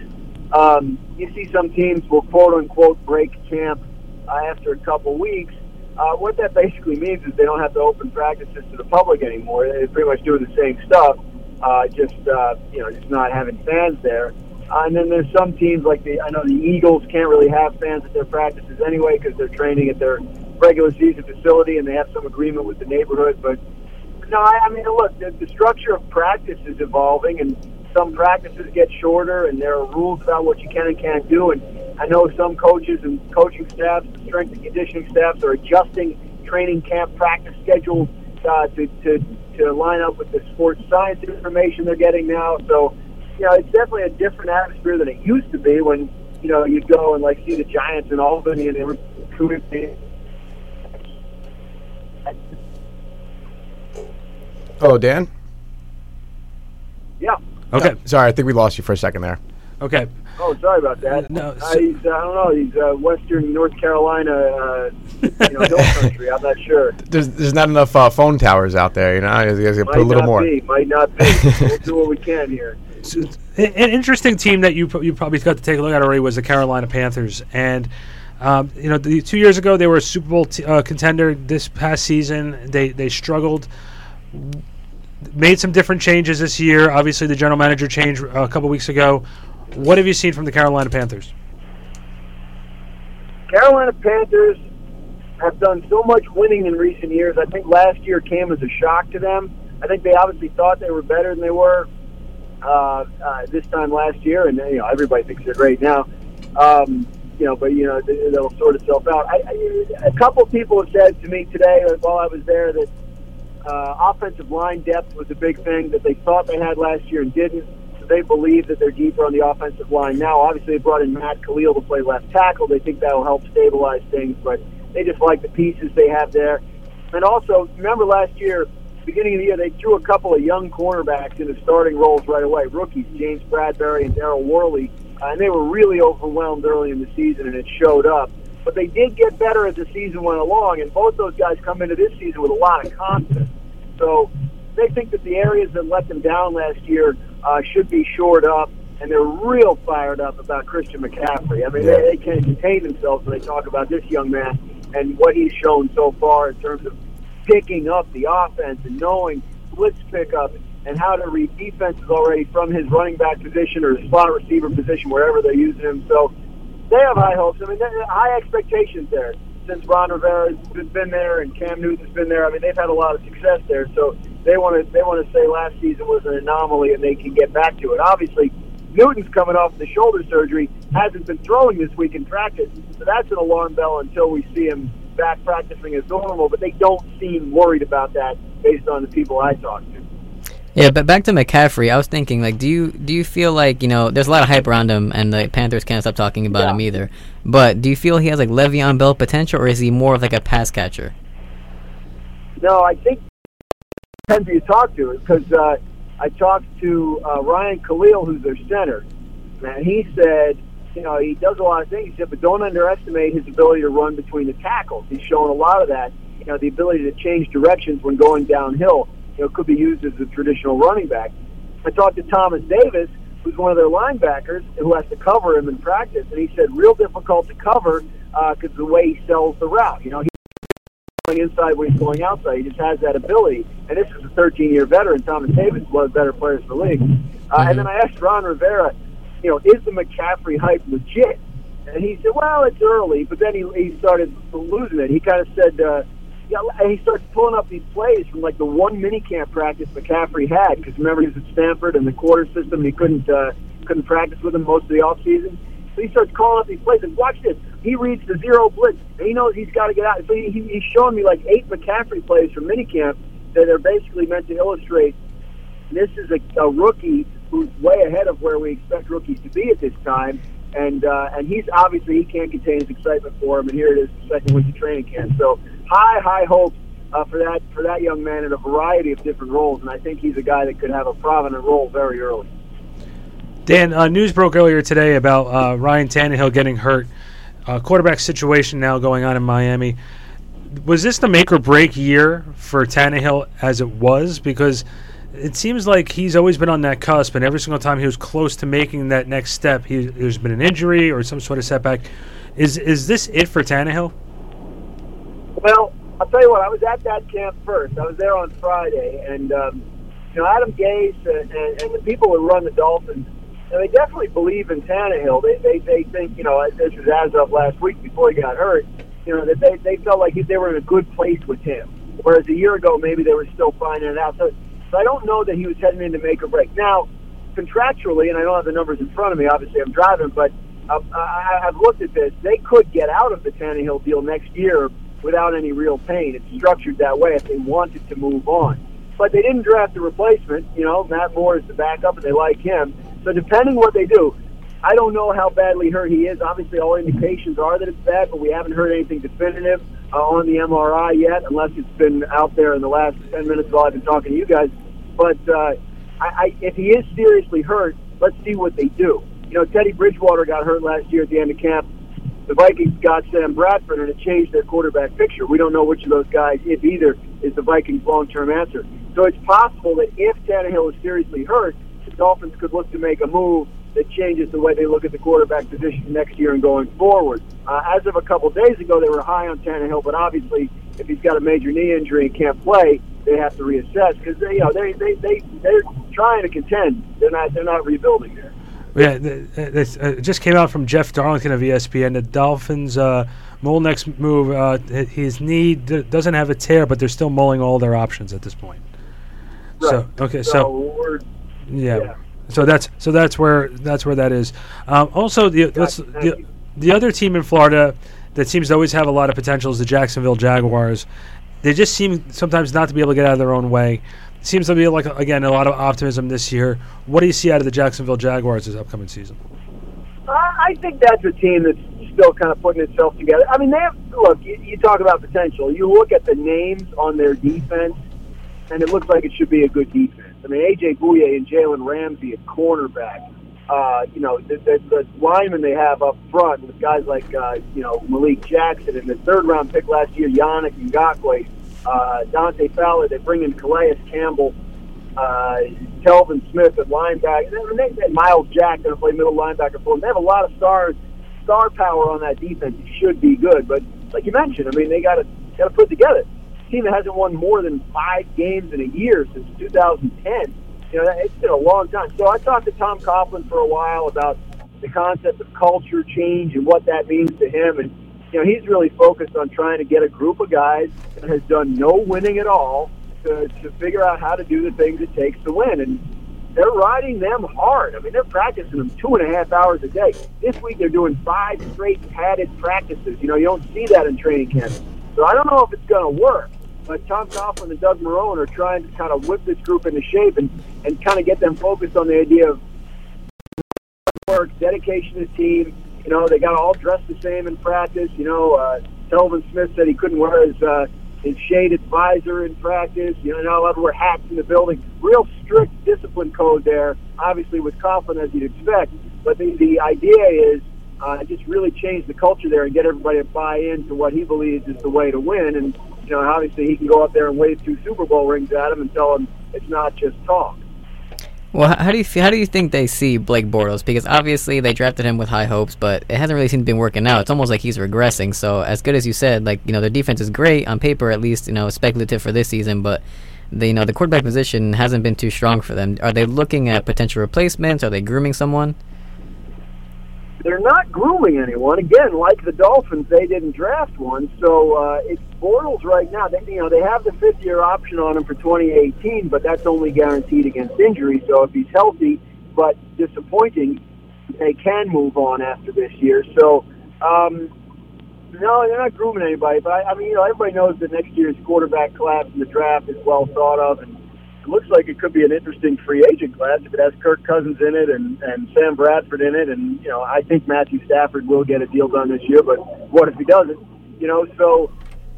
Um, you see some teams will quote unquote break camp uh, after a couple weeks. Uh, what that basically means is they don't have to open practices to the public anymore. They're pretty much doing the same stuff, uh, just uh, you know, just not having fans there. Uh, and then there's some teams like the I know the Eagles can't really have fans at their practices anyway because they're training at their regular season facility and they have some agreement with the neighborhood. But no, I, I mean, look, the, the structure of practice is evolving, and some practices get shorter, and there are rules about what you can and can't do. And I know some coaches and coaching staffs, strength and conditioning staffs, are adjusting training camp practice schedules uh, to, to to line up with the sports science information they're getting now. So, you know, it's definitely a different atmosphere than it used to be when you know you'd go and like see the Giants in Albany and they were Oh, Dan. yeah. Okay. Sorry, I think we lost you for a second there. Okay. Oh, sorry about that. No, uh, he's, uh, I don't know. He's uh, Western North Carolina, uh, you know, hill country. I'm not sure. There's there's not enough uh, phone towers out there. You know, you guys got to Might put a little not more. be. Might not be. we'll do what we can here. So, an an interesting team that you you probably got to take a look at already was the Carolina Panthers, and um, you know the, two years ago they were a Super Bowl t- uh, contender. This past season they they struggled. Made some different changes this year. Obviously, the general manager changed uh, a couple weeks ago. What have you seen from the Carolina Panthers? Carolina Panthers have done so much winning in recent years. I think last year came as a shock to them. I think they obviously thought they were better than they were uh, uh, this time last year, and you know everybody thinks they're great now. Um, you know, but you know they'll sort itself out. I, I, a couple people have said to me today while I was there that uh, offensive line depth was a big thing that they thought they had last year and didn't. So they believe that they're deeper on the offensive line now. Obviously, they brought in Matt Kalil to play left tackle. They think that'll help stabilize things, but they just like the pieces they have there. And also, remember last year, beginning of the year, they threw a couple of young cornerbacks into starting roles right away. Rookies, James Bradberry and Daryl Worley, and they were really overwhelmed early in the season, and it showed up. But they did get better as the season went along, and both those guys come into this season with a lot of confidence. So they think that the areas that let them down last year uh, should be shored up. and they're real fired up about Christian McCaffrey. I mean, they, they can't contain themselves when they talk about this young man and what he's shown so far in terms of picking up the offense and knowing blitz pickup and how to read defenses already from his running back position or his slot receiver position, wherever they're using him. So they have high hopes. I mean, high expectations there since Ron Rivera's been there and Cam Newton's been there. I mean, they've had a lot of success there. So they want to they want to say last season was an anomaly and they can get back to it. Obviously, Newton's coming off the shoulder surgery, hasn't been throwing this week in practice, so that's an alarm bell until we see him back practicing as normal. But they don't seem worried about that based on the people I talked to. Yeah, but back to McCaffrey, I was thinking, like, do you do you feel like you know, there's a lot of hype around him, and the Panthers can't stop talking about Yeah. him either. But do you feel he has like Le'Veon Bell potential, or is he more of like a pass catcher? No, I think depends who you talk to because uh, I talked to uh, Ryan Kalil, who's their center, and he said, you know, he does a lot of things. He said, but don't underestimate his ability to run between the tackles. He's shown a lot of that. You know, the ability to change directions when going downhill. You know, could be used as a traditional running back. I talked to Thomas Davis, who's one of their linebackers, who has to cover him in practice, and he said real difficult to cover because the way he sells the route. You know, he going inside when he's going outside. He just has that ability. And this is a 13-year veteran. Thomas Davis is one of the better players in the league. Uh, And then I asked Ron Rivera, you know, is the McCaffrey hype legit? And he said, well, it's early. But then he, he started losing it. He kind of said, uh, he starts pulling up these plays from like the one minicamp practice McCaffrey had. Because remember, he was at Stanford and the quarter system. He couldn't uh, couldn't practice with him most of the off season. So he starts calling up these plays. And watch this. He reads the zero blitz, and he knows he's got to get out. So he, he, he's showing me like eight McCaffrey plays from minicamp that are basically meant to illustrate this is a, a rookie who's way ahead of where we expect rookies to be at this time. And uh, and he's obviously he can't contain his excitement for him. And here it is, the second week of training camp. So high, high hopes uh, for that for that young man in a variety of different roles. And I think he's a guy that could have a prominent role very early. Dan, uh, news broke earlier today about uh, Ryan Tannehill getting hurt. Uh, quarterback situation now going on in Miami. Was this the make or break year for Tannehill as it was? Because it seems like he's always been on that cusp, and every single time he was close to making that next step, he, there's been an injury or some sort of setback. Is is this it for Tannehill? Well, I'll tell you what. I was at that camp first. I was there on Friday, and um, you know Adam Gase and, and, and the people who run the Dolphins, and they definitely believe in Tannehill. They they they think you know this was as of last week before he got hurt. You know that they they felt like they were in a good place with him, whereas a year ago maybe they were still finding it out. So, so I don't know that he was heading in to make or break. Now, contractually, and I don't have the numbers in front of me. Obviously, I'm driving, but uh, I, I've looked at this. They could get out of the Tannehill deal next year without any real pain. It's structured that way if they wanted to move on. But they didn't draft a replacement. You know, Matt Moore is the backup, and they like him. So depending what they do, I don't know how badly hurt he is. Obviously, all indications are that it's bad, but we haven't heard anything definitive uh, on the MRI yet, unless it's been out there in the last 10 minutes while I've been talking to you guys. But uh, I, I, if he is seriously hurt, let's see what they do. You know, Teddy Bridgewater got hurt last year at the end of camp. The Vikings got Sam Bradford, and it changed their quarterback picture. We don't know which of those guys, if either, is the Vikings' long-term answer. So it's possible that if Tannehill is seriously hurt, the Dolphins could look to make a move that changes the way they look at the quarterback position next year and going forward. Uh, as of a couple days ago, they were high on Tannehill, but obviously, if he's got a major knee injury and can't play, they have to reassess because they, you know, they they they they're trying to contend. They're not they're not rebuilding there. Yeah, th- th- this, uh, it just came out from Jeff Darlington of ESPN. The Dolphins' uh, mole next move, uh, his knee d- doesn't have a tear, but they're still mulling all their options at this point. So Right. okay, So, so yeah. yeah. so that's so that's where that's where that is. Um, also, the let's, the the other team in Florida that seems to always have a lot of potential is the Jacksonville Jaguars. They just seem sometimes not to be able to get out of their own way. Seems to be like again a lot of optimism this year. What do you see out of the Jacksonville Jaguars this upcoming season? I I think that's a team that's still kind of putting itself together. I mean, they have look. You, you talk about potential. You look at the names on their defense, and it looks like it should be a good defense. I mean, AJ Bouye and Jalen Ramsey at cornerback. Uh, you know, the, the, the linemen they have up front with guys like uh, you know Malik Jackson and the third round pick last year, Yannick Ngakoue, uh, Dante Fowler. They bring in Calais Campbell. uh, Telvin Smith at linebacker. And they, Myles Jack going to play middle linebacker for them. They have a lot of stars, star power on that defense. It should be good, but like you mentioned, I mean, they got to got to put together. A team that hasn't won more than five games in a year since 2010. You know, it's been a long time. So I talked to Tom Coughlin for a while about the concept of culture change and what that means to him. And you know, he's really focused on trying to get a group of guys that has done no winning at all to, to figure out how to do the things it takes to win. And they're riding them hard. I mean, they're practicing them two and a half hours a day. This week they're doing five straight padded practices. You know, you don't see that in training camp. So I don't know if it's going to work. But Tom Coughlin and Doug Marrone are trying to kind of whip this group into shape and, and kind of get them focused on the idea of work, dedication to the team. You know, they got all dressed the same in practice. You know, uh, Telvin Smith said he couldn't wear his uh, his shaded visor in practice. You know, not allowed to wear hats in the building. Real strict discipline code there. Obviously, with Coughlin as you'd expect. But the the idea is uh, just really change the culture there and get everybody to buy into what he believes is the way to win. And you know, obviously, he can go up there and wave two Super Bowl rings at him and tell him it's not just talk. Well, how do you how do you think they see Blake Bortles? Because obviously they drafted him with high hopes, but it hasn't really seemed to be working out. It's almost like he's regressing. So as good as you said, like you know, their defense is great on paper, at least you know, speculative for this season, but. The, you know the quarterback position hasn't been too strong for them. Are they looking at potential replacements? Are they grooming someone? They're not grooming anyone. Again, like the Dolphins, they didn't draft one, so uh, it's Bortles right now. They, you know, they have the fifth-year option on him for 2018, but that's only guaranteed against injury. So if he's healthy but disappointing, they can move on after this year. So, um, no, they're not grooming anybody. But I, I mean, you know, everybody knows that next year's quarterback class in the draft is well thought of, and looks like it could be an interesting free agent class if it has Kirk Cousins in it and, and Sam Bradford in it. And, you know, I think Matthew Stafford will get a deal done this year, but what if he doesn't? You know, so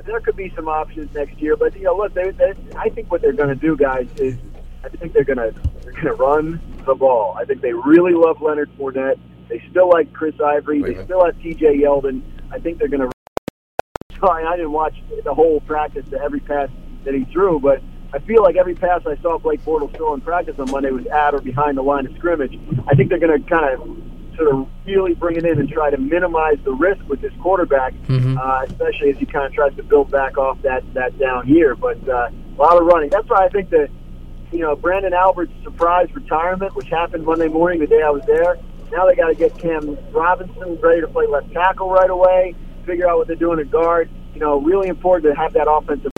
there could be some options next year. But, you know, look, they, they, I think what they're going to do, guys, is I think they're going to they're going to run the ball. I think they really love Leonard Fournette. They still like Chris Ivory. They still have T.J. Yeldon. I think they're going to. I didn't watch the whole practice to every pass that he threw, but I feel like every pass I saw Blake Bortles throw in practice on Monday was at or behind the line of scrimmage. I think they're going to kind of sort of really bring it in and try to minimize the risk with this quarterback, Mhm. uh, especially as he kind of tries to build back off that that down year. But uh, a lot of running. That's why I think that you know Branden Albert's surprise retirement, which happened Monday morning, the day I was there. Now they got to get Cam Robinson ready to play left tackle right away. Figure out what they're doing at guard. You know, really important to have that offensive.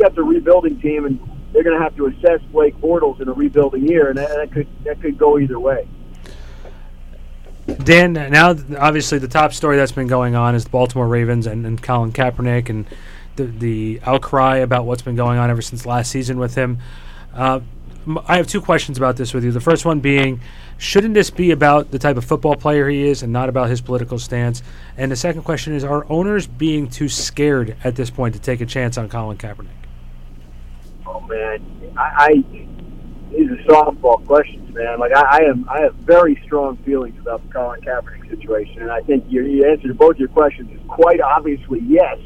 That's a rebuilding team, and they're going to have to assess Blake Bortles in a rebuilding year, and that, that could that could go either way. Dan, now obviously the top story that's been going on is the Baltimore Ravens and, and Colin Kaepernick and the, the outcry about what's been going on ever since last season with him. Uh, I have two questions about this with you. The first one being, shouldn't this be about the type of football player he is and not about his political stance? And the second question is, are owners being too scared at this point to take a chance on Colin Kaepernick? Oh man, I, I these are softball questions, man. Like I, I am, I have very strong feelings about the Colin Kaepernick situation, and I think your, your answer to both your questions is quite obviously yes.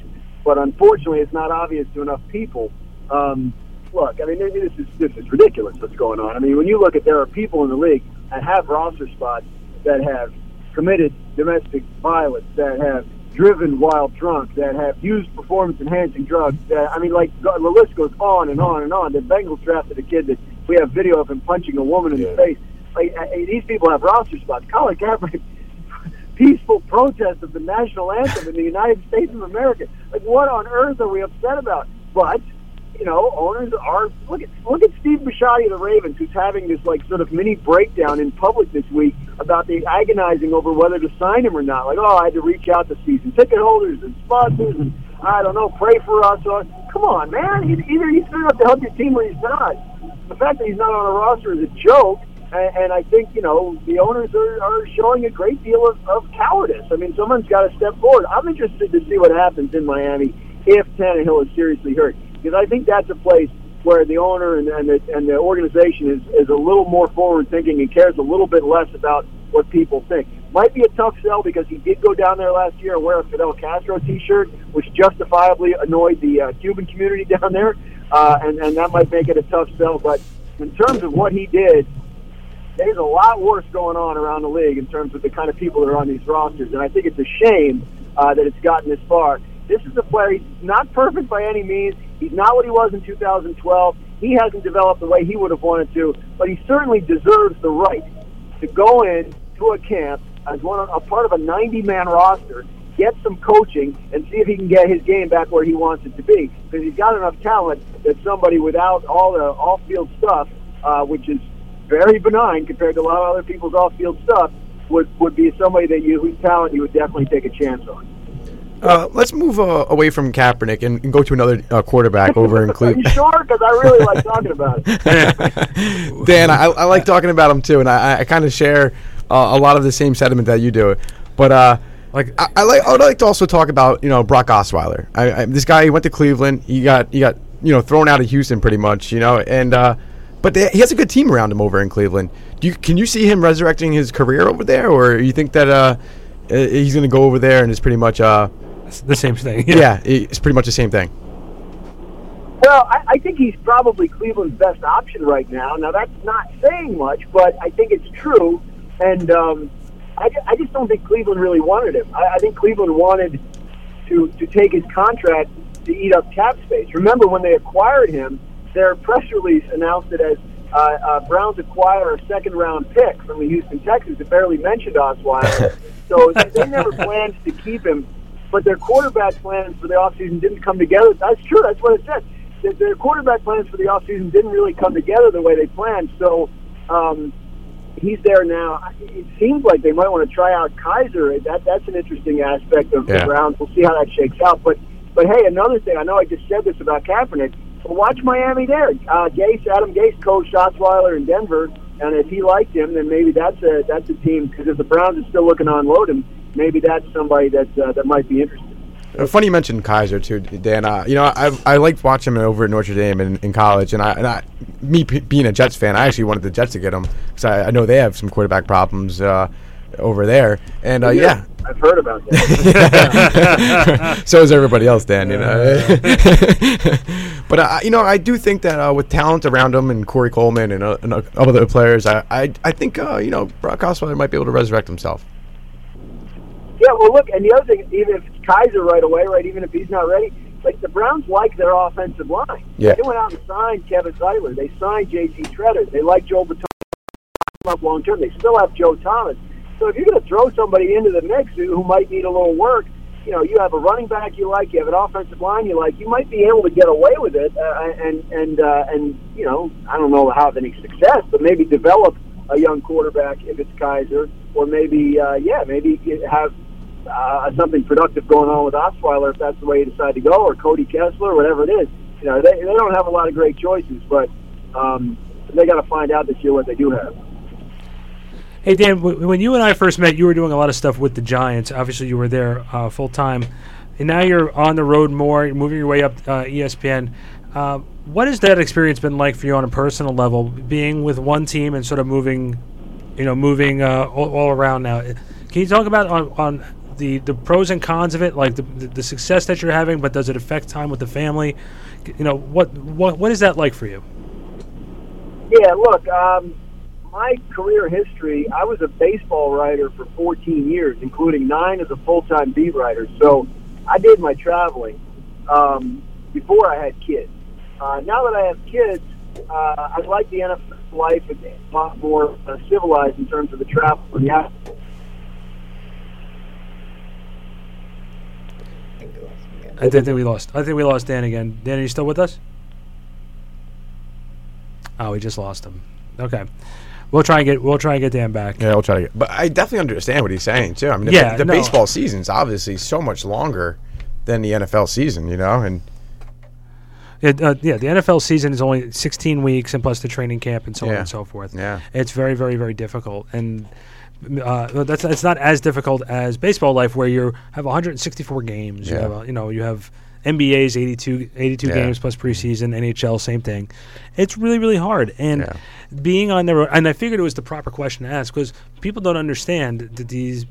But unfortunately, it's not obvious to enough people. Um, look, I mean, this is this is ridiculous. What's going on? I mean, when you look at there are people in the league that have roster spots that have committed domestic violence, that have driven while drunk, that have used performance-enhancing drugs. That I mean, like the list goes on and on and on. The Bengals drafted a kid that we have video of him punching a woman in the face. Like these people have roster spots. Colin Kaepernick, peaceful protest of the national anthem in the United States of America. Like, what on earth are we upset about? But you know, owners are look at look at Steve Bisciotti of the Ravens, who's having this like sort of mini breakdown in public this week about the agonizing over whether to sign him or not. Like, oh, I had to reach out to season ticket holders and sponsors, and I don't know, pray for us. Or, come on, man, He's- either he's good enough to help your team or he's not. The fact that he's not on a roster is a joke. And, and I think you know the owners are, are showing a great deal of, of cowardice. I mean, someone's got to step forward. I'm interested to see what happens in Miami if Tannehill is seriously hurt, because I think that's a place where the owner and, and, the, and the organization is, is a little more forward thinking and cares a little bit less about what people think. Might be a tough sell because he did go down there last year and wear a Fidel Castro T-shirt, which justifiably annoyed the uh, Cuban community down there, uh, and and that might make it a tough sell. But in terms of what he did, there's a lot worse going on around the league in terms of the kind of people that are on these rosters, and I think it's a shame uh, that it's gotten this far. This is a player. He's not perfect by any means. He's not what he was in 2012. He hasn't developed the way he would have wanted to, but he certainly deserves the right to go in to a camp as one a part of a 90-man roster, get some coaching, and see if he can get his game back where he wants it to be. Because he's got enough talent that somebody without all the off-field stuff, uh, which is very benign compared to a lot of other people's off-field stuff, would would be somebody that you whose talent you would definitely take a chance on. Uh, let's move uh, away from Kaepernick and, and go to another uh, quarterback over in Cleveland. sure? Because I really like talking about it. Dan, I, I like talking about him too, and I, I kind of share uh, a lot of the same sentiment that you do. But uh, Like- I, I like, I would like to also talk about you know Brock Osweiler. I, this guy he went to Cleveland. He got he got you know thrown out of Houston pretty much. You know, and uh, but they, he has a good team around him over in Cleveland. Do you can you see him resurrecting his career over there, or you think that he's going to go over there and it's pretty much uh, It's the same thing. yeah, it's pretty much the same thing. Well, I, I think he's probably Cleveland's best option right now. Now, that's not saying much, but I think it's true. And um, I, I just don't think Cleveland really wanted him. I, I think Cleveland wanted to, to take his contract to eat up cap space. Remember, when they acquired him, their press release announced it as uh, uh, Browns acquire a second round pick from the Houston Texans. It barely mentioned Osweiler. so they, they never planned to keep him. But their quarterback plans for the offseason didn't come together. That's true. That's what it said. Their, their quarterback plans for the offseason didn't really come together the way they planned. So um, he's there now. It seems like they might want to try out Kizer. That that's an interesting aspect of Yeah. the Browns. We'll see how that shakes out. But but hey, another thing. I know I just said this about Kaepernick. But watch Miami there. Uh, Gase, Adam Gase coached Osweiler in Denver, and if he liked him, then maybe that's a that's a team. Because if the Browns are still looking to unload him, maybe that's somebody that uh, that might be interested. Uh, Funny you mentioned Kizer too, Dan. Uh, you know, I I liked watching him over at Notre Dame in, in college, and I, and I me p- being a Jets fan, I actually wanted the Jets to get him because I, I know they have some quarterback problems uh, over there, and uh, yeah. I've heard about that. so is everybody else, Dan. You know, but uh, you know, I do think that uh, with talent around him and Corey Coleman and, uh, and uh, other players, I I, I think uh, you know Brock Osweiler might be able to resurrect himself. Yeah, well, look, and the other thing, even if it's Kizer right away, right, even if he's not ready, like the Browns like their offensive line. Yeah. They went out and signed Kevin Zeitler. They signed J.C. Tretter. They like Joel Bitonio up long term. They still have Joe Thomas. So if you're going to throw somebody into the mix who, who might need a little work, you know, you have a running back you like, you have an offensive line you like, you might be able to get away with it, uh, and and uh, and you know, I don't know how have any success, but maybe develop a young quarterback if it's Kizer, or maybe uh, yeah, maybe have uh, something productive going on with Osweiler if that's the way you decide to go, or Cody Kessler, whatever it is. You know, they they don't have a lot of great choices, but um, they got to find out this year what they do have. Hey Dan, w- when you and I first met, you were doing a lot of stuff with the Giants. Obviously, you were there uh, full time, and now you're on the road more. You're moving your way up uh, ESPN. Uh, what has that experience been like for you on a personal level, being with one team and sort of moving, you know, moving uh, all, all around now? Can you talk about on, on the, the pros and cons of it, like the, the, the success that you're having, but does it affect time with the family? You know, what what what is that like for you? Yeah, look, um, my career history, I was a baseball writer for 14 years, including nine as a full-time beat writer. So I did my traveling um, before I had kids. Uh, now that I have kids, uh, I like the NFL life. A lot more uh, civilized in terms of the travel and the out- I think we lost. I think we lost Dan again. Dan, are you still with us? Oh, we just lost him. Okay, we'll try and get we'll try and get Dan back. Yeah, I'll try to get. But I definitely understand what he's saying too. I mean, the- Yeah, the, no. baseball season's obviously so much longer than the NFL season, you know, and It, uh, yeah, the NFL season is only 16 weeks, and plus the training camp and so on and so forth. Yeah. it's very, very, very difficult, and uh, that's it's not as difficult as baseball life, where you have 164 games. You Yeah. have, uh, you know, you have NBA's 82, 82 Yeah. games plus preseason, NHL, same thing. It's really, really hard, and Yeah. being on the road, and I figured it was the proper question to ask because people don't understand that these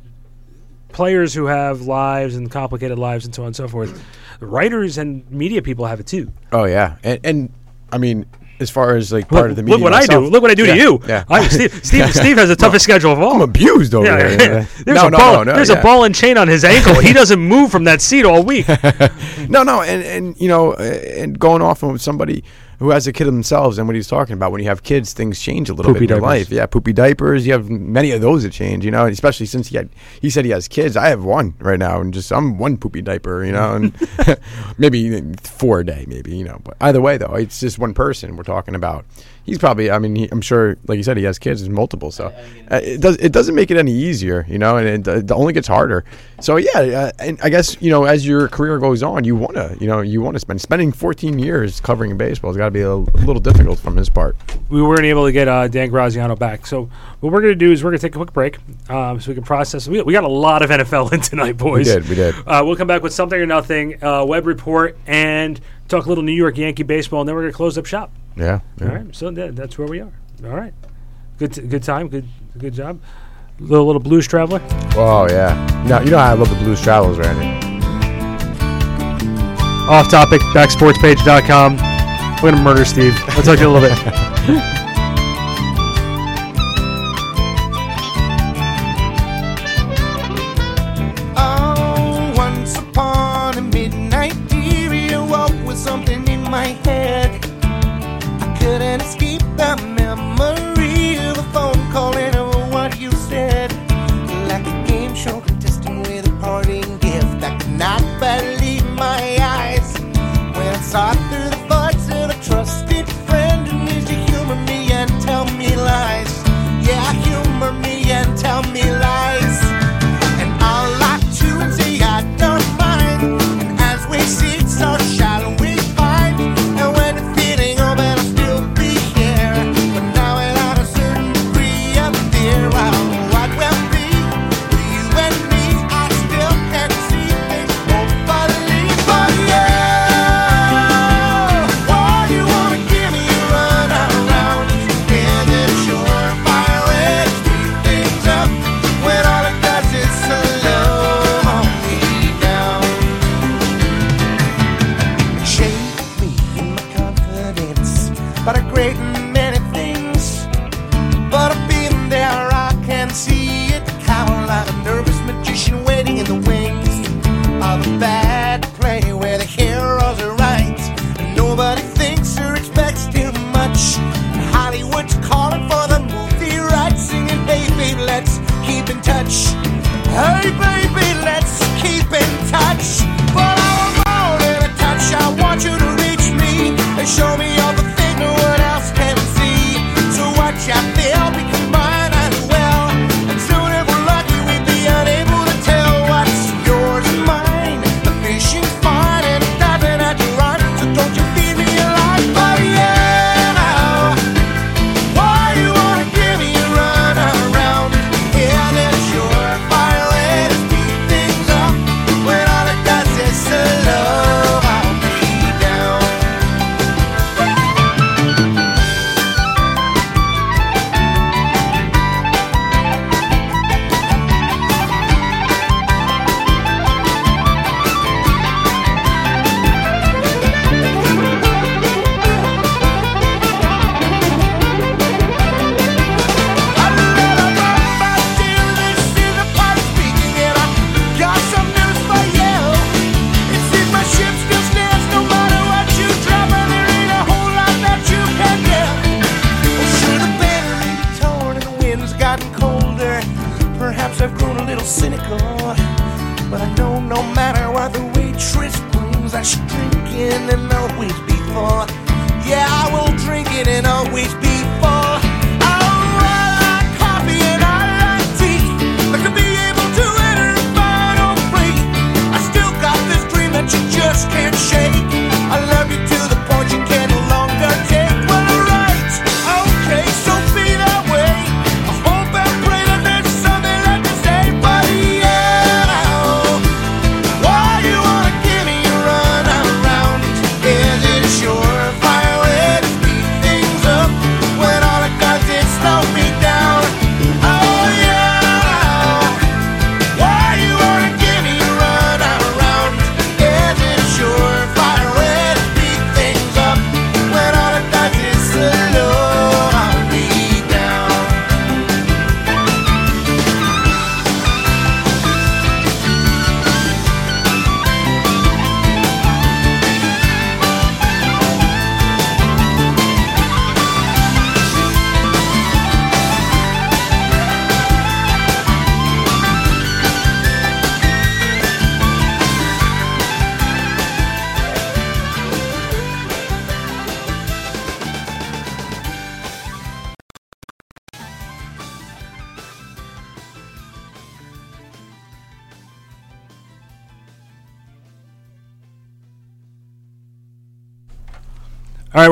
players who have lives and complicated lives and so on and so forth, writers and media people have it too. oh yeah, and and I mean, as far as like part Look, of the media. look what I do. Look what I do Yeah, to you. Yeah. I, Steve, Steve, Steve has the toughest schedule of all. I'm abused over Yeah, here. There's no, a no, ball. no, no, there's yeah. a ball and chain on his ankle. he doesn't move from that seat all week. No, no, and and you know, and going off on somebody who has a kid themselves and what he's talking about. When you have kids, things change a little Poopy bit in your life. Yeah, poopy diapers. You have many of those that change. You know, and especially since he had, he said he has kids. I have one right now, and just I'm one poopy diaper. You know, and maybe four a day, maybe. You know, but either way, though, it's just one person we're talking about. He's probably. I mean, he, I'm sure, like you said, he has kids. There's multiple, so uh, it does. It doesn't make it any easier, you know, and it, it only gets harder. So yeah, uh, and I guess you know, as your career goes on, you want to, you know, you want to spend spending 14 years covering baseball has got to be a, a little difficult from his part. we weren't able to get uh, Dan Graziano back. So what we're going to do is we're going to take a quick break um, so we can process. We, we got a lot of NFL in tonight, boys. We did, we did. Uh, we'll come back with something or nothing, uh, web report, and talk a little New York Yankee baseball, and then we're going to close up shop. Yeah. yeah. All right, so that, that's where we are. All right, good, t- good time, good, good job. Little little blues traveler. Oh yeah. No, you know how I love the Blues Travels, Randy. Off topic. Backsportspage.com. We're gonna murder Steve. I'll talk to you a little bit.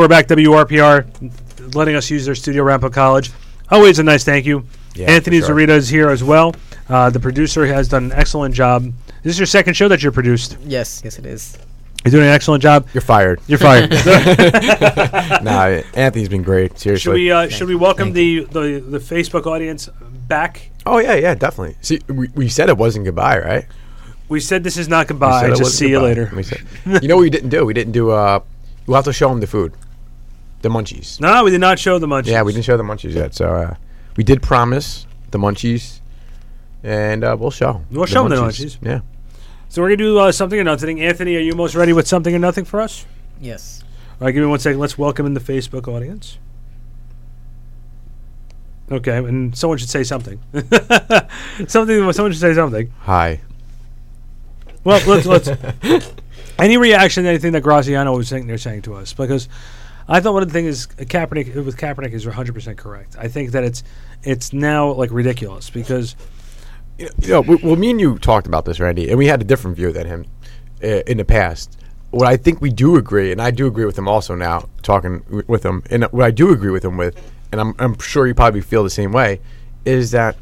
we're back. WRPR letting us use their studio, Ramapo College. Always a nice thank you. Yeah, Anthony for sure. Zarita is here as well. Uh, the producer has done an excellent job. This is your second show that you produced. Yes, yes, it is. You're doing an excellent job. You're fired. You're fired. nah, Anthony's been great. Seriously. should we uh, should we welcome the, the the Facebook audience back? oh yeah, yeah, definitely. See, we, we said it wasn't goodbye, right? We said this is not goodbye. Just wasn't see you later. We said, you know what we didn't do? We didn't do. Uh, we'll have to show them the food, the munchies. No, we did not show the munchies. Yeah, we didn't show the munchies yet. So uh, we did promise the munchies, and uh, we'll show. We'll show 'em the munchies. Yeah. So we're gonna do uh, something or nothing. Anthony, are you most ready with something or nothing for us? Yes. All right, give me one second. Let's welcome in the Facebook audience. Okay, and someone should say something. something. Someone should say something. Hi. Well, let's let's. any reaction to anything that Graziano was saying? They're saying to us because I thought one of the things is Kaepernick with Kaepernick is 100 percent correct. I think that it's it's now like ridiculous because You know, you know, well, me and you talked about this, Randy, and we had a different view than him uh, in the past. What I think we do agree, and I do agree with him also now, talking w- with him, and what I do agree with him with, and I'm, I'm sure you probably feel the same way, is that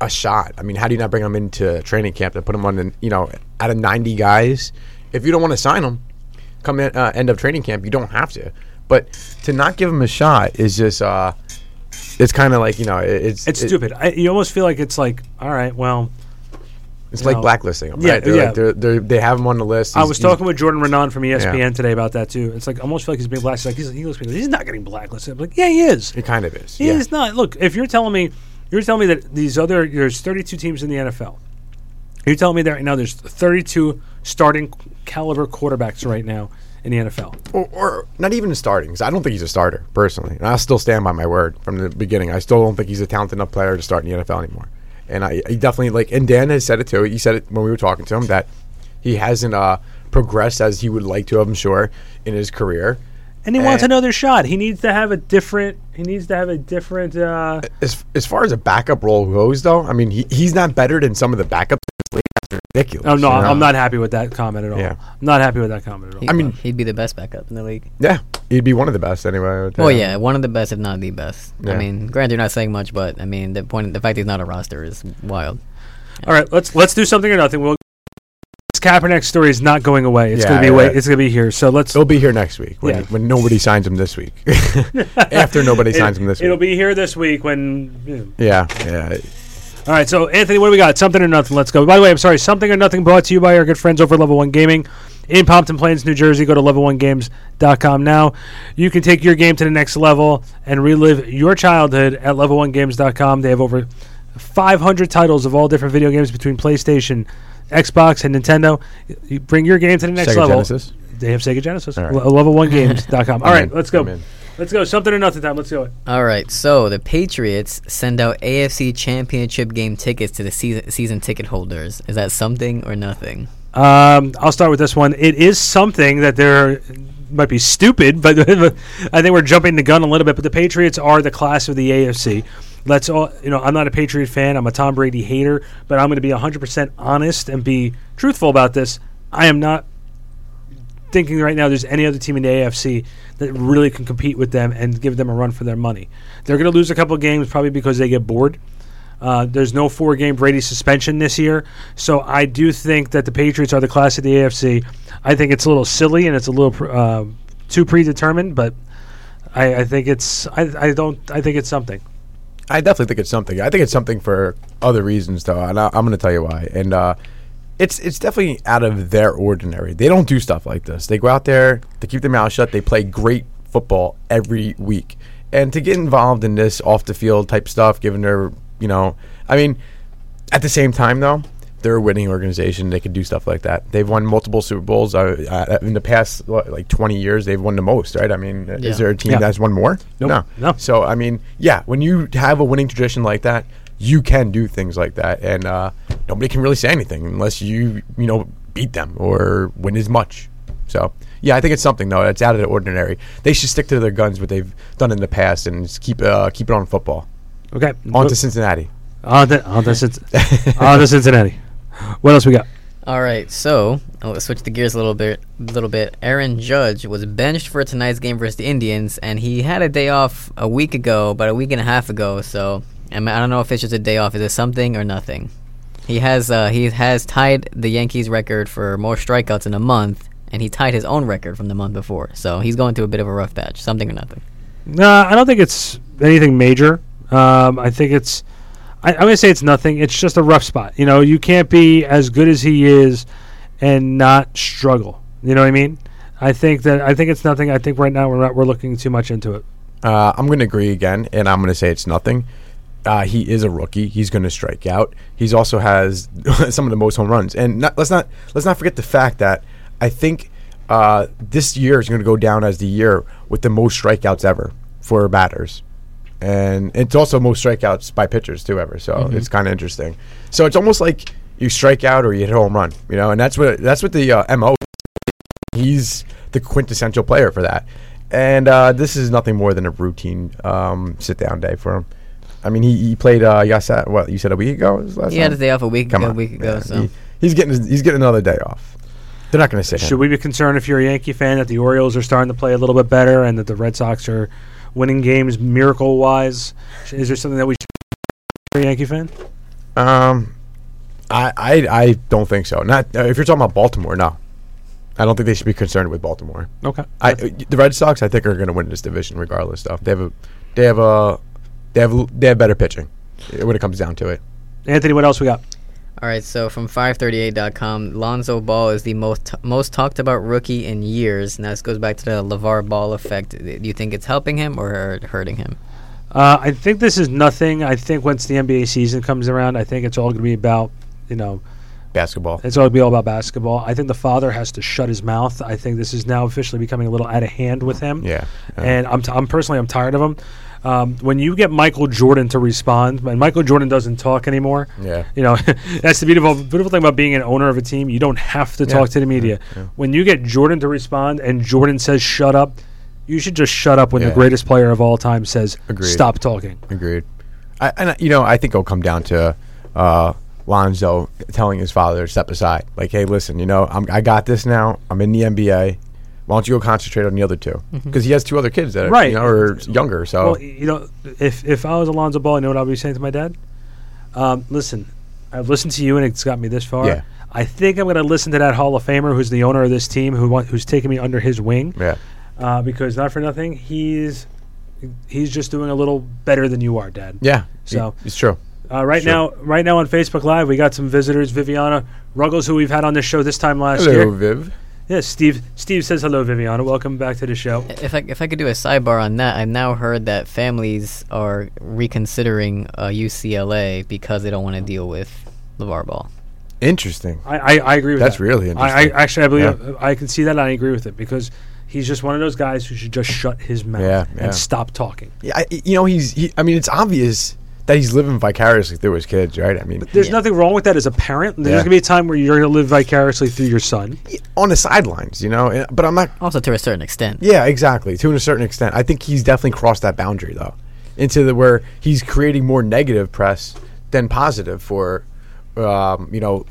a shot. I mean, how do you not bring him into training camp and put him on, the, you know, out of 90 guys? If you don't want to sign him, come in, uh, end of training camp, you don't have to. But to not give him a shot is just, uh, it's kind of like, you know, it- it's it's it- stupid. I, you almost feel like it's like, all right, well, It's like know. blacklisting him, Yeah, right? They're yeah. Like they're, they're, they have him on the list. I was talking with Jordan Raanan from ESPN Yeah. today about that too. It's like I almost feel like he's being blacklisted. Like he's, he looks, he's not getting blacklisted. I'm like, yeah, he is. He kind of is. He yeah. is not. Look, if you're telling me, you're telling me that these other there's 32 teams in the NFL. You're telling me that right now there's 32 starting caliber quarterbacks right now in the NFL. or, or not even starting. 'cause I don't think he's a starter personally, and I still stand by my word from the beginning. I still don't think he's a talented enough player to start in the NFL anymore. And I, he definitely like, and Dan has said it too. He said it when we were talking to him that he hasn't uh, progressed as he would like to. Have, I'm sure in his career. And he wants another shot. He needs to have a different. He needs to have a different. Uh, As as far as a backup role goes, though, I mean, he, he's not better than some of the backups. Ridiculous. oh no, you? I'm not happy with that comment at all. Yeah. I'm not happy with that comment at all. He, I mean- he'd be the best backup in the league. Yeah, he'd be one of the best anyway. I would Well, think. yeah, one of the best, if not the best. Yeah. I mean, granted, you're not saying much, but I mean, the point, the fact he's not a roster is wild. All right, let's let's do something or nothing. We'll. This Kaepernick story is not going away. It's Yeah, gonna be yeah. wait. It's gonna be here. So let's. It'll be here next week when, Yeah. when nobody signs him this week. After nobody signs him this week. It'll be here this week when. you know. yeah, yeah. All right, so Anthony, what do we got? Something or nothing. Let's go. By the way, I'm sorry. Something or nothing brought to you by our good friends over at Level One Gaming in Pompton Plains, New Jersey. Go to level1games.com now. You can take your game to the next level and relive your childhood at level1games.com. They have over 500 titles of all different video games between PlayStation, Xbox, and Nintendo. You bring your game to the next Sega level. Genesis. They have Sega Genesis. All right. Le- level1games.com. All in. let's go. Let's go. Something or nothing time. Let's go. All right, so the Patriots send out AFC Championship game tickets to the season season ticket holders. Is that something or nothing? Um, I'll start with this one. It is something that they're might be stupid, but I think we're jumping the gun a little bit. But the Patriots are the class of the AFC. Let's all you know. I'm not a Patriot fan. I'm a Tom Brady hater, but I'm going to be 100 percent honest and be truthful about this. I am not thinking right now there's any other team in the AFC that really can compete with them and give them a run for their money. They're going to lose a couple games probably because they get bored. Uh, there's no four game Brady suspension this year. So I do think that the Patriots are the class of the AFC. I think it's a little silly and it's a little uh, too predetermined, but I, I think it's I, I don't I think it's something. I definitely think it's something. I think it's something for other reasons, though, and I, I'm going to tell you why. And uh, it's it's definitely out of their ordinary. They don't do stuff like this. They go out there, they keep their mouth shut, they play great football every week. And to get involved in this off the field type stuff, given their, you know, I mean, at the same time though, they're a winning organization. They can do stuff like that. They've won multiple Super Bowls uh, uh, in the past what, like 20 years. They've won the most, right? I mean, Yeah. is there a team Yeah. that's won more? Nope. No, No. So I mean, yeah, when you have a winning tradition like that, you can do things like that, and uh, nobody can really say anything unless you you know beat them or win as much. So yeah, I think it's something though. It's out of the ordinary. They should stick to their guns, what they've done in the past, and just keep uh, keep it on football. Okay, On to Cincinnati. on to, on to, Cinc- on to Cincinnati. What else we got? All right, so uh, let's switch the gears a little bit. Little bit. Aaron Judge was benched for tonight's game versus the Indians, and he had a day off a week ago, about a week and a half ago. So I, mean, I don't know if it's just a day off. Is it something or nothing? He has uh, he has tied the Yankees record for more strikeouts in a month, and he tied his own record from the month before. So he's going through a bit of a rough patch. Something or nothing. Nah, I don't think it's anything major. Um, I think it's. I, I'm gonna say it's nothing. It's just a rough spot. You know, you can't be as good as he is and not struggle. You know what I mean? I think that I think it's nothing. I think right now we're not we're looking too much into it. Uh, I'm going to agree again, and I'm going to say it's nothing. Uh, he is a rookie. He's going to strike out. He's also has some of the most home runs, and not, let's not let's not forget the fact that I think uh, this year is going to go down as the year with the most strikeouts ever for batters, and it's also most strikeouts by pitchers too ever. So it's kind of interesting. So it's almost like you strike out or you hit a home run, you know, and that's what that's what the uh, mo. He's the quintessential player for that. And uh, this is nothing more than a routine um, sit down day for him. I mean, he, he played. Uh, you said what you said a week ago. Was last He had time? his day off a week Come ago. A week ago. Yeah, so he- he's getting his, he's getting another day off. They're not going to sit Should him. we be concerned if you're a Yankee fan that the Orioles are starting to play a little bit better and that the Red Sox are winning games miracle wise? Is there something that we should for a Yankee fan? Um, I, I I don't think so. Not uh, if you're talking about Baltimore. No, I don't think they should be concerned with Baltimore. Okay. I uh, the Red Sox I think are going to win this division regardless. Though they have a they have a they have they have better pitching uh, when it comes down to it. Anthony, what else we got? All right, so from 538.com, Lonzo Ball is the most most talked about rookie in years. And this goes back to the LaVar Ball effect. Do you think it's helping him or hurting him? Uh, I think this is nothing. I think once the NBA season comes around, I think it's all going to be about, you know, Basketball. it's all going to be all about basketball. I think the father has to shut his mouth. I think this is now officially becoming a little out of hand with him. Yeah. yeah. And I'm, t- I'm personally, I'm tired of him. Um, when you get Michael Jordan to respond, and Michael Jordan doesn't talk anymore. Yeah. You know, that's the beautiful, beautiful thing about being an owner of a team. You don't have to Yeah, talk to the media. When you get Jordan to respond and Jordan says "shut up," you should just shut up when the greatest player of all time says Agreed. "stop talking." Agreed. I, and you know, I think it'll come down to uh, Lonzo telling his father to step aside. Like, hey, listen, you know, I'm, I got this now. I'm in the NBA. Why don't you go concentrate on the other two? Because he has two other kids that are, Right. you know, are younger. So Well, you know, if if I was Alonzo Ball, you know what I'd be saying to my dad? Um, listen, I've listened to you and it's got me this far. Yeah. I think I'm going to listen to that Hall of Famer who's the owner of this team, who want, who's taking me under his wing. yeah, Uh, because not for nothing, he's he's just doing a little better than you are, Dad. yeah. So- it's true. Uh, right Sure. now, right now on Facebook Live, we got some visitors. Viviana Ruggles, who we've had on this show this time last Hello, year. Viv. Yeah, Steve. Steve says hello, Viviana. Welcome back to the show. If I if I could do a sidebar on that, I've now heard that families are reconsidering uh, UCLA because they don't want to deal with LaVar Ball. Interesting. I, I, I agree with that. That's that. really I, I interesting. actually I believe Yeah. I can see that and I agree with it because he's just one of those guys who should just shut his mouth Yeah, yeah. and stop talking. Yeah, I, you know, he's. He, I mean, it's obvious that he's living vicariously through his kids, right? I mean, There's Yeah. nothing wrong with that as a parent. There's Yeah. gonna be a time where you're gonna live vicariously through your son. on the sidelines, you know. But I'm not Also, to a certain extent. Yeah, exactly. To a certain extent, I think he's definitely crossed that boundary though, into the where he's creating more negative press than positive for, um, you know,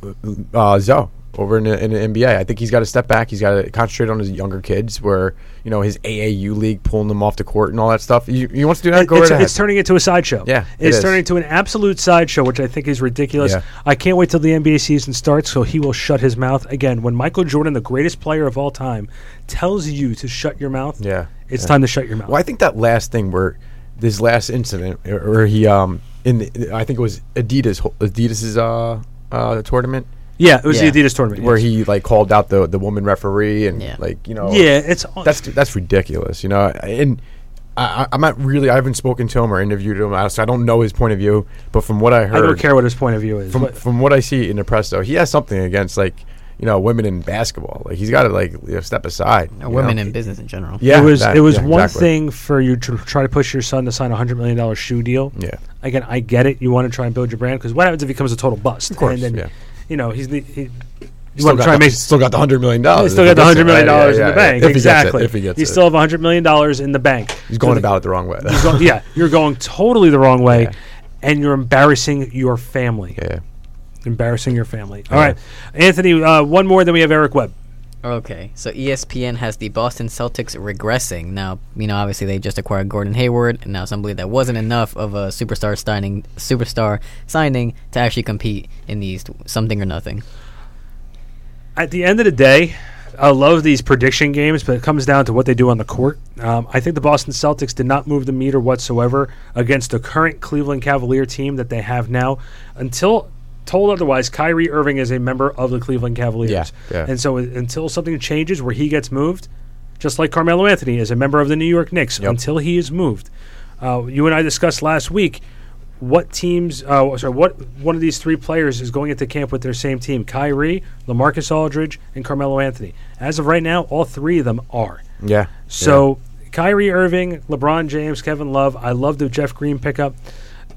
uh, Zo over in the, in the NBA. I think he's got to step back. He's got to concentrate on his younger kids, where you know his AAU league pulling them off the court and all that stuff. He, wants to do that. Go it's, right ahead. it's turning into a sideshow. Yeah, it it's is. turning into an absolute sideshow, which I think is ridiculous. Yeah. I can't wait till the NBA season starts, so he will shut his mouth again. When Michael Jordan, the greatest player of all time, tells you to shut your mouth, yeah, it's yeah. time to shut your mouth. Well, I think that last thing where this last incident where he um in the, I think it was Adidas Adidas's uh uh tournament yeah, it was Yeah. the Adidas tournament where yes. he like called out the the woman referee and Yeah. like you know Yeah, it's that's that's ridiculous you know and I, I- I'm not really I haven't spoken to him or interviewed him so I don't know his point of view but from what I heard I heard don't care what his point of view is. from but- from what I see in the press though he has something against like you know women in basketball like he's got to like you know, step aside Or you women know? in business in general. yeah it was that- it was yeah, one exactly. thing for you to try to push your son to sign a hundred million dollar shoe deal. yeah Again, I get it. You want to try and build your brand because what happens if he becomes a total bust? Of course, and then yeah. You know he's the he, still got, the, still got the hundred million dollars He's still got the hundred million right? Yeah, dollars in yeah, the bank. if he gets it, exactly. if he gets you still have hundred million dollars in the bank. he's going about it the wrong way go- yeah, you're going totally the wrong way, Yeah. and you're embarrassing your family. yeah embarrassing your family. All right, Anthony. Uh, one more, then we have Eric Webb. Okay, so ESPN has the Boston Celtics regressing. Now, you know, obviously they just acquired Gordon Hayward, and now some believe that wasn't enough of a superstar signing, superstar signing to actually compete in the East. Something or nothing. At the end of the day, I love these prediction games, but it comes down to what they do on the court. Um, I think the Boston Celtics did not move the meter whatsoever against the current Cleveland Cavalier team that they have now. Until told otherwise, Kyrie Irving is a member of the Cleveland Cavaliers. Yeah, yeah. And so until something changes where he gets moved, just like Carmelo Anthony is a member of the New York Knicks, Yep. until he is moved. Uh, you and I discussed last week what teams, uh, sorry, what one of these three players is going into camp with their same team: Kyrie, LaMarcus Aldridge, and Carmelo Anthony. As of right now, all three of them are. Yeah. So Kyrie Irving, LeBron James, Kevin Love. I love the Jeff Green pickup.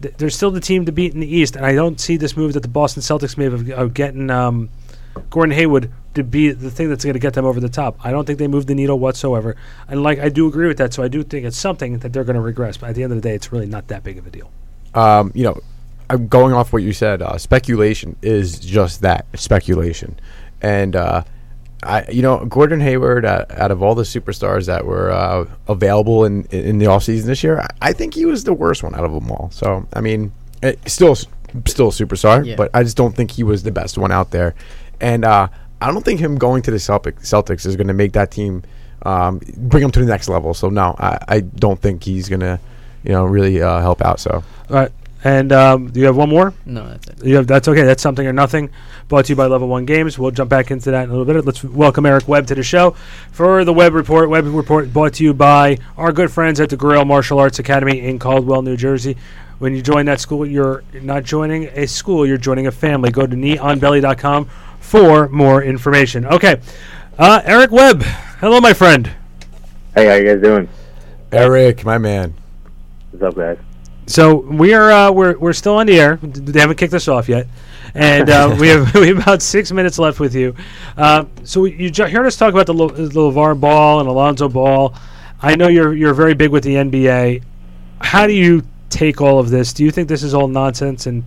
Th- They're still the team to beat in the East, and I don't see this move that the Boston Celtics made of, of getting um, Gordon Hayward to be the thing that's going to get them over the top. I don't think they moved the needle whatsoever. And like I do agree with that, so I do think it's something that they're going to regress. But at the end of the day, it's really not that big of a deal. um, you know, I'm going off what you said. Uh, speculation is just that speculation, and uh, I, you know, Gordon Hayward, uh, out of all the superstars that were uh, available in in the offseason this year, I, I think he was the worst one out of them all. So, I mean, eh, still, still a superstar, Yeah. but I just don't think he was the best one out there, and uh, I don't think him going to the Celtic, Celtics is going to make that team um, bring them to the next level. So, no, I, I don't think he's going to, you know, really uh, help out. So. All right. And um, do you have one more? No, that's it. You have, that's okay. That's something or nothing. Brought to you by Level One Games. We'll jump back into that in a little bit. Let's welcome Eric Webb to the show for the Web Report. Web Report brought to you by our good friends at the Gorilla Martial Arts Academy in Caldwell, New Jersey. When you join that school, you're not joining a school. You're joining a family. Go to kneeonbelly.com for more information. Okay, uh, Eric Webb. Hello, my friend. Hey, how you guys doing? Eric, my man. What's up, guys? So we are uh, we're we're still on the air. They haven't kicked us off yet, and uh, we have we have about six minutes left with you. Uh, so you ju- heard us talk about the, Le- the LaVar Ball and Alonzo Ball. I know you're you're very big with the NBA. How do you take all of this? Do you think this is all nonsense and,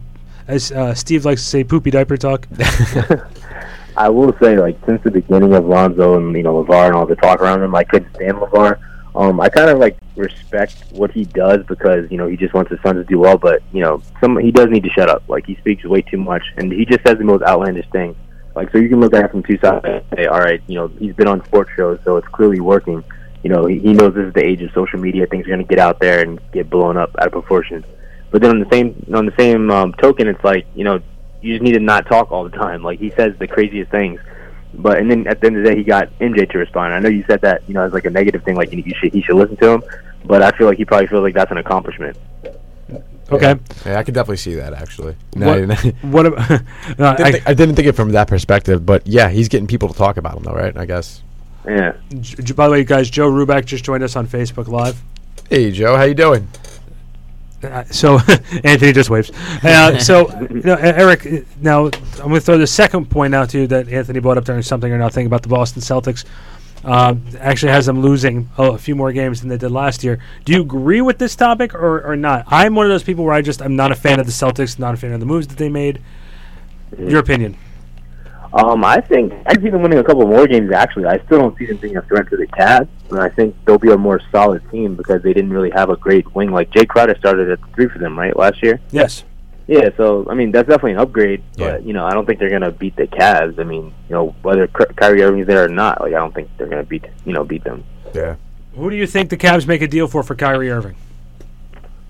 as uh, Steve likes to say, poopy diaper talk? I will say, like, since the beginning of Lonzo and you know LaVar and all the talk around him, I couldn't stand LaVar. Um, I kind of like respect what he does because you know he just wants his son to do well, but you know some he does need to shut up. Like he speaks way too much, and he just says the most outlandish things. Like so, you can look at it from two sides and say, all right, you know he's been on sports shows, so it's clearly working. You know he, he knows this is the age of social media; things are going to get out there and get blown up out of proportion. But then on the same on the same um, token, it's like you know you just need to not talk all the time. Like he says the craziest things. But and then at the end of the day, he got MJ to respond. I know you said that you know as like a negative thing, like you should he should listen to him. But I feel like he probably feels like that's an accomplishment. Okay. Yeah, I could definitely see that actually. No, What- I, didn't, What? ab- no, I, didn't think, I didn't think it from that perspective, but yeah, he's getting people to talk about him though, right? I guess. Yeah. J- J- by the way, guys, Joe Ruback just joined us on Facebook Live. Hey Joe, how you doing? Uh, so Anthony just waves. Uh, so you know, Eric, uh, now I'm going to throw the second point out to you that Anthony brought up during something or nothing about the Boston Celtics. Um, actually, has them losing a, a few more games than they did last year. Do you agree with this topic or, or not? I'm one of those people where I just I'm not a fan of the Celtics, not a fan of the moves that they made. Your opinion? Um, I think I see them winning a couple more games. Actually, I still don't see them being a threat to the Cavs, and I think they'll be a more solid team because they didn't really have a great wing. Like Jae Crowder started at three for them, right, last year. Yes. Yeah, so I mean that's definitely an upgrade, Yeah. but you know I don't think they're gonna beat the Cavs. I mean, you know whether Ky- Kyrie Irving's there or not, like I don't think they're gonna beat you know beat them. Yeah. Who do you think the Cavs make a deal for for Kyrie Irving?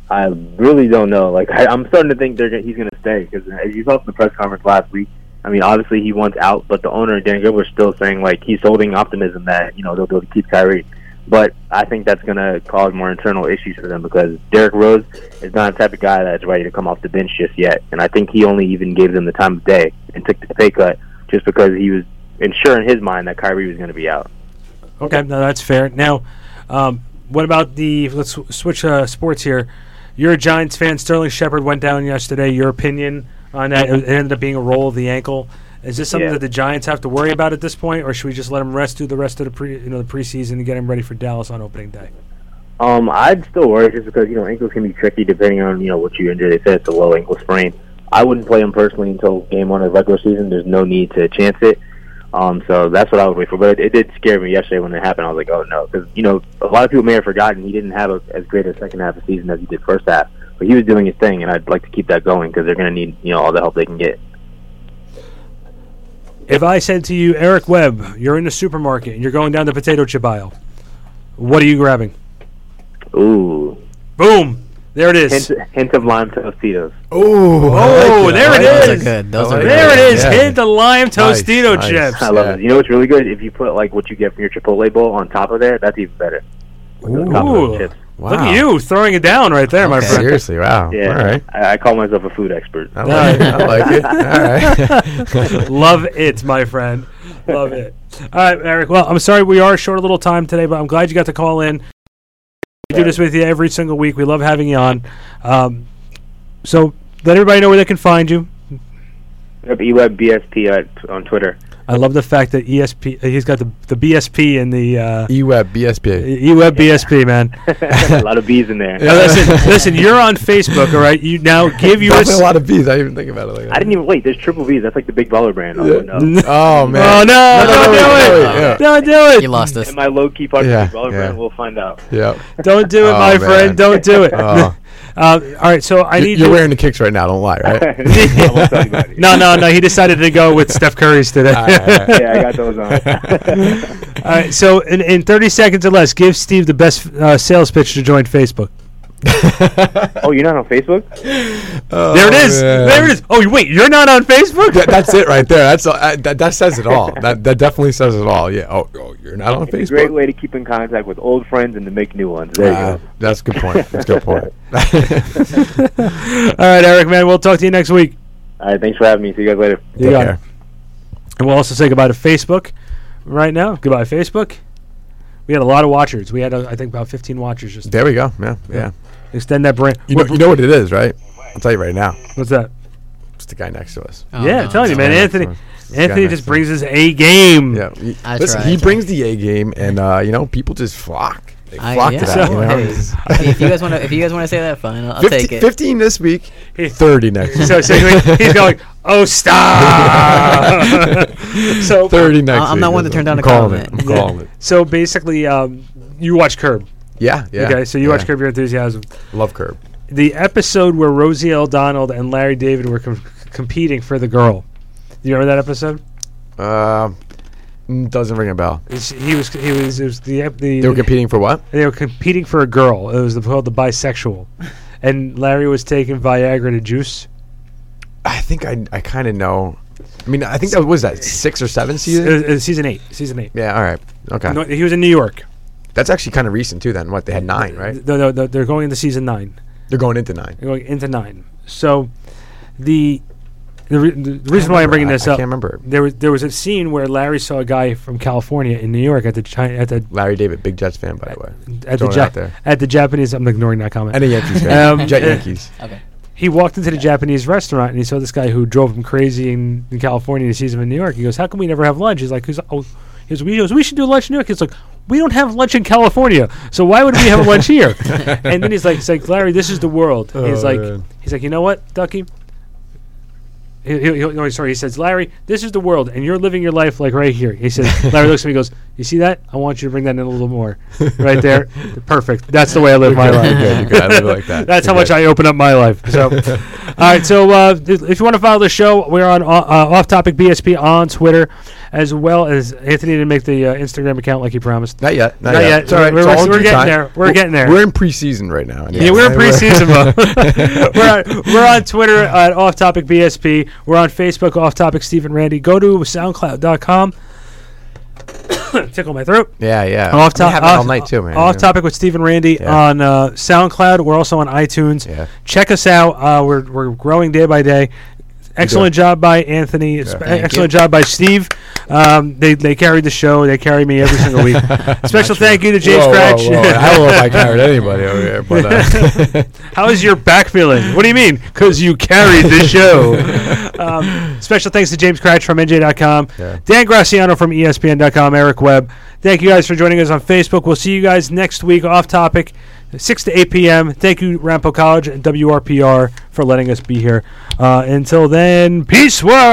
I really don't know. Like I, I'm starting to think they're gonna, he's gonna stay because as you saw from the press conference last week, I mean obviously he wants out, but the owner Dan Gilbert is still saying like he's holding optimism that you know they'll be able to keep Kyrie. But I think that's gonna cause more internal issues for them because Derrick Rose is not the type of guy that's ready to come off the bench just yet, and I think he only even gave them the time of day and took the pay cut just because he was ensuring his mind that Kyrie was going to be out. Okay, no, that's fair. Now, um, what about the? Let's switch uh, sports here. You're a Giants fan. Sterling Shepard went down yesterday. Your opinion on that? It ended up being a roll of the ankle. Is this something Yeah. that the Giants have to worry about at this point, or should we just let him rest through the rest of the pre, you know, the preseason and get him ready for Dallas on opening day? Um, I'd still worry just because you know ankles can be tricky depending on you know what you injure. They said it's a low ankle sprain. I wouldn't play him personally until game one of the regular season. There's no need to chance it. Um, so that's what I would wait for. But it, it did scare me yesterday when it happened. I was like, oh no, because you know a lot of people may have forgotten he didn't have a, as great a second half of the season as he did first half. But he was doing his thing, and I'd like to keep that going because they're going to need you know all the help they can get. If I said to you, Eric Webb, you're in the supermarket and you're going down the potato chip aisle, what are you grabbing? Ooh, Boom! There it is. hint, hint of lime Tostitos. Oh, Oh, there it Those is. are good. Those I are good. There it is. Yeah. Hit the lime Nice, Tostito nice. chips. I love Yeah. it. You know what's really good? If you put like what you get from your Chipotle bowl on top of there, that's even better. Like, on top of Ooh. Those chips. Wow. Look at you throwing it down right there, my friend. Seriously, wow. Yeah, All right. I, I call myself a food expert. I like it. I like it. All right. Love it, my friend. Love it. All right, Eric. Well, I'm sorry we are short a little time today, but I'm glad you got to call in. We do this with you every single week. We love having you on. Um, so let everybody know where they can find you. Yep, eWeb BSP at, on Twitter. I love the fact that ESP uh, he's got the the BSP in the uh, eWeb BSP. eWeb BSP man. a lot of bees in there. Now, listen, listen. You're on Facebook, all right. You now give your Definitely a lot of bees. I didn't even think about it like that. I didn't even wait. There's triple V's. That's like the big baller brand. Oh, no. Oh man. Oh no! No, no, don't do wait, it! yeah. Don't do it! You lost us. Am I low key part Yeah, of the big baller yeah. brand? We'll find out. Yeah. Don't do it, Oh, my man. friend. Don't do it. Oh. Uh, all right, so I You- need You're you. wearing the kicks right now. Don't lie, right? I won't tell anybody. no, no, no. He decided to go with Steph Curry's today. All right, all right. Yeah, I got those on. All right, so in, in 30 seconds or less, give Steve the best uh, sales pitch to join Facebook. oh, you're not on Facebook? Oh, there it is. man. There it is. Oh, wait, you're not on Facebook? That, that's it right there. That's uh, that, that says it all. That that definitely says it all. Yeah. Oh, oh you're not on It's a Facebook. great way to keep in contact with old friends and to make new ones. There Uh, you go. That's a good point. That's a good point. All right, Eric, man. We'll talk to you next week. All right, thanks for having me. See you guys later. You Take got care. it. And we'll also say goodbye to Facebook right now. Goodbye, Facebook. We had a lot of watchers. We had, uh, I think, about 15 watchers. Just There we go. Yeah, yeah. Extend that brand. You know, you know what it is, right? I'll tell you right now. What's that? It's the guy next to us. Oh, yeah, no, I'm telling you, man. Anthony, that's fine. This guy Anthony just to us. brings his A game. Yeah. he- I listen, try, he I brings the A game, and uh, you know, people just flock. They I- flock yeah, to that. well, you know? hey, if you guys want to, if you guys want to say that, fine. I'll, I'll take it. 15 this week, 30 next week. So, so he's going, oh, stop. so, 30 next I'm week. not one to turn down I'm a calling comment. It. I'm calling it. so basically, um, you watch Curb. Yeah, yeah. okay, so you yeah. watch Curb Your Enthusiasm. Love Curb. The episode where Rosie O'Donnell and Larry David were com- competing for the girl. Do you remember that episode? Uh, doesn't ring a bell. It's- He was. He was. It was the. the They were competing for what? They were competing for a girl. It was the, called the bisexual, and Larry was taking Viagra to juice. I think I I kind of know. I mean, I think that was that six or seven season. it was season eight. Season eight. Yeah. All right. Okay. No, he was in New York. That's actually kind of recent too. Then what? They had nine, right? No, no, no, they're going into season nine. They're going into nine. They're going into nine. So, the the, re- the reason why I'm bringing this I up, I can't remember. there was there was a scene where Larry saw a guy from California in New York at the Chi- at the Larry David, big Jets fan, by the way. at the Throwing it ja- out there. at the Japanese. I'm ignoring that comment. And a Yankees fan. Um, Jet Yankees. Okay. he walked into the Japanese restaurant and he saw this guy who drove him crazy in, in California. He sees him in New York. He goes, "How come we never have lunch?" He's like, "Who's oh?" He goes, "We goes, we should do lunch in New York." He's like, "We don't have lunch in California, so why would we have lunch here?" and then he's like, "He's like Larry, this is the world." he's Oh, like, man. "He's like, you know what, Ducky." He, he, he, no, sorry. He says, "Larry, this is the world, and you're living your life like right here." He says, "Larry looks at me, and goes, you see that? I want you to bring that in a little more, right there. Perfect. That's the way I live my life. You're good, you're good. I live like that. That's You're how much. I open up my life. So, all right. So, uh, if you want to follow the show, we're on uh, Off Topic BSP on Twitter, as well as Anthony didn't make the uh, Instagram account like he promised. Not yet. Not, Not yet. yet. It's all right. We're- we're- we're getting time. there. We're getting there. We're in preseason right now. Yeah, we're in preseason mode. we're, on, we're on Twitter at Off Topic BSP. We're on Facebook, Off Topic Stephen Randy. Go to SoundCloud.com. Tickle my throat. Yeah, yeah. Off, I've been top, having it off, all night too, man. off Yeah. topic with Stephen Randy Yeah. on uh, SoundCloud. We're also on iTunes. Yeah. Check us out. Uh, we're we're growing day by day. Excellent job by Anthony. Sp- Excellent you. job by Steve. Um, they they carried the show. They carry me every single week. Special thank you to James Whoa, whoa, Kratch. whoa. I don't know if I carried anybody over here, but uh, How is your back feeling? What do you mean? Because you carried the show. um, special thanks to James Kratch from NJ.com, Yeah. Dan Graziano from ESPN.com, Eric Webb. Thank you guys for joining us on Facebook. We'll see you guys next week off topic. 6 to 8 p.m. Thank you, Ramapo College and WRPR, for letting us be here. Uh, until then, peace, world.